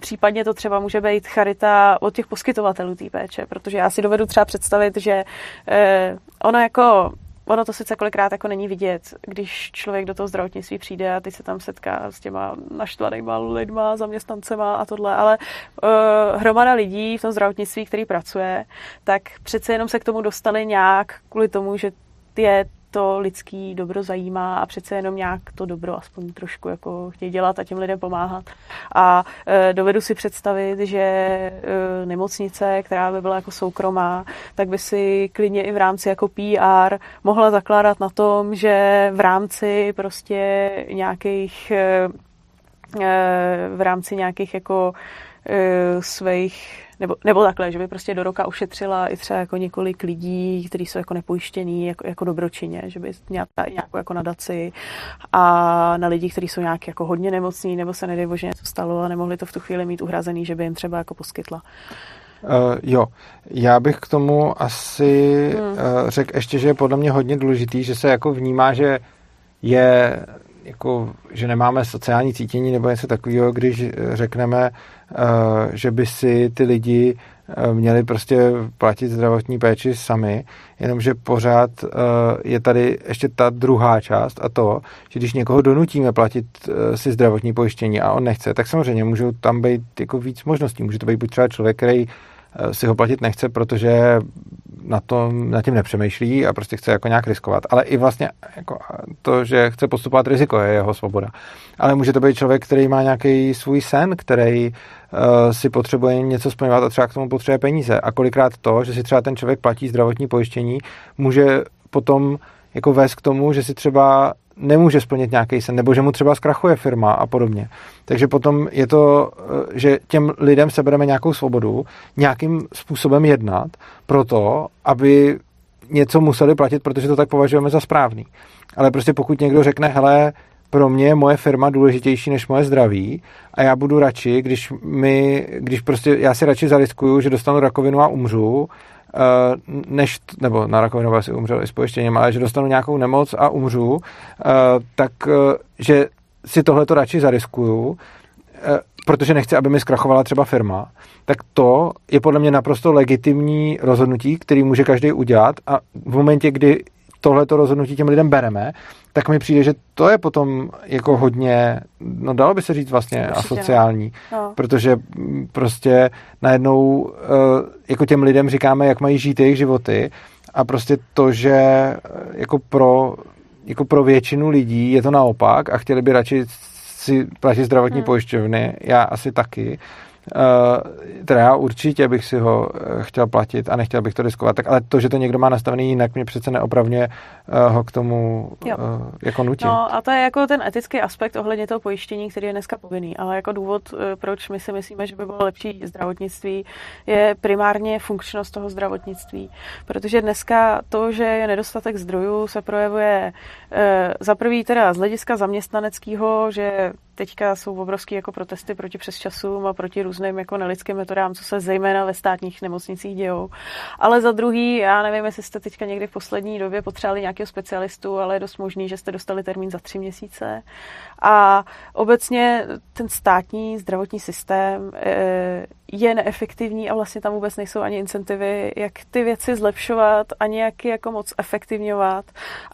Případně to třeba může být charita od těch poskytovatelů té péče, protože já si dovedu třeba představit, že eh, ono jako Ono to sice kolikrát jako není vidět, když člověk do toho zdravotnictví přijde a teď se tam setká s těma naštvanýma lidma, zaměstnancema a tohle, ale uh, hromada lidí v tom zdravotnictví, který pracuje, tak přece jenom se k tomu dostali nějak kvůli tomu, že je to lidský dobro zajímá a přece jenom nějak to dobro aspoň trošku jako chtějí dělat a těm lidem pomáhat. A e, dovedu si představit, že e, nemocnice, která by byla jako soukromá, tak by si klidně i v rámci jako PR mohla zakládat na tom, že v rámci prostě nějakých e, v rámci nějakých jako svých nebo, nebo takhle, že by prostě do roka ušetřila i třeba jako několik lidí, kteří jsou jako nepojištění, jako, jako dobročině, že by měla nějakou jako nadaci a na lidi, kteří jsou nějak jako hodně nemocní, nebo se nedej že něco stalo a nemohli to v tu chvíli mít uhrazený, že by jim třeba jako poskytla. Uh, jo, já bych k tomu asi hmm. uh, řekl ještě, že je podle mě hodně důležitý, že se jako vnímá, že je jako, že nemáme sociální cítění nebo něco takového, když řekneme, eh, že by si ty lidi eh, měli prostě platit zdravotní péči sami, jenomže pořád eh, je tady ještě ta druhá část a to, že když někoho donutíme platit si zdravotní pojištění a on nechce, tak samozřejmě můžou tam být jako víc možností. Může to být buď třeba člověk, který si ho platit nechce, protože na, tom, na tím nepřemýšlí a prostě chce jako nějak riskovat. Ale i vlastně jako to, že chce postupovat riziko, je jeho svoboda. Ale může to být člověk, který má nějaký svůj sen, který uh, si potřebuje něco splňovat a třeba k tomu potřebuje peníze. A kolikrát to, že si třeba ten člověk platí zdravotní pojištění, může potom jako vést k tomu, že si třeba nemůže splnit nějaký sen, nebo že mu třeba zkrachuje firma a podobně. Takže potom je to, eh, že těm lidem sebereme nějakou svobodu, nějakým způsobem jednat, proto, aby něco museli platit, protože to tak považujeme za správný. Ale prostě pokud někdo řekne, hele, pro mě je moje firma důležitější než moje zdraví a já budu radši, když mi, když prostě já si radši zariskuju, že dostanu rakovinu a umřu, než, nebo na rakovinu asi umřel i s pojištěním, ale že dostanu nějakou nemoc a umřu, eh, tak eh, že si tohle to radši zariskuju, protože nechci, aby mi zkrachovala třeba firma, tak to je podle mě naprosto legitimní rozhodnutí, který může každý udělat a v momentě, kdy tohleto rozhodnutí těm lidem bereme, tak mi přijde, že to je potom jako hodně, no dalo by se říct vlastně Určitě, asociální, no. protože prostě najednou eh, jako těm lidem říkáme, jak mají žít jejich životy a prostě to, že eh, jako pro, jako pro většinu lidí je to naopak a chtěli by radši si platit zdravotní hmm. pojišťovny, já asi taky, teda já určitě bych si ho eh, chtěl platit a nechtěl bych to riskovat, tak ale to, že to někdo má nastavený jinak, mě přece neopravně uh, ho k tomu uh, jako nutí. No a to je jako ten etický aspekt ohledně toho pojištění, který je dneska povinný, ale jako důvod, proč my si myslíme, že by bylo lepší zdravotnictví, je primárně funkčnost toho zdravotnictví, protože dneska to, že je nedostatek zdrojů, se projevuje uh, za prvý teda z hlediska zaměstnaneckého, že teďka jsou obrovské jako protesty proti přesčasům a proti různým jako nelidským metodám, co se zejména ve státních nemocnicích dějou. Ale za druhý, já nevím, jestli jste teďka někdy v poslední době potřebovali nějakého specialistu, ale je dost možný, že jste dostali termín za tři měsíce. A obecně ten státní zdravotní systém eh, je neefektivní a vlastně tam vůbec nejsou ani incentivy, jak ty věci zlepšovat a nějaký jako moc efektivňovat.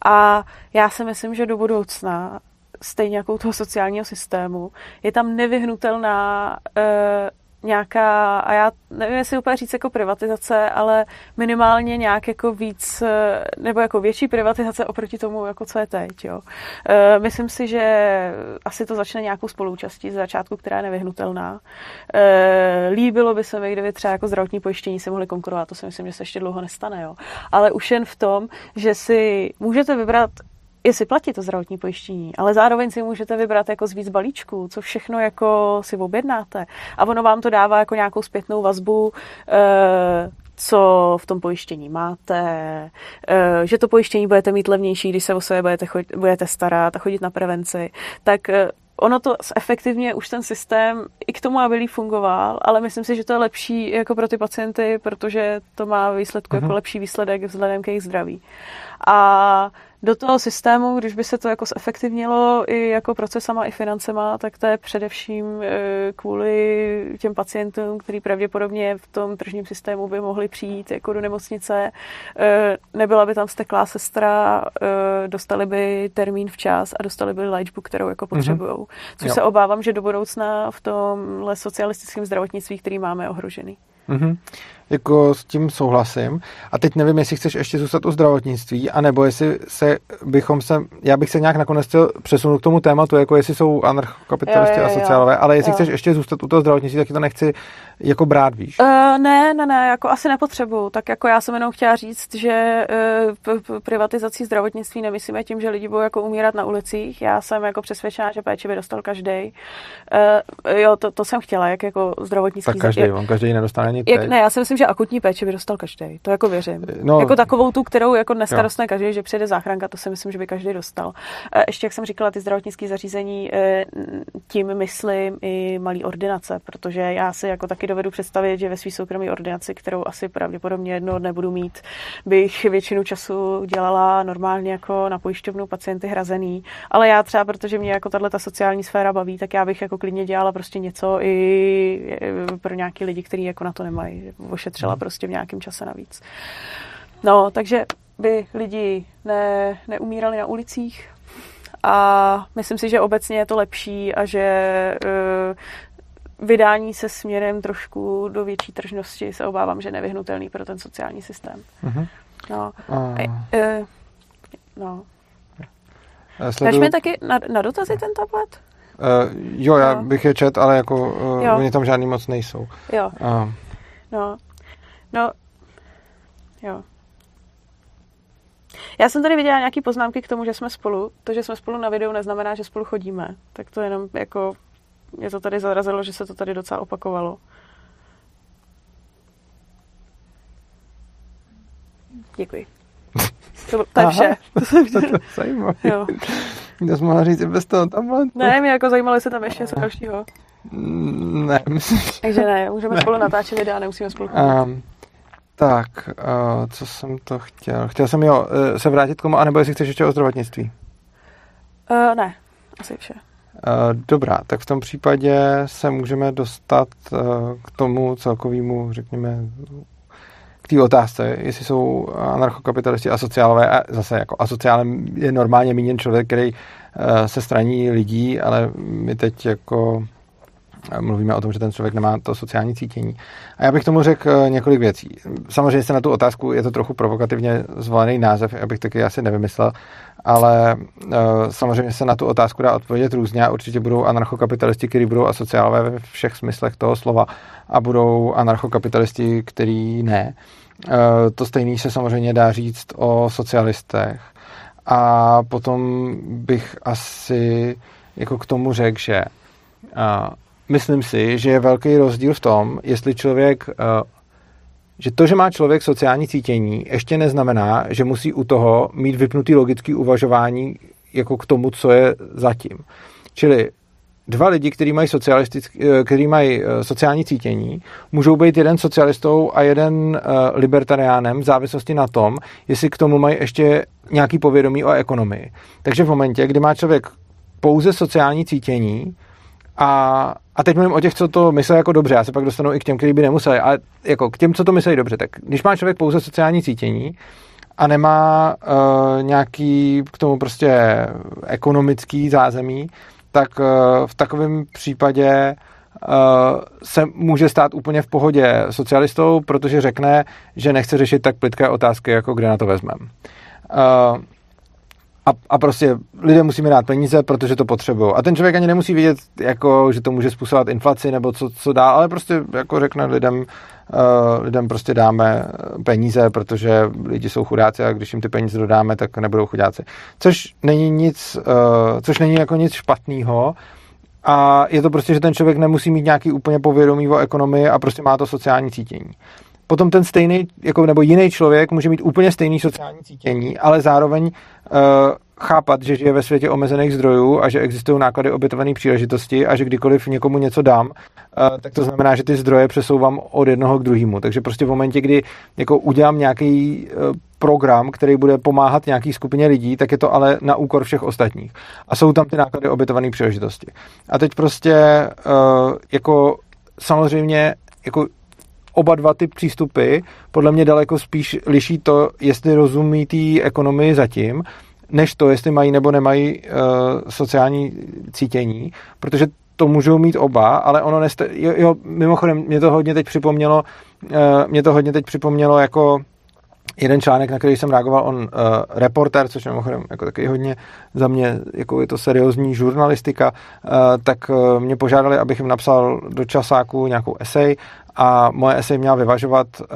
A já si myslím, že do budoucna stejně jako u toho sociálního systému, je tam nevyhnutelná e, nějaká, a já nevím, jestli úplně říct jako privatizace, ale minimálně nějak jako víc, eh, nebo jako větší privatizace oproti tomu, jako co je teď. Jo. E, myslím si, že asi to začne nějakou spolúčastí z začátku, která je nevyhnutelná. E, líbilo by se mi, kdyby třeba jako zdravotní pojištění si mohli konkurovat, to si myslím, že se ještě dlouho nestane. Jo. Ale už jen v tom, že si můžete vybrat si platí to zdravotní pojištění, ale zároveň si můžete vybrat jako z víc balíčků, co všechno jako si objednáte. A ono vám to dává jako nějakou zpětnou vazbu, eh, co v tom pojištění máte, eh, že to pojištění budete mít levnější, když se o sebe budete, chodit, budete starat a chodit na prevenci, tak eh, ono to efektivně už ten systém i k tomu, aby líp fungoval, ale myslím si, že to je lepší jako pro ty pacienty, protože to má výsledku uh-huh. jako lepší výsledek vzhledem k jejich zdraví. A do toho systému, když by se to jako zefektivnilo i jako procesama, i financema, tak to je především e, kvůli těm pacientům, který pravděpodobně v tom tržním systému by mohli přijít jako do nemocnice, e, nebyla by tam steklá sestra, e, dostali by termín včas a dostali by léčbu, kterou jako mhm. potřebují. Mm-hmm. Což jo. se obávám, že do budoucna v tomhle socialistickém zdravotnictví, který máme, ohrožený. Mm-hmm jako s tím souhlasím. A teď nevím, jestli chceš ještě zůstat u zdravotnictví, anebo jestli se bychom se, já bych se nějak nakonec chtěl přesunout k tomu tématu, jako jestli jsou anarchokapitalisti a sociálové, ale jestli jo. chceš ještě zůstat u toho zdravotnictví, tak to nechci jako brát, víš? Uh, ne, ne, ne, jako asi nepotřebuju. Tak jako já jsem jenom chtěla říct, že uh, privatizací zdravotnictví nemyslíme tím, že lidi budou jako umírat na ulicích. Já jsem jako přesvědčená, že péči by dostal každý. Uh, jo, to, to jsem chtěla, jak jako zdravotnický. Tak každý, on každý nedostane nic. Jak, ne, já si myslím, že akutní péči by dostal každý. To jako věřím. No, jako takovou tu, kterou jako dneska dostane každý, že přijde záchranka, to si myslím, že by každý dostal. Ještě jak jsem říkala, ty zdravotnické zařízení, tím myslím i malý ordinace, protože já si jako taky dovedu představit, že ve své soukromé ordinaci, kterou asi pravděpodobně jedno nebudu mít, bych většinu času dělala normálně jako na pojišťovnu pacienty hrazený. Ale já třeba, protože mě jako tahle ta sociální sféra baví, tak já bych jako klidně dělala prostě něco i pro nějaký lidi, kteří jako na to nemají. Hmm. prostě v nějakém čase navíc. No, takže by lidi ne, neumírali na ulicích, a myslím si, že obecně je to lepší a že uh, vydání se směrem trošku do větší tržnosti se obávám, že nevyhnutelný pro ten sociální systém. Uh-huh. No. Uh. E, no. Sleduju... Dáš mi taky na, na dotazy ten tablet? Uh, jo, já no. bych je čet, ale jako uh, oni tam žádný moc nejsou. Jo. Uh. No. No. Jo. Já jsem tady viděla nějaké poznámky k tomu, že jsme spolu. To, že jsme spolu na videu, neznamená, že spolu chodíme. Tak to jenom jako mě to tady zarazilo, že se to tady docela opakovalo. Děkuji. To, to je Aha, vše. To, to, to zajímavé. Jo. Jsi mohla říct i bez toho tabletu. Ne, mě jako zajímalo, jestli tam ještě něco dalšího. Ne, myslím. Takže ne, můžeme ne. spolu natáčet videa, nemusíme spolu um, Tak, uh, co jsem to chtěl? Chtěl jsem jo, uh, se vrátit k tomu, anebo jestli chceš ještě o zdravotnictví? Uh, ne, asi vše. Eh, dobrá, tak v tom případě se můžeme dostat eh, k tomu celkovému, řekněme, k té otázce, jestli jsou anarchokapitalisti asociálové a zase jako asociálem je normálně míněn člověk, který eh, se straní lidí, ale my teď jako mluvíme o tom, že ten člověk nemá to sociální cítění. A já bych tomu řekl eh, několik věcí. Samozřejmě se na tu otázku, je to trochu provokativně zvolený název, abych taky asi nevymyslel, ale uh, samozřejmě se na tu otázku dá odpovědět různě a určitě budou anarchokapitalisti, kteří budou asociálové ve všech smyslech toho slova a budou anarchokapitalisti, který ne. Uh, to stejný se samozřejmě dá říct o socialistech. A potom bych asi jako k tomu řekl, že myslím si, že je velký rozdíl v tom, jestli člověk, eh, že to, že má člověk sociální cítění, ještě neznamená, že musí u toho mít vypnutý logický uvažování jako k tomu, co je zatím. Čili dva lidi, kteří mají, eh, který mají eh, sociální cítění, můžou být jeden socialistou a jeden libertariánem v závislosti na tom, jestli k tomu mají ještě nějaký povědomí o ekonomii. Takže v momentě, kdy má člověk pouze sociální cítění, a, a teď mluvím o těch, co to myslí jako dobře, já se pak dostanu i k těm, kteří by nemuseli, ale jako k těm, co to myslí dobře, tak když má člověk pouze sociální cítění a nemá uh, nějaký k tomu prostě ekonomický zázemí, tak uh, v takovém případě uh, se může stát úplně v pohodě socialistou, protože řekne, že nechce řešit tak plitké otázky, jako kde na to vezmeme. Uh, a, a prostě lidé musí dát peníze, protože to potřebují. A ten člověk ani nemusí vědět, jako, že to může způsobovat inflaci nebo co, co dá, ale prostě jako řekne lidem, uh, lidem prostě dáme peníze, protože lidi jsou chudáci a když jim ty peníze dodáme, tak nebudou chudáci. Což není nic, uh, což není jako nic špatného, a je to prostě, že ten člověk nemusí mít nějaký úplně povědomí o ekonomii a prostě má to sociální cítění potom ten stejný, jako, nebo jiný člověk může mít úplně stejný sociální cítění, ale zároveň uh, chápat, že žije ve světě omezených zdrojů a že existují náklady obětované příležitosti a že kdykoliv někomu něco dám, uh, tak to znamená, že ty zdroje přesouvám od jednoho k druhému. Takže prostě v momentě, kdy jako udělám nějaký uh, program, který bude pomáhat nějaký skupině lidí, tak je to ale na úkor všech ostatních. A jsou tam ty náklady obětované příležitosti. A teď prostě uh, jako samozřejmě jako oba dva ty přístupy podle mě daleko spíš liší to, jestli rozumí té ekonomii zatím, než to, jestli mají nebo nemají uh, sociální cítění, protože to můžou mít oba, ale ono neste... Jo, jo, mimochodem, mě to hodně teď připomnělo, uh, mě to hodně teď připomnělo jako jeden článek, na který jsem reagoval, on uh, reporter, což mimochodem jako taky hodně za mě, jako je to seriózní žurnalistika, uh, tak uh, mě požádali, abych jim napsal do časáku nějakou esej a moje esej měla vyvažovat uh,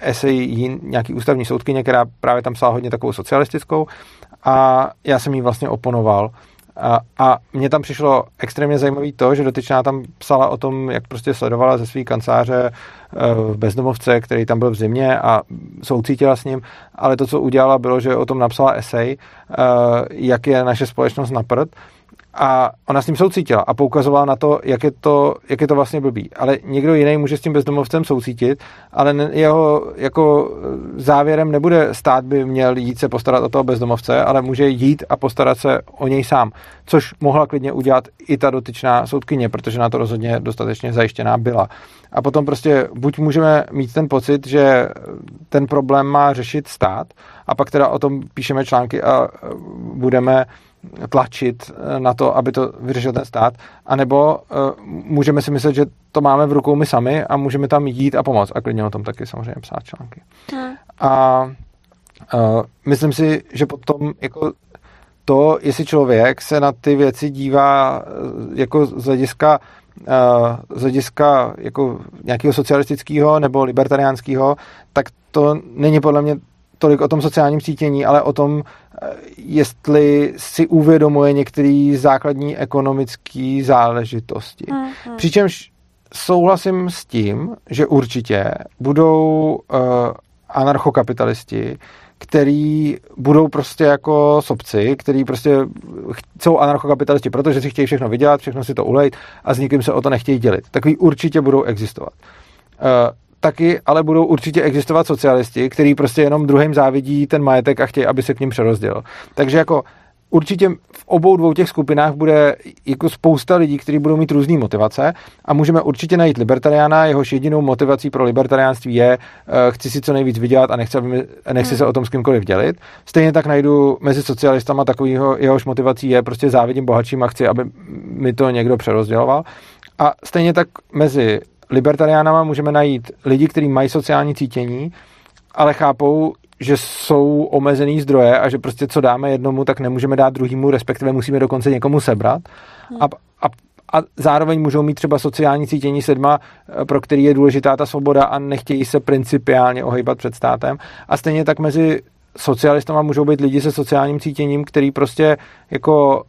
esej jin, nějaký ústavní soudkyně, která právě tam psala hodně takovou socialistickou. A já jsem jí vlastně oponoval. A, a mně tam přišlo extrémně zajímavé to, že dotyčná tam psala o tom, jak prostě sledovala ze své kanceláře v bezdomovce, který tam byl v zimě a soucítila s ním, ale to, co udělala, bylo, že o tom napsala esej, jak je naše společnost na prd a ona s tím soucítila a poukazovala na to, jak je to, jak je to vlastně blbý. Ale někdo jiný může s tím bezdomovcem soucítit, ale jeho jako závěrem nebude stát by měl jít se postarat o toho bezdomovce, ale může jít a postarat se o něj sám. Což mohla klidně udělat i ta dotyčná soudkyně, protože na to rozhodně dostatečně zajištěná byla. A potom prostě buď můžeme mít ten pocit, že ten problém má řešit stát, a pak teda o tom píšeme články a budeme tlačit eh, na to, aby to vyřešil ten stát, anebo uh, můžeme si myslet, že to máme v rukou my sami a můžeme tam jít a pomoct a klidně o tom taky samozřejmě psát články. Hmm. A uh, myslím si, že potom jako to, jestli člověk se na ty věci dívá jako z hlediska z hlediska jako nějakého socialistického nebo libertariánského, tak to není podle mě tolik o tom sociálním cítění, ale o tom, eh, jestli si uvědomuje některé základní ekonomické záležitosti. Mm-hmm. Přičemž souhlasím s tím, že určitě budou uh, anarchokapitalisti, který budou prostě jako sobci, který prostě jsou anarchokapitalisti, protože si chtějí všechno vydělat, všechno si to ulejt a s nikým se o to nechtějí dělit. Takový určitě budou existovat. Uh, taky ale budou určitě existovat socialisti, kteří prostě jenom druhým závidí ten majetek a chtějí, aby se k ním přerozděl. Takže jako určitě v obou dvou těch skupinách bude jako spousta lidí, kteří budou mít různé motivace a můžeme určitě najít libertariána, jehož jedinou motivací pro libertariánství je uh, chci si co nejvíc vydělat a nechci, aby nechci hmm. se o tom s kýmkoliv dělit. Stejně tak najdu mezi socialistama takovýho, jehož motivací je prostě závidím bohatším a chci, aby mi to někdo přerozděloval. A stejně tak mezi libertariánama můžeme najít lidi, kteří mají sociální cítění, ale chápou, že jsou omezený zdroje a že prostě co dáme jednomu, tak nemůžeme dát druhému, respektive musíme dokonce někomu sebrat. A, a, a zároveň můžou mít třeba sociální cítění sedma, pro který je důležitá ta svoboda a nechtějí se principiálně ohýbat před státem. A stejně tak mezi socialistama můžou být lidi se sociálním cítěním, který prostě jako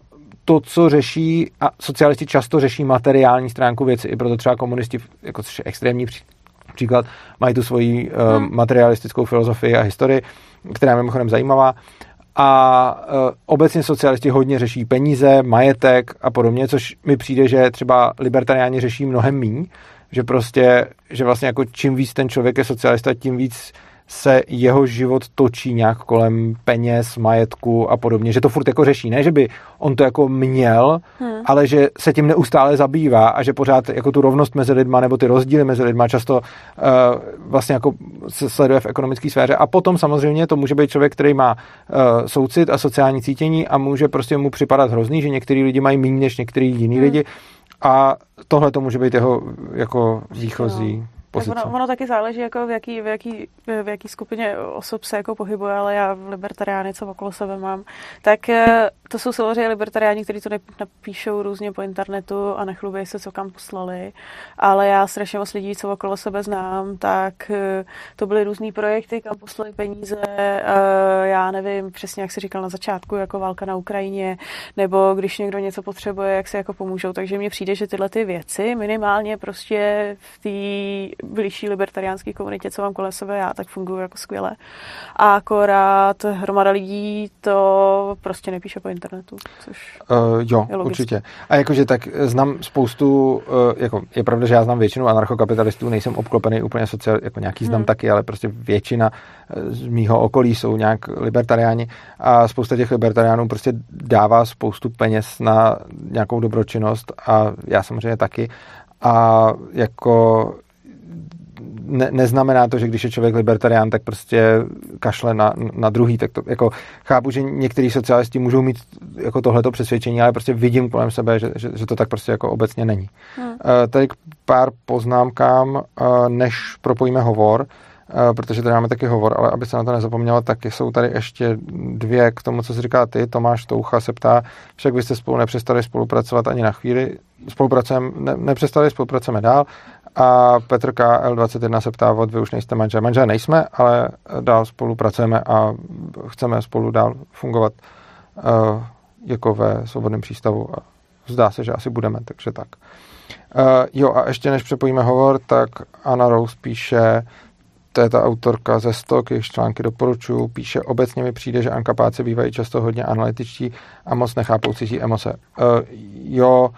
to, co řeší, a socialisti často řeší materiální stránku věci, i proto třeba komunisti, jako což je extrémní příklad, mají tu svoji uh, hmm. materialistickou filozofii a historii, která je mimochodem zajímavá. A uh, obecně socialisti hodně řeší peníze, majetek a podobně, což mi přijde, že třeba libertariáni řeší mnohem míň, že prostě, že vlastně jako čím víc ten člověk je socialista, tím víc se jeho život točí nějak kolem peněz, majetku a podobně, že to furt jako řeší. Ne, že by on to jako měl, hmm. ale že se tím neustále zabývá a že pořád jako tu rovnost mezi lidma nebo ty rozdíly mezi lidma často uh, vlastně jako se sleduje v ekonomické sféře. A potom samozřejmě to může být člověk, který má uh, soucit a sociální cítění a může prostě mu připadat hrozný, že některý lidi mají méně než některý jiný hmm. lidi a tohle to může být jeho jako výchozí. No pozice. Tak ono, ono taky záleží, jako v, jaký, v, jaký, v jaký skupině osob se jako pohybuje, ale já libertariány, co okolo sebe mám, tak eh, to jsou samozřejmě libertariáni, kteří to napíšou různě po internetu a nechlubí se, co kam poslali, ale já strašně moc lidí, co okolo sebe znám, tak eh, to byly různý projekty, kam poslali peníze, eh, já nevím přesně, jak se říkal na začátku, jako válka na Ukrajině, nebo když někdo něco potřebuje, jak se jako pomůžou, takže mně přijde, že tyhle ty věci minimálně prostě v té blížší libertariánské komunitě, co mám kolem sebe já, tak fungují jako skvěle. A akorát hromada lidí to prostě nepíše po internetu, což uh, Jo, je určitě. A jakože tak znám spoustu, uh, jako je pravda, že já znám většinu anarchokapitalistů, nejsem obklopený úplně sociál, jako nějaký znám hmm. taky, ale prostě většina eh, z mýho okolí jsou nějak libertariáni a spousta těch libertariánů prostě dává spoustu peněz na nějakou dobročinnost a já samozřejmě taky a jako ne, neznamená to, že když je člověk libertarián, tak prostě kašle na, na druhý. Tak to, jako, chápu, že některý socialisti můžou mít jako tohleto přesvědčení, ale prostě vidím kolem sebe, že, že, že to tak prostě jako obecně není. Hmm. Uh, tady k pár poznámkám, uh, než propojíme hovor, uh, protože tady máme taky hovor, ale aby se na to nezapomnělo, tak jsou tady ještě dvě k tomu, co jsi říká ty. Tomáš Toucha se ptá, však byste spolu nepřestali spolupracovat ani na chvíli. Spolupracujeme, ne, nepřestali, spolupracujeme dál. A Petr KL21 se ptá, od vy už nejste manžel. Manžel nejsme, ale dál spolupracujeme a chceme spolu dál fungovat uh, jako ve svobodném přístavu. A zdá se, že asi budeme, takže tak. Uh, jo, a ještě než přepojíme hovor, tak Anna Rose píše, to je ta autorka ze Stok, jejichž články doporučuju, píše, obecně mi přijde, že ankapáci bývají často hodně analytičtí a moc nechápou cizí emoce. Uh, jo,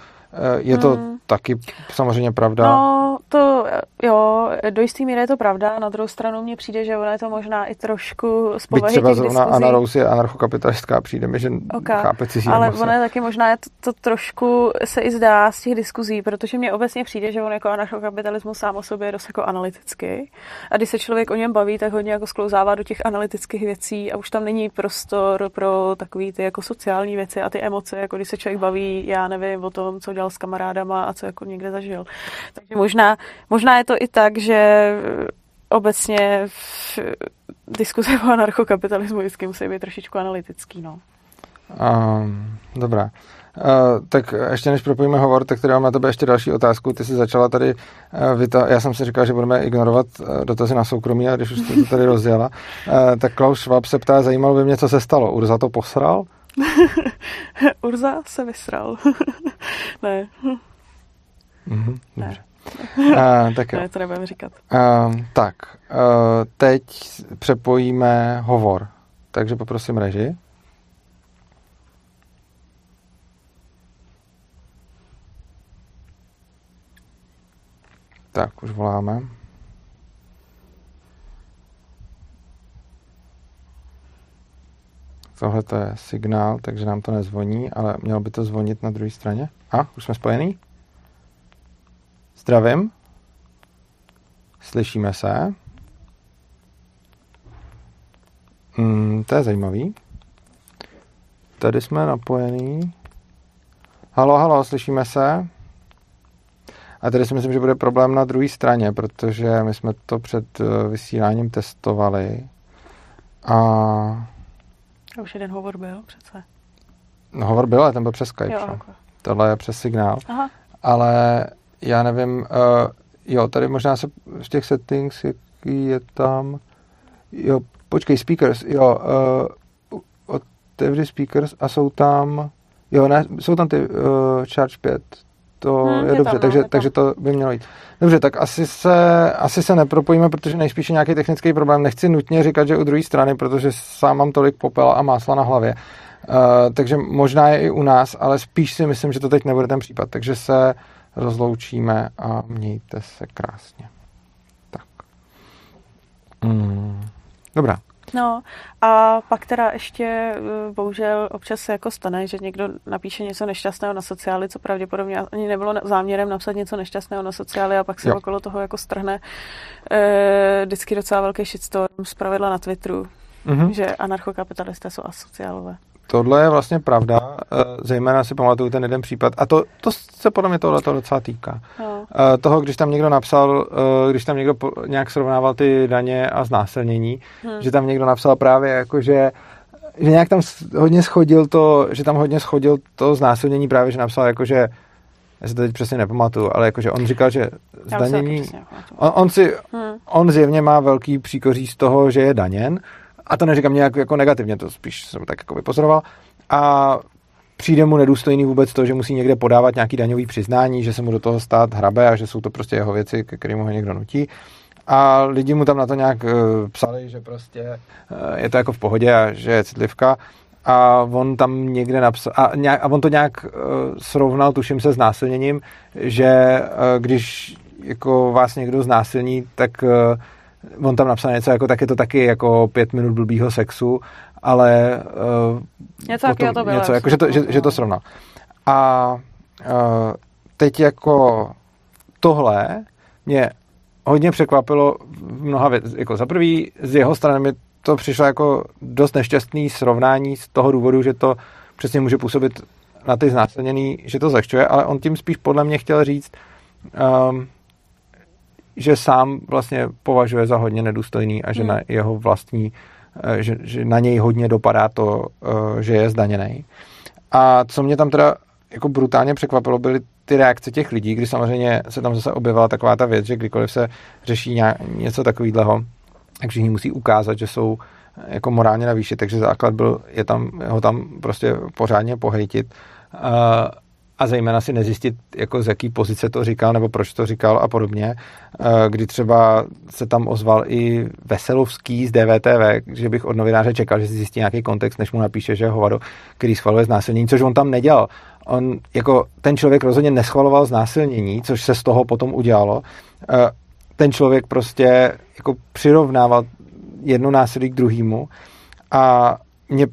je to hmm. Taky samozřejmě pravda. No, to jo, do jisté míry je to pravda. Na druhou stranu mně přijde, že ona je to možná i trošku z povahy Byť třeba zrovna diskuzí. Anna Rose je anarchokapitalistka, přijde mi, že okay. chápe cizí Ale emoce. ona je taky možná je to, to, trošku se i zdá z těch diskuzí, protože mně obecně přijde, že on jako anarchokapitalismus sám o sobě je dost jako analytický. A když se člověk o něm baví, tak hodně jako sklouzává do těch analytických věcí a už tam není prostor pro takové ty jako sociální věci a ty emoce, jako když se člověk baví, já nevím, o tom, co dělal s kamarádama a co jako někde zažil. Takže možná, možná je to i tak, že obecně v diskuze o anarchokapitalismu vždycky musí být trošičku analytický, no. Um, dobrá. Uh, tak ještě než propojíme hovor, tak tady mám na tebe ještě další otázku. Ty jsi začala tady, uh, vyta- já jsem si říkal, že budeme ignorovat uh, dotazy na soukromí, a když už jste to tady rozjela, uh, tak Klaus Schwab se ptá, zajímalo by mě, co se stalo. Urza to posral? Urza se vysral. ne. Mm-hmm, ne. Uh, tak jo. Ne, to nebudeme říkat. Uh, tak, uh, teď přepojíme hovor. Takže poprosím reži. Tak, už voláme. tohle to je signál, takže nám to nezvoní, ale mělo by to zvonit na druhé straně. A, už jsme spojení? Zdravím. Slyšíme se. Hmm, to je zajímavý. Tady jsme napojení. Halo, halo, slyšíme se? A tady si myslím, že bude problém na druhé straně, protože my jsme to před eh, vysíláním testovali. A... A už jeden hovor byl přece. No, hovor byl, ale ten byl přes Skype. Jo, Jo, okay. Tohle je přes signál. Aha. Ale já nevím, uh, jo, tady možná se v těch settings, jaký je tam, jo, počkej, speakers, jo, uh, otevři speakers a jsou tam, jo, ne, jsou tam ty uh, Charge 5, to Hmm, je, je dobře, tam, no, takže, je takže to by mělo jít. Dobře, tak asi se, asi se nepropojíme, protože nejspíš je nějaký technický problém. Nechci nutně říkat, že u druhé strany, protože sám mám tolik popela a másla na hlavě. Uh, takže možná je i u nás, ale spíš si myslím, že to teď nebude ten případ. Takže se rozloučíme a mějte se krásně. Tak. Mm. Dobrá. No a pak teda ještě eh, bohužel občas se jako stane, že někdo napíše něco nešťastného na sociály, co pravděpodobně ani nebylo záměrem napsat něco nešťastného na sociály a pak se Jo. okolo toho jako strhne eh, vždycky docela velký shitstorm z pravidla na Twitteru, Mhm. že anarchokapitalisté jsou asociálové. Tohle je vlastně pravda, eh, zejména si pamatuju ten jeden případ, a to, to se podle mě tohle to docela týká. No. Eh, toho, když tam někdo napsal, eh, když tam někdo nějak srovnával ty daně a znásilnění, Hmm. že tam někdo napsal právě jako, že že nějak tam hodně schodil to, že tam hodně schodil to znásilnění právě, že napsal jako, že já si to teď přesně nepamatuju, ale jakože on říkal, že se zdanění, on, on si, Hmm. on zjevně má velký příkoří z toho, že je daněn a to neříkám nějak jako negativně, to spíš jsem tak jako vypozoroval a přijde mu nedůstojný vůbec to, že musí někde podávat nějaký daňový přiznání, že se mu do toho stát hrabe a že jsou to prostě jeho věci, ke kterým ho někdo nutí. A lidi mu tam na to nějak uh, psali, že prostě uh, je to jako v pohodě a že je citlivka. A on tam někde napsal, a, nějak, a on to nějak uh, srovnal, tuším se, s násilněním, že když jako vás někdo znásilní, tak on tam napsal něco jako, tak je to taky jako pět minut blbýho sexu, ale uh, Něco takového to bylo, něco, jako, že, to, že, že to srovnal. A uh, teď jako tohle mě hodně překvapilo v mnoha věc. Jako za prvý z jeho strany mi to přišlo jako dost nešťastný srovnání z toho důvodu, že to přesně může působit na ty znásilněný, že to zlehčuje, ale on tím spíš podle mě chtěl říct, um, že sám vlastně považuje za hodně nedůstojný a že Hmm. na jeho vlastní, eh, že, že na něj hodně dopadá to, eh, že je zdaněný. A co mě tam teda jako brutálně překvapilo, byly ty reakce těch lidí, kdy samozřejmě se tam zase objevila taková ta věc, že kdykoliv se řeší něco takového, tak všichni musí ukázat, že jsou eh, jako morálně na výši, takže základ byl je tam, ho tam prostě pořádně pohejtit a, zejména si nezjistit, jako z jaký pozice to říkal, nebo proč to říkal a podobně, A kdy třeba se tam ozval i Veselovský z DVTV, že bych od novináře čekal, že si zjistí nějaký kontext, než mu napíše, že hovado, který schvaluje znásilnění, což on tam nedělal. On, jako ten člověk rozhodně neschvaloval znásilnění, což se z toho potom udělalo. A ten člověk prostě jako přirovnával jedno násilí k druhému a mě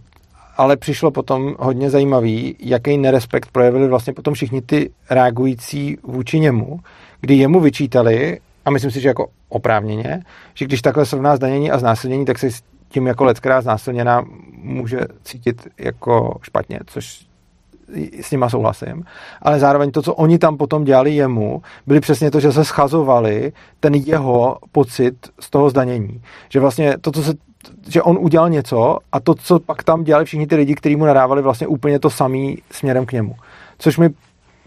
ale přišlo potom hodně zajímavý, jaký nerespekt projevili vlastně potom všichni ty reagující vůči němu, kdy jemu vyčítali, a myslím si, že jako oprávněně, že když takhle srovná zdanění a znásilnění, tak se s tím jako leckrát znásilněná může cítit jako špatně, což s nima souhlasím, ale zároveň to, co oni tam potom dělali jemu, byly přesně to, že se schazovali ten jeho pocit z toho zdanění. Že vlastně to, co se že on udělal něco a to, co pak tam dělali všichni ty lidi, kteří mu nadávali vlastně úplně to samý směrem k němu. Což mi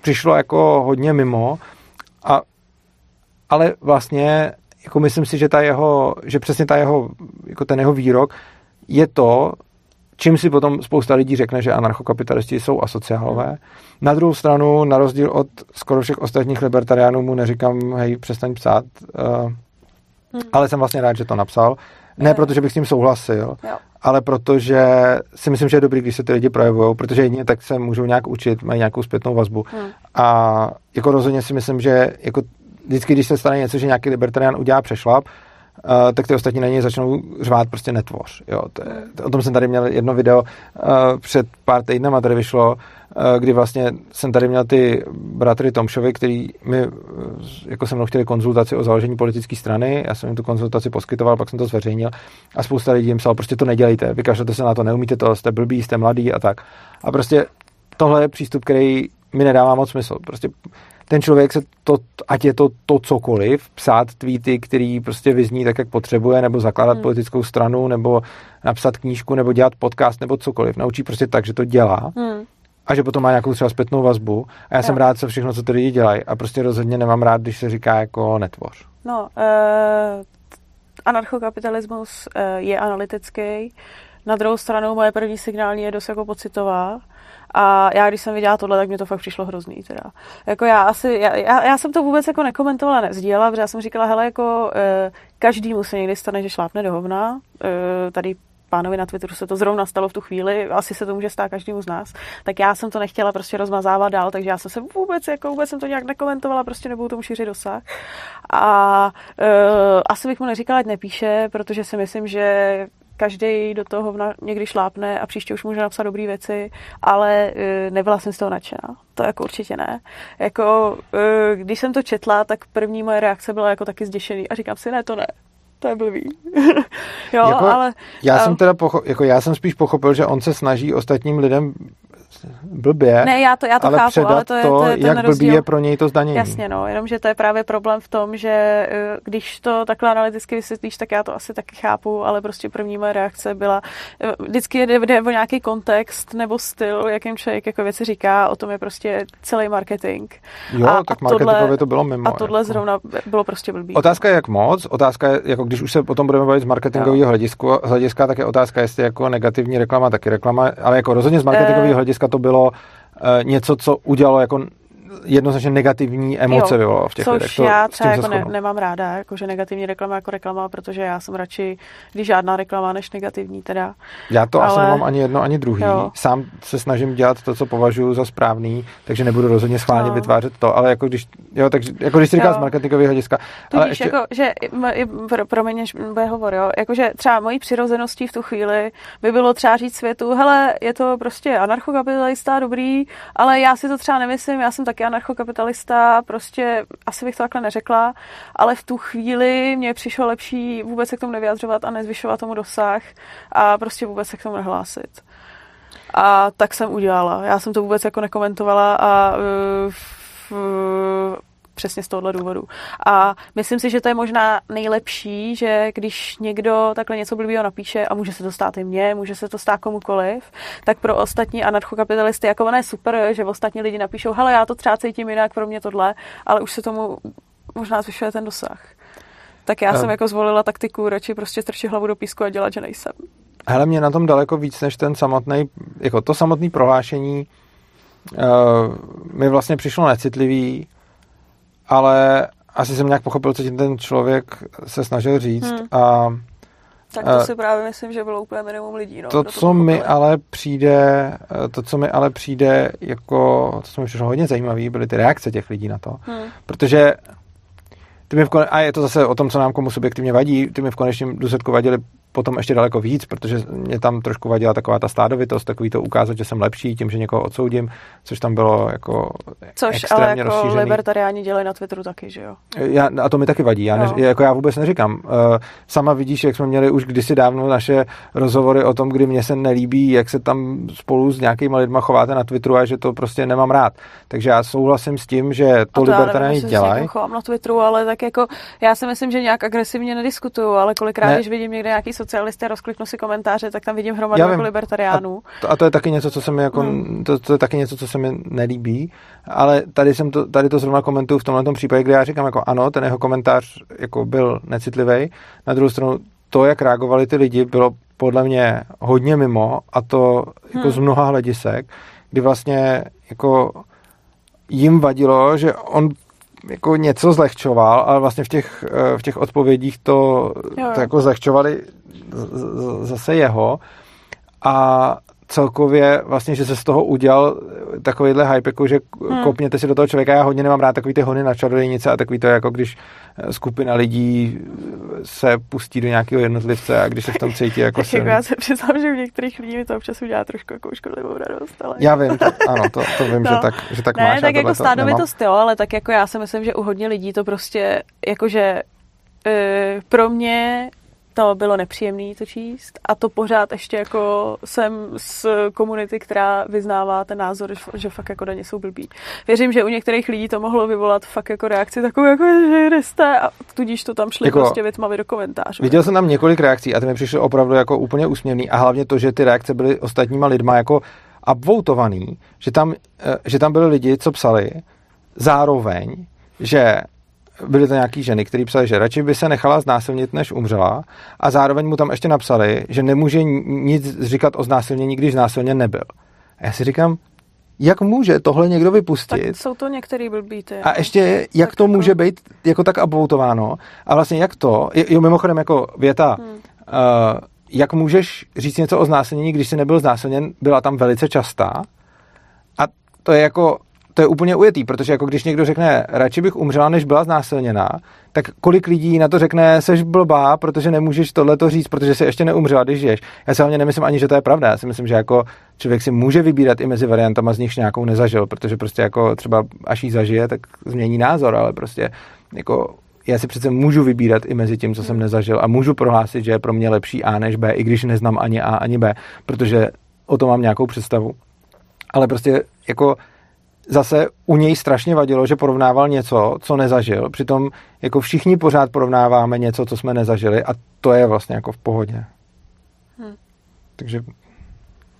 přišlo jako hodně mimo, a, ale vlastně jako myslím si, že, ta jeho, že přesně ta jeho, jako ten jeho výrok je to, čím si potom spousta lidí řekne, že anarchokapitalisti jsou asociálové. Na druhou stranu, na rozdíl od skoro všech ostatních libertariánů mu neříkám, hej, přestaň psát, uh, Hmm. ale jsem vlastně rád, že to napsal. Ne Eh. protože bych s tím souhlasil, Jo. ale protože si myslím, že je dobrý, když se ty lidi projevují, protože jedině tak se můžou nějak učit, mají nějakou zpětnou vazbu. Hmm. A jako rozhodně si myslím, že jako vždycky, když se stane něco, že nějaký libertarián udělá přešlap, uh, tak ty ostatní na něj začnou řvát prostě netvoř. Jo. To je, to, o tom jsem tady měl jedno video uh, před pár týdnama, tady vyšlo, uh, kdy vlastně jsem tady měl ty bratry Tomšovi, který mi jako se mnou chtěli konzultaci o založení politické strany, já jsem jim tu konzultaci poskytoval, pak jsem to zveřejnil a spousta lidí jim psal, prostě to nedělejte, vykažete se na to, neumíte to, jste blbí, jste mladý a tak. A prostě tohle je přístup, který mi nedává moc smysl. Prostě ten člověk se to, ať je to to cokoliv, psát tweety, který prostě vyzní tak, jak potřebuje, nebo zakládat hmm. politickou stranu, nebo napsat knížku, nebo dělat podcast, nebo cokoliv. Naučí prostě tak, že to dělá. Hmm. A že potom má nějakou třeba zpětnou vazbu. A já jsem rád se všechno, co ty lidi dělají. A prostě rozhodně nemám rád, když se říká jako netvoř. No, uh, anarchokapitalismus uh, je analytický. Na druhou stranu moje první signální je dost jako pocitová. A já, když jsem viděla tohle, tak mi to fakt přišlo hrozný. Teda. Jako já, asi, já, já, já, jsem to vůbec jako nekomentovala, nezdílela, protože já jsem říkala, hele, jako e, každýmu se někdy stane, že šlápne do hovna. E, tady pánovi na Twitteru se to zrovna stalo v tu chvíli, asi se to může stát každému z nás, tak já jsem to nechtěla prostě rozmazávat dál, takže já jsem se vůbec, jako vůbec jsem to nějak nekomentovala, prostě nebudu tomu šířit dosah. A e, asi bych mu neříkala, ať nepíše, protože si myslím, že každý do toho někdy šlápne a příště už může napsat dobré věci, ale uh, nebyla jsem z toho nadšená. To jako určitě ne. Jako, uh, když jsem to četla, tak první moje reakce byla jako taky zděšený a říkám si, ne, to ne. To je blbý. jo, jako, ale... Já jsem teda pocho- jako já jsem spíš pochopil, že on se snaží ostatním lidem blbě, ne, já to, já to ale chápu, ale to je, to, je ten jak rozdíl. blbý je pro něj to zdanění. Jasně, no, jenomže to je právě problém v tom, že eh, když to takhle analyticky vysvětlíš, tak já to asi taky chápu, ale prostě první moje reakce byla, eh, vždycky jde, jde o nějaký kontext nebo styl, jakým člověk jako věci říká, o tom je prostě celý marketing. Jo, a, tak marketingově to bylo mimo. A tohle jako. zrovna bylo prostě blbý. Otázka je jak moc, otázka je, jako když už se o tom budeme bavit z marketingového hlediska, hlediska, tak je otázka, jestli jako negativní reklama, taky reklama, ale jako rozhodně z marketingového eh, hlediska to bylo Eh, něco, co udělalo jako jednoznačně negativní emoce jo, v těch což lidech. To, já třeba jako ne, nemám ráda, jakože negativní reklama jako reklama, protože já jsem radši, když žádná reklama, než negativní teda. Já to Ale... asi nemám ani jedno, ani druhý. Jo. Sám se snažím dělat to, co považuji za správný, takže nebudu rozhodně schválně no. vytvářet to, ale jako když, jo, takže, jako když si říkal z marketingového hlediska. Tudíž ale ještě... jako, že, pro, pro mě bude hovor, jo, jakože třeba mojí přirozeností v tu chvíli by bylo třeba říct světu, hele, je to prostě anarchokapitalista, dobrý, ale já si to třeba nemyslím, já jsem taky anarchokapitalista, prostě asi bych to takhle neřekla, ale v tu chvíli mě přišlo lepší vůbec se k tomu nevyjadřovat a nezvyšovat tomu dosah a prostě vůbec se k tomu nehlásit. A tak jsem udělala. Já jsem to vůbec jako nekomentovala a uh, přesně z tohohle důvodu. A myslím si, že to je možná nejlepší, že když někdo takhle něco blbýho napíše a může se to stát i mně, může se to stát komukoliv, tak pro ostatní anarchokapitalisty, jako ono je super, že ostatní lidi napíšou, hele, já to třeba cítím jinak, pro mě tohle, ale už se tomu možná zvyšuje ten dosah. Tak já jsem jako zvolila taktiku, radši prostě strčit hlavu do písku a dělat, že nejsem. Hele, mě na tom daleko víc než ten samotný, jako to samotné prohlášení uh, mi vlastně přišlo necitlivý, ale asi jsem nějak pochopil, co tím ten člověk se snažil říct hmm. a tak to si právě myslím, že bylo úplně minimum lidí. No, to, co mi ale přijde, to, co mi ale přijde jako, to, co mi přišlo hodně zajímavé, byly ty reakce těch lidí na to. Hmm. Protože ty mi v kone- a je to zase o tom, co nám komu subjektivně vadí, ty mi v konečném důsledku vadili potom ještě daleko víc, protože mě tam trošku vadila taková ta stádovitost, takový to ukázat, že jsem lepší tím, že někoho odsoudím, což tam bylo jako Což extrémně ale jako rozšířený. libertariáni dělají na Twitteru taky, že jo? Já, a to mi taky vadí, já, ne, jako já vůbec neříkám. Uh, sama vidíš, jak jsme měli už kdysi dávno naše rozhovory o tom, kdy mě se nelíbí, jak se tam spolu s nějakýma lidma chováte na Twitteru a že to prostě nemám rád. Takže já souhlasím s tím, že to, to libertariáni dělají. chovám na Twitteru, ale tak jako já si myslím, že nějak agresivně nediskutuju, ale kolikrát, ne. když vidím někde nějaký socialisty a rozkliknu si komentáře, tak tam vidím hromadu jako libertariánů. A to, a to je taky něco, co se mi jako, hmm. to, to, je taky něco, co se mi nelíbí, ale tady jsem to, tady to zrovna komentuju v tomhle případě, kde já říkám jako ano, ten jeho komentář jako byl necitlivý. Na druhou stranu to, jak reagovali ty lidi, bylo podle mě hodně mimo a to jako hmm. z mnoha hledisek, kdy vlastně jako jim vadilo, že on jako něco zlehčoval, ale vlastně v těch, eh, v těch odpovědích to, to jako zlehčovali zase jeho. A celkově vlastně, že se z toho udělal takovýhle hype, jako že hmm. kopněte si do toho člověka. Já hodně nemám rád takový ty hony na čarodějnice a takový to, jako když skupina lidí se pustí do nějakého jednotlivce a když se v tom cítí jako tak jako já se přiznám, že u některých lidí mi to občas udělá trošku jako škodlivou radost. Ale... Já vím, to, ano, to, to vím, no. že tak, že tak ne, máš. tak jako stádovitost jo, ale tak jako já si myslím, že u hodně lidí to prostě, jakože e, pro mě to bylo nepříjemné to číst a to pořád ještě jako jsem z komunity, která vyznává ten názor, že fakt jako daně jsou blbý. Věřím, že u některých lidí to mohlo vyvolat fakt jako reakci takovou, jako že jste a tudíž to tam šli jako, prostě větmavě do komentářů. Viděl jsem tam několik reakcí a ty mi přišly opravdu jako úplně úsměvný a hlavně to, že ty reakce byly ostatníma lidma jako upvotovaný, že tam, eh, že tam byli lidi, co psali zároveň, že byly to nějaký ženy, které psali, že radši by se nechala znásilnit, než umřela a zároveň mu tam ještě napsali, že nemůže nic říkat o znásilnění, když znásilněn nebyl. A já si říkám, jak může tohle někdo vypustit? Tak jsou to některý blbý ty. A ještě, jak tak to jako... může být jako tak upvoutováno? A vlastně jak to, jo mimochodem jako věta, hmm. uh, jak můžeš říct něco o znásilnění, když jsi nebyl znásilněn, byla tam velice častá. A to je jako, to je úplně ujetý, protože jako když někdo řekne, radši bych umřela, než byla znásilněná, tak kolik lidí na to řekne, seš blbá, protože nemůžeš tohle to říct, protože se ještě neumřela, když žiješ. Já si hlavně nemyslím ani, že to je pravda. Já si myslím, že jako člověk si může vybírat i mezi variantama, z nichž nějakou nezažil, protože prostě jako třeba až jí zažije, tak změní názor, ale prostě jako já si přece můžu vybírat i mezi tím, co jsem nezažil a můžu prohlásit, že je pro mě lepší A než B, i když neznám ani A, ani B, protože o tom mám nějakou představu. Ale prostě jako zase u něj strašně vadilo, že porovnával něco, co nezažil. Přitom jako všichni pořád porovnáváme něco, co jsme nezažili a to je vlastně jako v pohodě. Hmm. Takže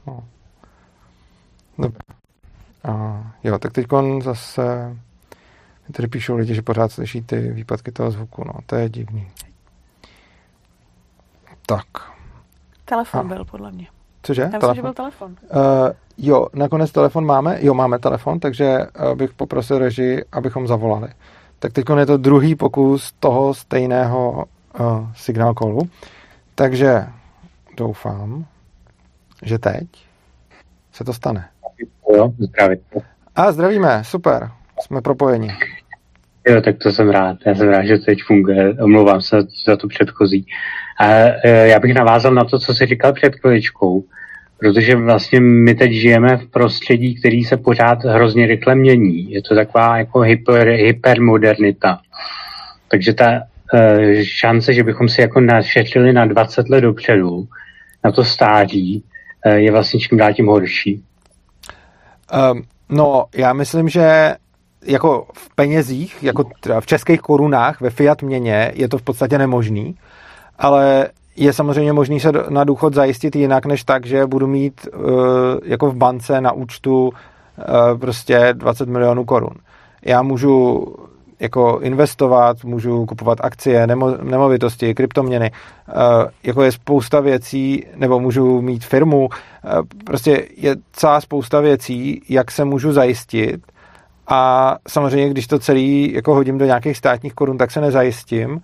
no. Dobře. A, jo, tak teď zase tady píšou lidi, že pořád slyší ty výpadky toho zvuku. No, to je divný. Tak. Telefon a. byl, podle mě. Cože? Tam telefon? že byl telefon. Uh, jo, nakonec telefon máme. Jo, máme telefon, takže uh, bych poprosil režii, abychom zavolali. Tak teď je to druhý pokus toho stejného uh, signál callu. Takže doufám, že teď se to stane. Jo, zdravím. A zdravíme, super, jsme propojeni. Jo, tak to jsem rád. Já jsem rád, že to teď funguje. Omlouvám se za to předchozí. A e, já bych navázal na to, co jsi říkal před chviličkou, protože vlastně my teď žijeme v prostředí, který se pořád hrozně rychle mění. Je to taková jako hyper, hypermodernita. Takže ta e, šance, že bychom si jako našetřili na 20 let dopředu, na to stáří, e, je vlastně čím dál tím horší. Um, no, já myslím, že jako v penězích, jako v českých korunách, ve fiat měně, je to v podstatě nemožný, ale je samozřejmě možný se na důchod zajistit jinak, než tak, že budu mít uh, jako v bance na účtu uh, prostě 20 milionů korun. Já můžu jako investovat, můžu kupovat akcie, nemo, nemovitosti, kryptoměny, uh, jako je spousta věcí, nebo můžu mít firmu, uh, prostě je celá spousta věcí, jak se můžu zajistit a samozřejmě, když to celý jako hodím do nějakých státních korun, tak se nezajistím,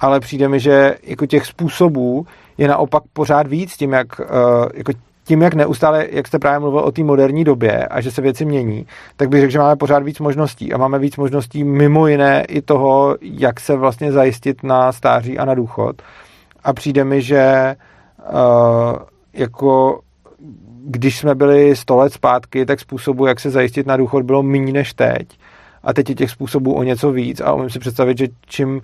ale přijde mi, že jako těch způsobů je naopak pořád víc tím, jak, uh, jako tím, jak neustále, jak jste právě mluvil o té moderní době a že se věci mění, tak bych řekl, že máme pořád víc možností a máme víc možností mimo jiné i toho, jak se vlastně zajistit na stáří a na důchod. A přijde mi, že uh, jako když jsme byli 100 let zpátky, tak způsobu, jak se zajistit na důchod, bylo méně než teď. A teď je těch způsobů o něco víc a umím si představit, že čím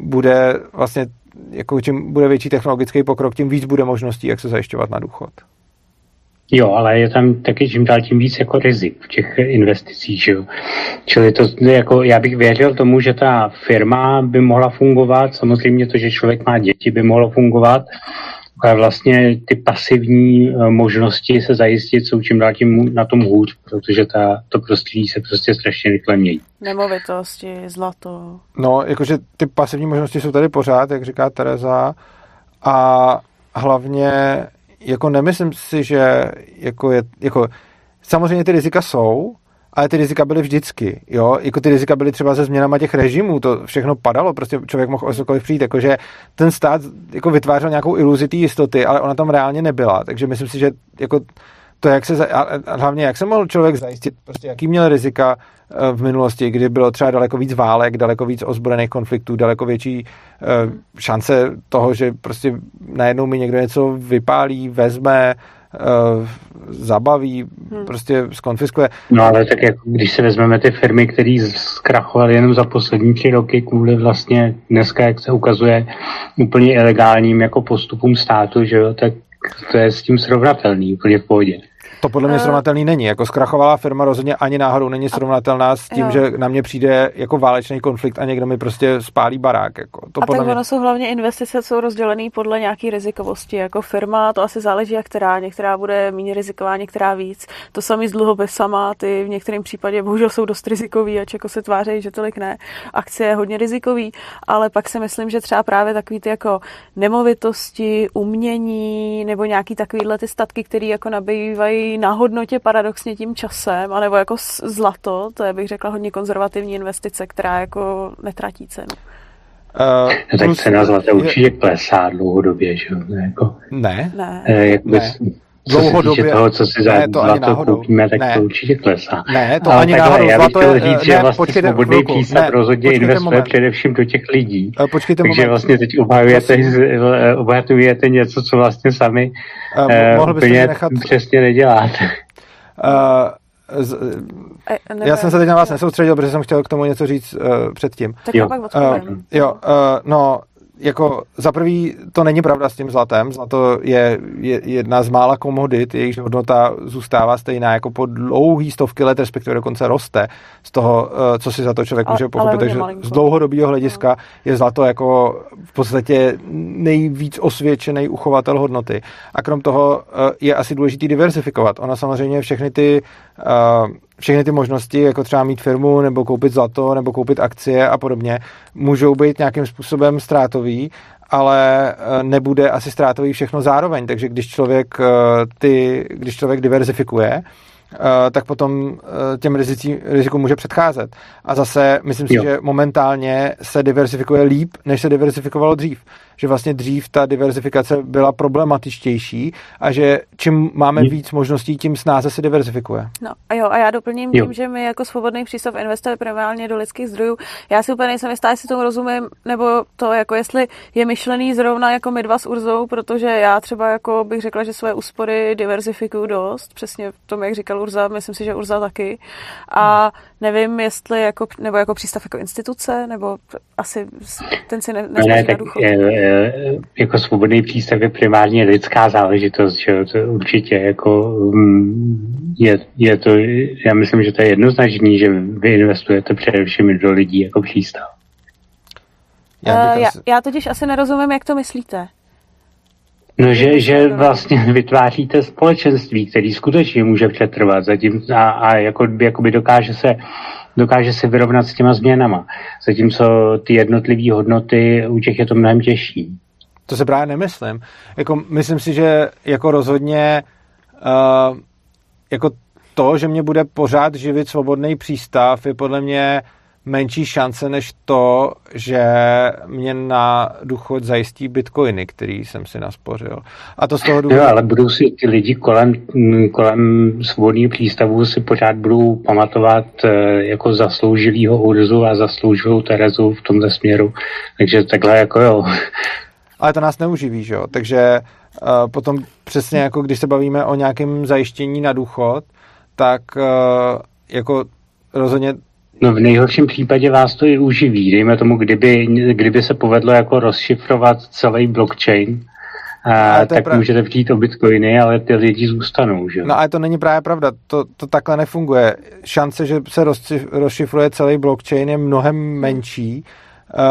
bude vlastně, jako čím bude větší technologický pokrok, tím víc bude možností, jak se zajišťovat na důchod. Jo, ale je tam taky čím dál tím víc jako rizik v těch investicích, že jo. Čili to jako, já bych věřil tomu, že ta firma by mohla fungovat, samozřejmě to, že člověk má děti, by mohlo fungovat, vlastně ty pasivní eh, možnosti se zajistit jsou čím dál tím na tom hůř, protože ta, to prostředí se prostě strašně rychle mění. Nemovitosti, zlato. No, jakože ty pasivní možnosti jsou tady pořád, jak říká Tereza, a hlavně jako nemyslím si, že jako je, jako samozřejmě ty rizika jsou, ale ty rizika byly vždycky, jo, jako ty rizika byly třeba se změnama těch režimů, to všechno padalo, prostě člověk mohl o cokoliv přijít, jakože ten stát jako vytvářel nějakou iluzi té jistoty, ale ona tam reálně nebyla, takže myslím si, že jako to, jak se, a hlavně jak se mohl člověk zajistit, prostě jaký měl rizika eh, v minulosti, kdy bylo třeba daleko víc válek, daleko víc ozbrojených konfliktů, daleko větší uh, šance toho, že prostě najednou mi někdo něco vypálí, vezme, zabaví, hmm. prostě skonfiskuje. No ale tak jako když se vezmeme ty firmy, které zkrachovaly jenom za poslední tři roky kvůli vlastně dneska, jak se ukazuje, úplně ilegálním jako postupům státu, že jo, tak to je s tím srovnatelný, úplně v pohodě. To podle mě uh, srovnatelný není. Jako zkrachovalá firma rozhodně ani náhodou není srovnatelná s tím, jo. že na mě přijde jako válečný konflikt a někdo mi prostě spálí barák. Jako. To a podle tak mě... ono jsou hlavně investice, jsou rozdělené podle nějaké rizikovosti. Jako firma, to asi záleží, jak která. Některá bude méně riziková, některá víc. To samý s dluhopisama, ty v některém případě bohužel jsou dost rizikový, ač jako se tváří, že tolik ne. Akcie je hodně rizikový, ale pak si myslím, že třeba právě takový ty jako nemovitosti, umění nebo nějaký takovýhle ty statky, které jako nabývají na hodnotě paradoxně tím časem, anebo jako zlato, to je bych řekla hodně konzervativní investice, která jako netratí cenu. Uh, no, tak cena zlata určitě klesá dlouhodobě, že jo? Jako, ne. Ne. Eh, jak ne. Co se toho, co si za ne, to zlato koupíme, tak ne. to určitě klesá. Ne, to Ale ani takhle, náhodou. Já bych chtěl říct, že vlastně počkejte, svobodný přístav rozhodně investuje moment. především do těch lidí. Uh, počkejte Takže moment. vlastně teď obhajujete, obhajujete něco, co vlastně sami uh, uh, úplně nechat... přesně neděláte. Uh, z, já jsem se teď na vás nesoustředil, protože jsem chtěl k tomu něco říct uh, předtím. Tak jo. pak uh, jo, uh, no, jako za prvý to není pravda s tím zlatem. Zlato je, je jedna z mála komodit, jejichž hodnota zůstává stejná jako po dlouhý stovky let, respektive dokonce roste z toho, eh, co si za to člověk může pochopit. Takže z dlouhodobého hlediska je zlato jako v podstatě nejvíc osvědčený uchovatel hodnoty. A krom toho eh, je asi důležitý diversifikovat. Ona samozřejmě všechny ty uh, všechny ty možnosti, jako třeba mít firmu, nebo koupit zlato, nebo koupit akcie a podobně, můžou být nějakým způsobem ztrátový, ale eh, nebude asi ztrátový všechno zároveň. Takže když člověk, eh, ty, když člověk diverzifikuje, Eh, tak potom těm rizicí, riziku může předcházet. A zase myslím si, jo. že momentálně se diversifikuje líp, než se diversifikovalo dřív. Že vlastně dřív ta diversifikace byla problematičtější a že čím máme hmm. víc možností, tím snáze se diversifikuje. No a jo, a já doplním jo. tím, že my jako svobodný přístav investujeme primárně do lidských zdrojů. Já si úplně nejsem jistá, jestli tomu rozumím, nebo to jako jestli je myšlený zrovna jako my dva s Urzou, protože já třeba jako bych řekla, že své úspory diversifikuju dost, přesně v tom, jak říkal Urza, myslím si, že Urza taky. A nevím, jestli jako, nebo jako přístav jako instituce, nebo asi ten si ne, ne, tak je, je, jako svobodný přístav je primárně lidská záležitost, že to určitě jako mm, je, je to, já myslím, že to je jednoznačný, že vy investujete především do lidí jako přístav. Já, uh, já, já totiž asi nerozumím, jak to myslíte. No, že, že vlastně vytváříte společenství, který skutečně může přetrvat zatím a, a jako, jakoby dokáže se, dokáže se vyrovnat s těma změnama. Zatímco ty jednotlivé hodnoty u těch je to mnohem těžší. To se právě nemyslím. Jako, myslím si, že jako rozhodně uh, jako to, že mě bude pořád živit svobodný přístav, je podle mě menší šance než to, že mě na důchod zajistí bitcoiny, který jsem si naspořil. A to z toho důvodu... Jo, ale budou si ty lidi kolem, kolem svobodného přístavu si pořád budou pamatovat eh, jako zasloužilýho Urzu a zasloužilou Terezu v tomto směru. Takže takhle jako jo. Ale to nás neuživí, že jo? Takže uh, potom přesně jako když se bavíme o nějakém zajištění na důchod, tak uh, jako rozhodně No v nejhorším případě vás to i uživí. Dejme tomu, kdyby, kdyby se povedlo jako rozšifrovat celý blockchain, a, tak prav... můžete přijít o bitcoiny, ale ty lidi zůstanou. Že? No ale to není právě pravda. To, to takhle nefunguje. Šance, že se rozšifruje celý blockchain je mnohem menší. Uh,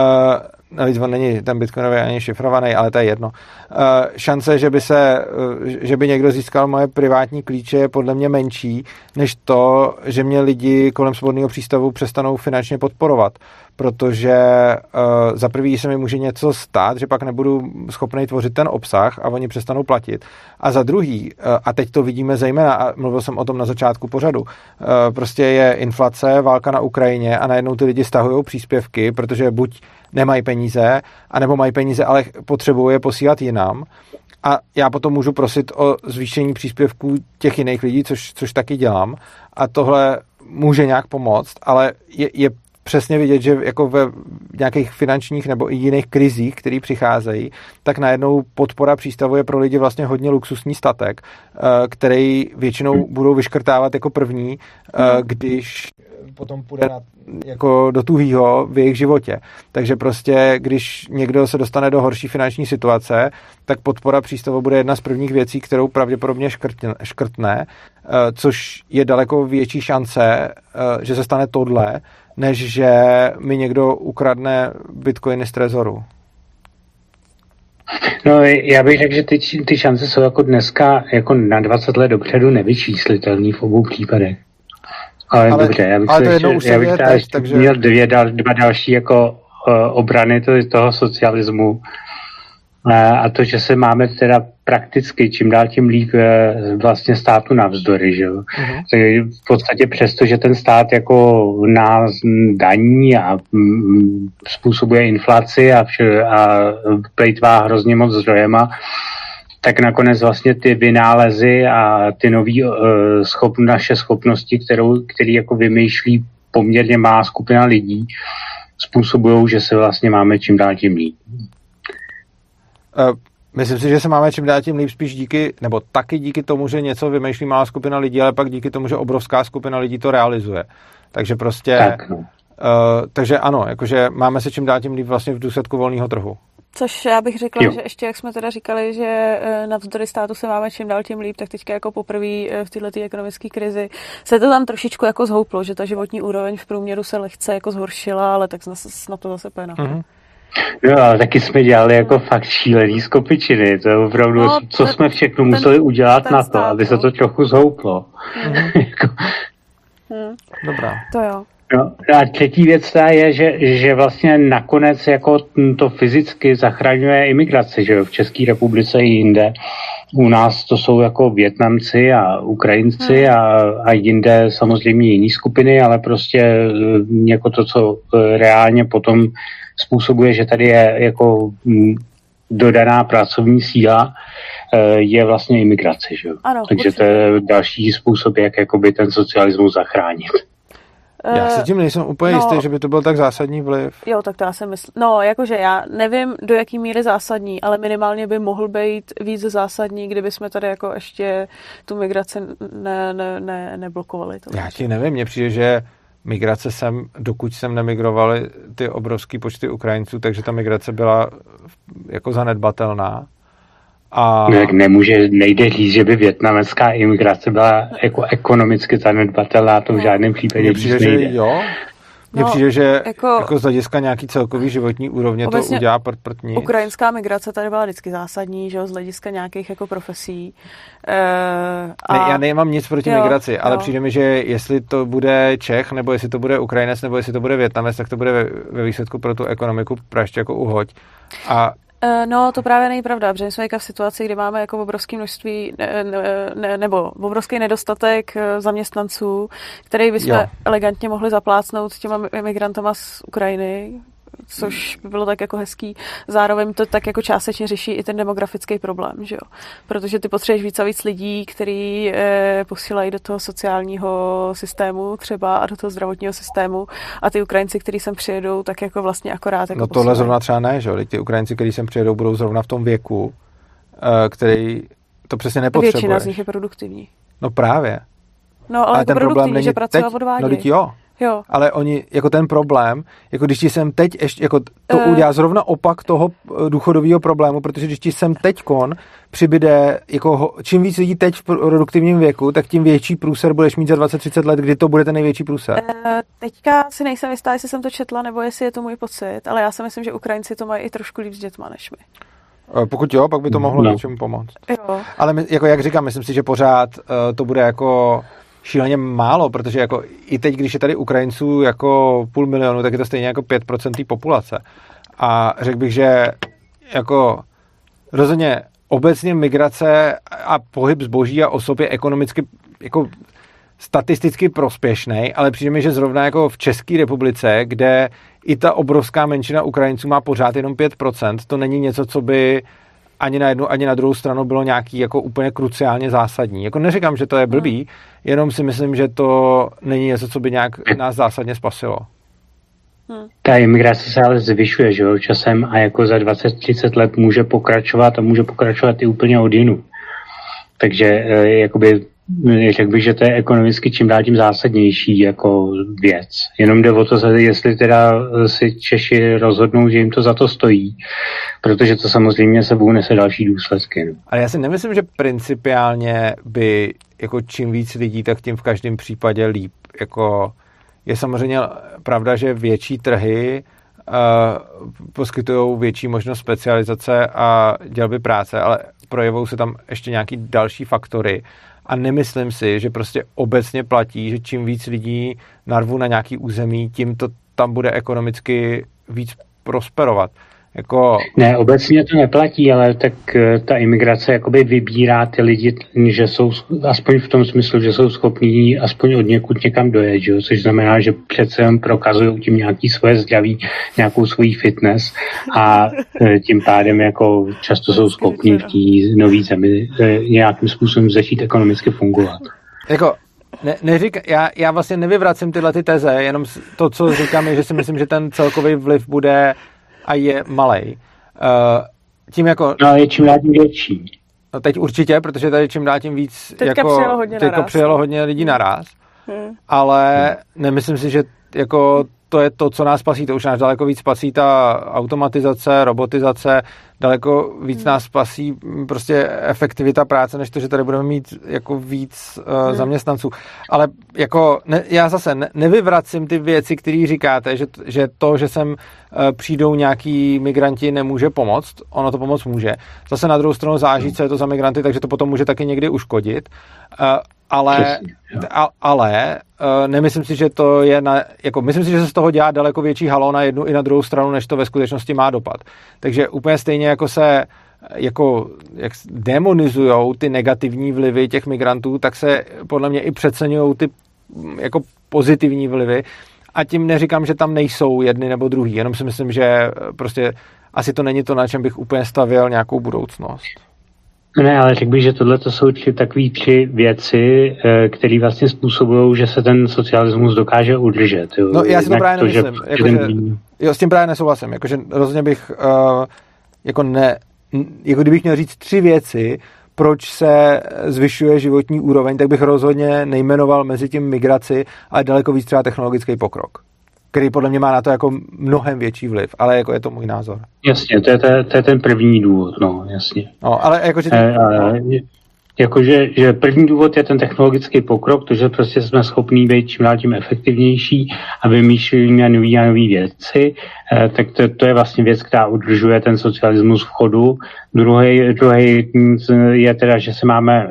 navíc on není ten bitcoinový ani šifrovaný, ale to je jedno. Eh, šance, že by, se, eh, že by někdo získal moje privátní klíče je podle mě menší, než to, že mě lidi kolem svobodného přístavu přestanou finančně podporovat protože uh, za prvý se mi může něco stát, že pak nebudu schopný tvořit ten obsah a oni přestanou platit. A za druhý, uh, a teď to vidíme zejména, a mluvil jsem o tom na začátku pořadu, uh, prostě je inflace, válka na Ukrajině a najednou ty lidi stahují příspěvky, protože buď nemají peníze, anebo mají peníze, ale potřebují je posílat jinam a já potom můžu prosit o zvýšení příspěvků těch jiných lidí, což, což taky dělám a tohle může nějak pomoct, ale je, je přesně vidět, že jako ve nějakých finančních nebo i jiných krizích, které přicházejí, tak najednou podpora přístavu je pro lidi vlastně hodně luxusní statek, eh, který většinou budou vyškrtávat jako první, eh, když potom půjde na, jako do tuhýho v jejich životě. Takže prostě, když někdo se dostane do horší finanční situace, tak podpora přístavu bude jedna z prvních věcí, kterou pravděpodobně škrtne, škrtne eh, což je daleko větší šance, že se stane tohle, než že mi někdo ukradne bitcoiny z trezoru. No, já bych řekl, že ty, ty šance jsou jako dneska jako na 20 let dopředu nevyčíslitelný v obou případech. Ale, ale dobře, já bych, ale to ještě, já bych teď, takže... měl dvě, dva další jako uh, obrany to, toho socialismu, a to, že se máme teda prakticky čím dál tím líp eh, vlastně státu navzdory, že jo. Uh-huh. v podstatě přesto, že ten stát jako nás daní a mm, způsobuje inflaci a, vše, a plejtvá hrozně moc zdrojema, tak nakonec vlastně ty vynálezy a ty nový uh, schop, naše schopnosti, kterou, který jako vymýšlí poměrně má skupina lidí, způsobují, že se vlastně máme čím dál tím líp. Uh, myslím si, že se máme čím dál tím líp spíš díky, nebo taky díky tomu, že něco vymýšlí malá skupina lidí, ale pak díky tomu, že obrovská skupina lidí to realizuje. Takže prostě, tak, no. uh, takže ano, jakože máme se čím dál tím líp vlastně v důsledku volného trhu. Což já bych řekla, jo. že ještě jak jsme teda říkali, že navzdory státu se máme čím dál tím líp, tak teďka jako poprvé v této ekonomické krizi se to tam trošičku jako zhouplo, že ta životní úroveň v průměru se lehce jako zhoršila, ale tak na to zase pojde mm-hmm. No ale taky jsme dělali jako fakt šílený skopičiny. To je opravdu, no, co ten, jsme všechno ten, museli udělat ten na to, stát, aby se to trochu zhouplo. Mm. hmm. Dobrá. To jo. No, a třetí věc ta je, že, že vlastně nakonec jako to fyzicky zachraňuje imigraci, že jo, v České republice i jinde. U nás to jsou jako Větnamci a Ukrajinci hmm. a, a jinde samozřejmě jiné skupiny, ale prostě eh, jako to, co eh, reálně potom způsobuje, že tady je jako mm, dodaná pracovní síla, eh, je vlastně imigrace. Že? Ano, Takže určitě. to je další způsob, jak jakoby ten socialismus zachránit. Já si tím nejsem úplně no, jistý, že by to byl tak zásadní vliv. Jo, tak to já si myslím. No, jakože já nevím, do jaký míry zásadní, ale minimálně by mohl být víc zásadní, kdyby jsme tady jako ještě tu migraci ne, ne, ne, neblokovali. To já ti nevím, mně přijde, že migrace sem, dokud sem nemigrovali ty obrovské počty Ukrajinců, takže ta migrace byla jako zanedbatelná. A... No, jak nemůže, nejde říct, že by větnamecká imigrace byla jako ekonomicky zanedbatelná, to v žádném případě přijde, že jo? Mně no, přijde, že jako, jako z hlediska nějaký celkový životní úrovně to udělá prd, prd nic. Ukrajinská migrace tady byla vždycky zásadní, že jo, z hlediska nějakých jako profesí. E, a... ne, já nemám nic proti jo, migraci, ale jo. přijde mi, že jestli to bude Čech, nebo jestli to bude Ukrajinec, nebo jestli to bude Větnamec, tak to bude ve, ve výsledku pro tu ekonomiku praště jako uhoď. A no, to právě není pravda, protože jsme v situaci, kdy máme jako obrovské množství ne, ne, nebo obrovský nedostatek eh, zaměstnanců, který bychom jo. elegantně mohli zaplácnout těma migrantama z Ukrajiny, což by bylo tak jako hezký. Zároveň to tak jako částečně řeší i ten demografický problém, že jo? Protože ty potřebuješ víc a víc lidí, který eh, posílají do toho sociálního systému třeba a do toho zdravotního systému a ty Ukrajinci, kteří sem přijedou, tak jako vlastně akorát jako No tohle posílají. zrovna třeba ne, že jo? Ty Ukrajinci, kteří sem přijedou, budou zrovna v tom věku, eh, který to přesně nepotřebuje. Většina z nich je produktivní. No právě. No, ale, ale jako ten problém není že pracují teď, No, jo, Jo. Ale oni, jako ten problém, jako když ti jsem teď ještě, jako to uh. udělá zrovna opak toho eh, důchodového problému, protože když ti sem teď kon přibyde, jako čím víc lidí teď v produktivním věku, tak tím větší průser budeš mít za 20-30 let, kdy to bude ten největší průser. Uh, teďka si nejsem jistá, jestli jsem to četla, nebo jestli je to můj pocit, ale já si myslím, že Ukrajinci to mají i trošku líp s dětma než my. Pokud jo, pak by to mohlo no. něčemu pomoct. Jo. Ale my, jako jak říkám, myslím si, že pořád uh, to bude jako šíleně málo, protože jako i teď, když je tady Ukrajinců jako půl milionu, tak je to stejně jako 5% populace. A řekl bych, že jako rozhodně obecně migrace a pohyb zboží a osob je ekonomicky jako statisticky prospěšný, ale přijde mi, že zrovna jako v České republice, kde i ta obrovská menšina Ukrajinců má pořád jenom 5%, to není něco, co by ani na jednu, ani na druhou stranu bylo nějaký jako úplně kruciálně zásadní. Jako neříkám, že to je blbý, hmm. jenom si myslím, že to není něco, co by nějak nás zásadně spasilo. Hmm. Ta imigrace se ale zvyšuje, že jo, časem a jako za 20-30 let může pokračovat a může pokračovat i úplně od jinu. Takže e, jakoby řekl bych, že to je ekonomicky čím dál tím zásadnější jako věc. Jenom jde o to, jestli teda si Češi rozhodnou, že jim to za to stojí, protože to samozřejmě sebou nese další důsledky. No. Ale já si nemyslím, že principiálně by jako čím víc lidí, tak tím v každém případě líp. Jako je samozřejmě pravda, že větší trhy uh, poskytují větší možnost specializace a dělby práce, ale projevou se tam ještě nějaký další faktory a nemyslím si, že prostě obecně platí, že čím víc lidí narvu na nějaký území, tím to tam bude ekonomicky víc prosperovat. Jako... Ne, obecně to neplatí, ale tak eh, ta imigrace jakoby vybírá ty lidi, že jsou aspoň v tom smyslu, že jsou schopní aspoň od někud někam dojet, že? což znamená, že přece jen prokazují tím nějaký svoje zdraví, nějakou svoji fitness a eh, tím pádem jako často jsou schopní v té nové zemi eh, nějakým způsobem začít ekonomicky fungovat. Jako ne, neřík, já, já vlastně nevyvracím tyhle ty teze, jenom to, co říkám, je, že si myslím, že ten celkový vliv bude a je malej. Uh, tím jako... No, je čím dál tím větší. No teď určitě, protože tady čím dál tím víc teďka jako, přijelo hodně teďka naraz. přijelo hodně lidí naraz, hmm. ale hmm. nemyslím si, že jako to je to, co nás spasí. To už nás daleko víc spasí ta automatizace, robotizace, daleko víc hmm. nás spasí prostě efektivita práce, než to, že tady budeme mít jako víc uh, hmm. zaměstnanců. Ale jako ne, já zase ne, nevyvracím ty věci, které říkáte, že, že to, že sem uh, přijdou nějaký migranti, nemůže pomoct. Ono to pomoct může. Zase na druhou stranu záží, co je to za migranty, takže to potom může taky někdy uškodit. Uh, ale, a, ale uh, nemyslím si, že to je na, jako, myslím si, že se z toho dělá daleko větší halo na jednu i na druhou stranu, než to ve skutečnosti má dopad. Takže úplně stejně jako se jako, jak demonizujou ty negativní vlivy těch migrantů, tak se podle mě i přeceňují ty jako pozitivní vlivy. A tím neříkám, že tam nejsou jedny nebo druhý, jenom si myslím, že prostě asi to není to, na čem bych úplně stavěl nějakou budoucnost. Ne, ale řekl bych, že tohle to jsou tři takové tři věci, eh, které vlastně způsobují, že se ten socialismus dokáže udržet. Jo. No já si to právě nemyslím. Že jako, že, jo, s tím právě nesouhlasím. Jakože rozhodně bych uh, jako ne, jako kdybych měl říct tři věci, proč se zvyšuje životní úroveň, tak bych rozhodně nejmenoval mezi tím migraci, ale daleko víc třeba technologický pokrok který podle mě má na to jako mnohem větší vliv, ale jako je to můj názor. Jasně, to je, to, to je ten první důvod, no, jasně. No, ale jakože... Ty... E, ale, jakože, že první důvod je ten technologický pokrok, to, že prostě jsme schopní být čím dál tím efektivnější a vymýšlíme nové a nové věci, e, tak to, to, je vlastně věc, která udržuje ten socialismus v chodu. Druhý, druhý je teda, že se máme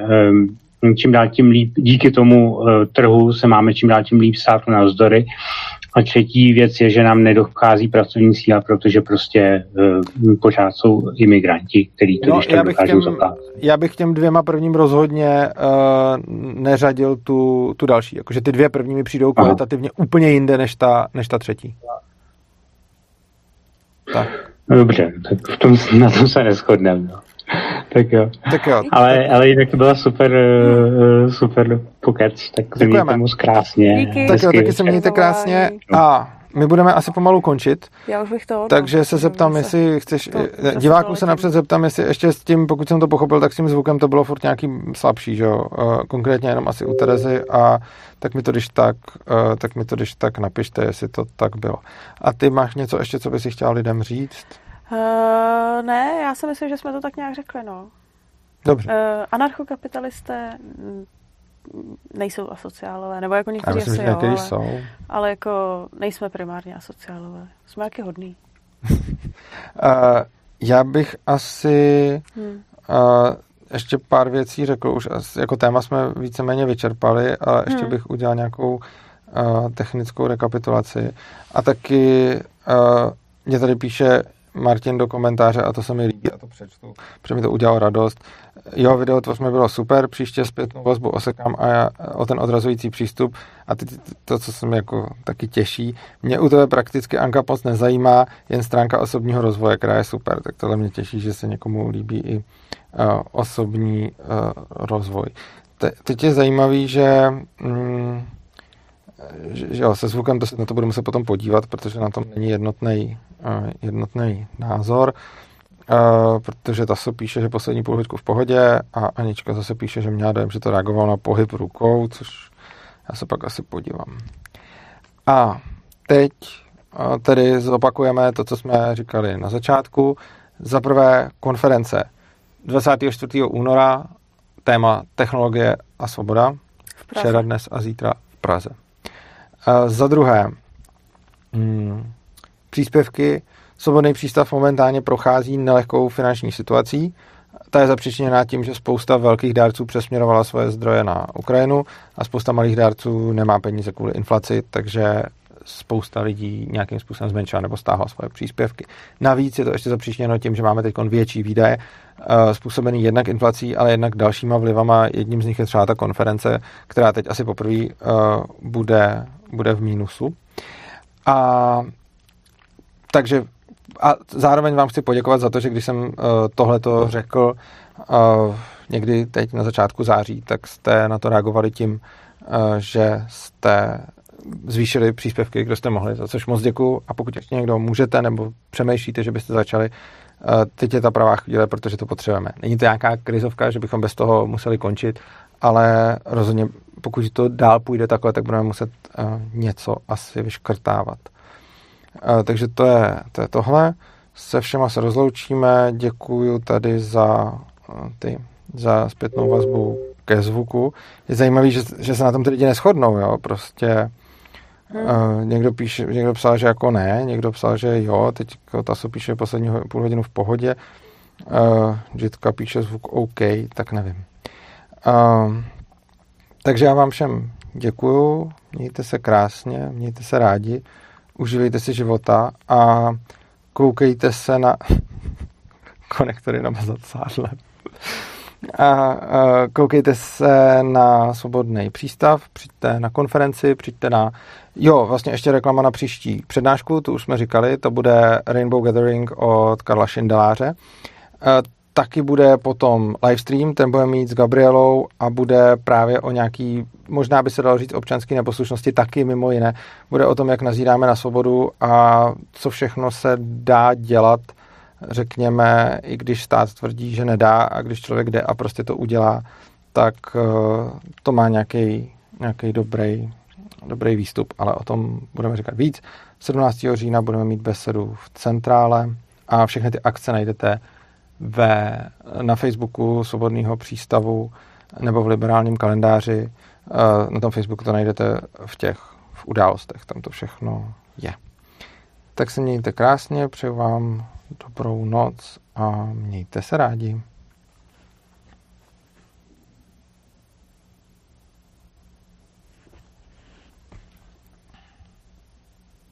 e, čím dál tím líp, díky tomu e, trhu se máme čím dál tím líp stát na vzdory a třetí věc je, že nám nedochází pracovní síla, protože prostě uh, pořád jsou imigranti, kteří to no, když tak dokážou těm, Já bych těm dvěma prvním rozhodně uh, neřadil tu, tu další. Jakože ty dvě první mi přijdou Aha. kvalitativně úplně jinde než ta, než ta třetí. Tak. Dobře, tak v tom, na tom se neschodneme. No. tak jo. Tak jo. Ale, ale jinak to byla super, uh, super pokec, tak se mějte moc krásně. Díky. Tak jo, taky se mějte krásně a my budeme asi pomalu končit. Já už bych to. Takže se zeptám, jestli chceš, eh, diváků se napřed zeptám, jestli ještě s tím, pokud jsem to pochopil, tak s tím zvukem to bylo furt nějaký slabší, že jo? Eh, konkrétně jenom asi u Terezy a tak mi to když tak, tak mi to když tak napište, jestli to tak bylo. A ty máš něco ještě, co bys si chtěl lidem říct? Uh, ne, já si myslím, že jsme to tak nějak řekli, no. Dobře. Uh, anarchokapitalisté nejsou asociálové, nebo jako někteří myslím, asi že jo, ale, jsou. ale jako nejsme primárně asociálové. Jsme jaký hodný. uh, já bych asi hmm. uh, ještě pár věcí řekl, už jako téma jsme víceméně vyčerpali, ale ještě hmm. bych udělal nějakou uh, technickou rekapitulaci. A taky uh, mě tady píše Martin do komentáře a to se mi líbí a to přečtu, protože mi to udělalo radost. Jo, video to mi bylo super, příště zpětnou vazbu osekám a já, o ten odrazující přístup a ty, to, co se mi jako taky těší. Mě u tebe prakticky Anka moc nezajímá, jen stránka osobního rozvoje, která je super, tak tohle mě těší, že se někomu líbí i uh, osobní uh, rozvoj. Te, teď je zajímavý, že mm, že, jo, se zvukem to se na to budu muset potom podívat, protože na tom není jednotný uh, jednotný názor, uh, protože ta se píše, že poslední půl v pohodě a Anička zase píše, že měla dojem, že to reagoval na pohyb rukou, což já se pak asi podívám. A teď uh, tedy zopakujeme to, co jsme říkali na začátku. Za prvé konference 24. února téma technologie a svoboda. Včera, dnes a zítra v Praze. Za druhé, hmm, příspěvky. Svobodný přístav momentálně prochází nelehkou finanční situací. Ta je zapříčiněná tím, že spousta velkých dárců přesměrovala svoje zdroje na Ukrajinu a spousta malých dárců nemá peníze kvůli inflaci, takže spousta lidí nějakým způsobem zmenšila nebo stáhla svoje příspěvky. Navíc je to ještě zapříčněno tím, že máme teď větší výdaje, uh, způsobený jednak inflací, ale jednak dalšíma vlivama. Jedním z nich je třeba ta konference, která teď asi poprvé uh, bude, bude v mínusu. A takže a zároveň vám chci poděkovat za to, že když jsem uh, tohleto řekl uh, někdy teď na začátku září, tak jste na to reagovali tím, uh, že jste zvýšili příspěvky, kdo jste mohli, za což moc děkuju. A pokud ještě někdo můžete nebo přemýšlíte, že byste začali, teď je ta pravá chvíle, protože to potřebujeme. Není to nějaká krizovka, že bychom bez toho museli končit, ale rozhodně pokud to dál půjde takhle, tak budeme muset uh, něco asi vyškrtávat. Uh, takže to je, to je tohle. Se všema se rozloučíme. Děkuji tady za uh, ty za zpětnou vazbu ke zvuku. Je zajímavé, že, že se na tom ty lidi neschodnou, jo, prostě Hmm. Uh, někdo, píše, někdo psal, že jako ne, někdo psal, že jo, teď Taso píše poslední půl hodinu v pohodě, uh, Jitka píše zvuk OK, tak nevím. Uh, takže já vám všem děkuju, mějte se krásně, mějte se rádi, uživejte si života a koukejte se na konektory na. A, a koukejte se na svobodný přístav, přijďte na konferenci, přijďte na... Jo, vlastně ještě reklama na příští přednášku, tu už jsme říkali, to bude Rainbow Gathering od Karla Šindeláře taky bude potom livestream, ten bude mít s Gabrielou a bude právě o nějaký, možná by se dalo říct občanské neposlušnosti, taky mimo jiné. Bude o tom, jak nazíráme na svobodu a co všechno se dá dělat, řekněme, i když stát tvrdí, že nedá a když člověk jde a prostě to udělá, tak eh, to má nějaký, nějaký dobrý, dobrý výstup, ale o tom budeme říkat víc. 17. října budeme mít besedu v centrále a všechny ty akce najdete ve, na Facebooku Svobodného přístavu nebo v liberálním kalendáři. Eh, na tom Facebooku to najdete v těch v událostech, tam to všechno je. Tak se mějte krásně, přeju vám dobrou noc a mějte se rádi.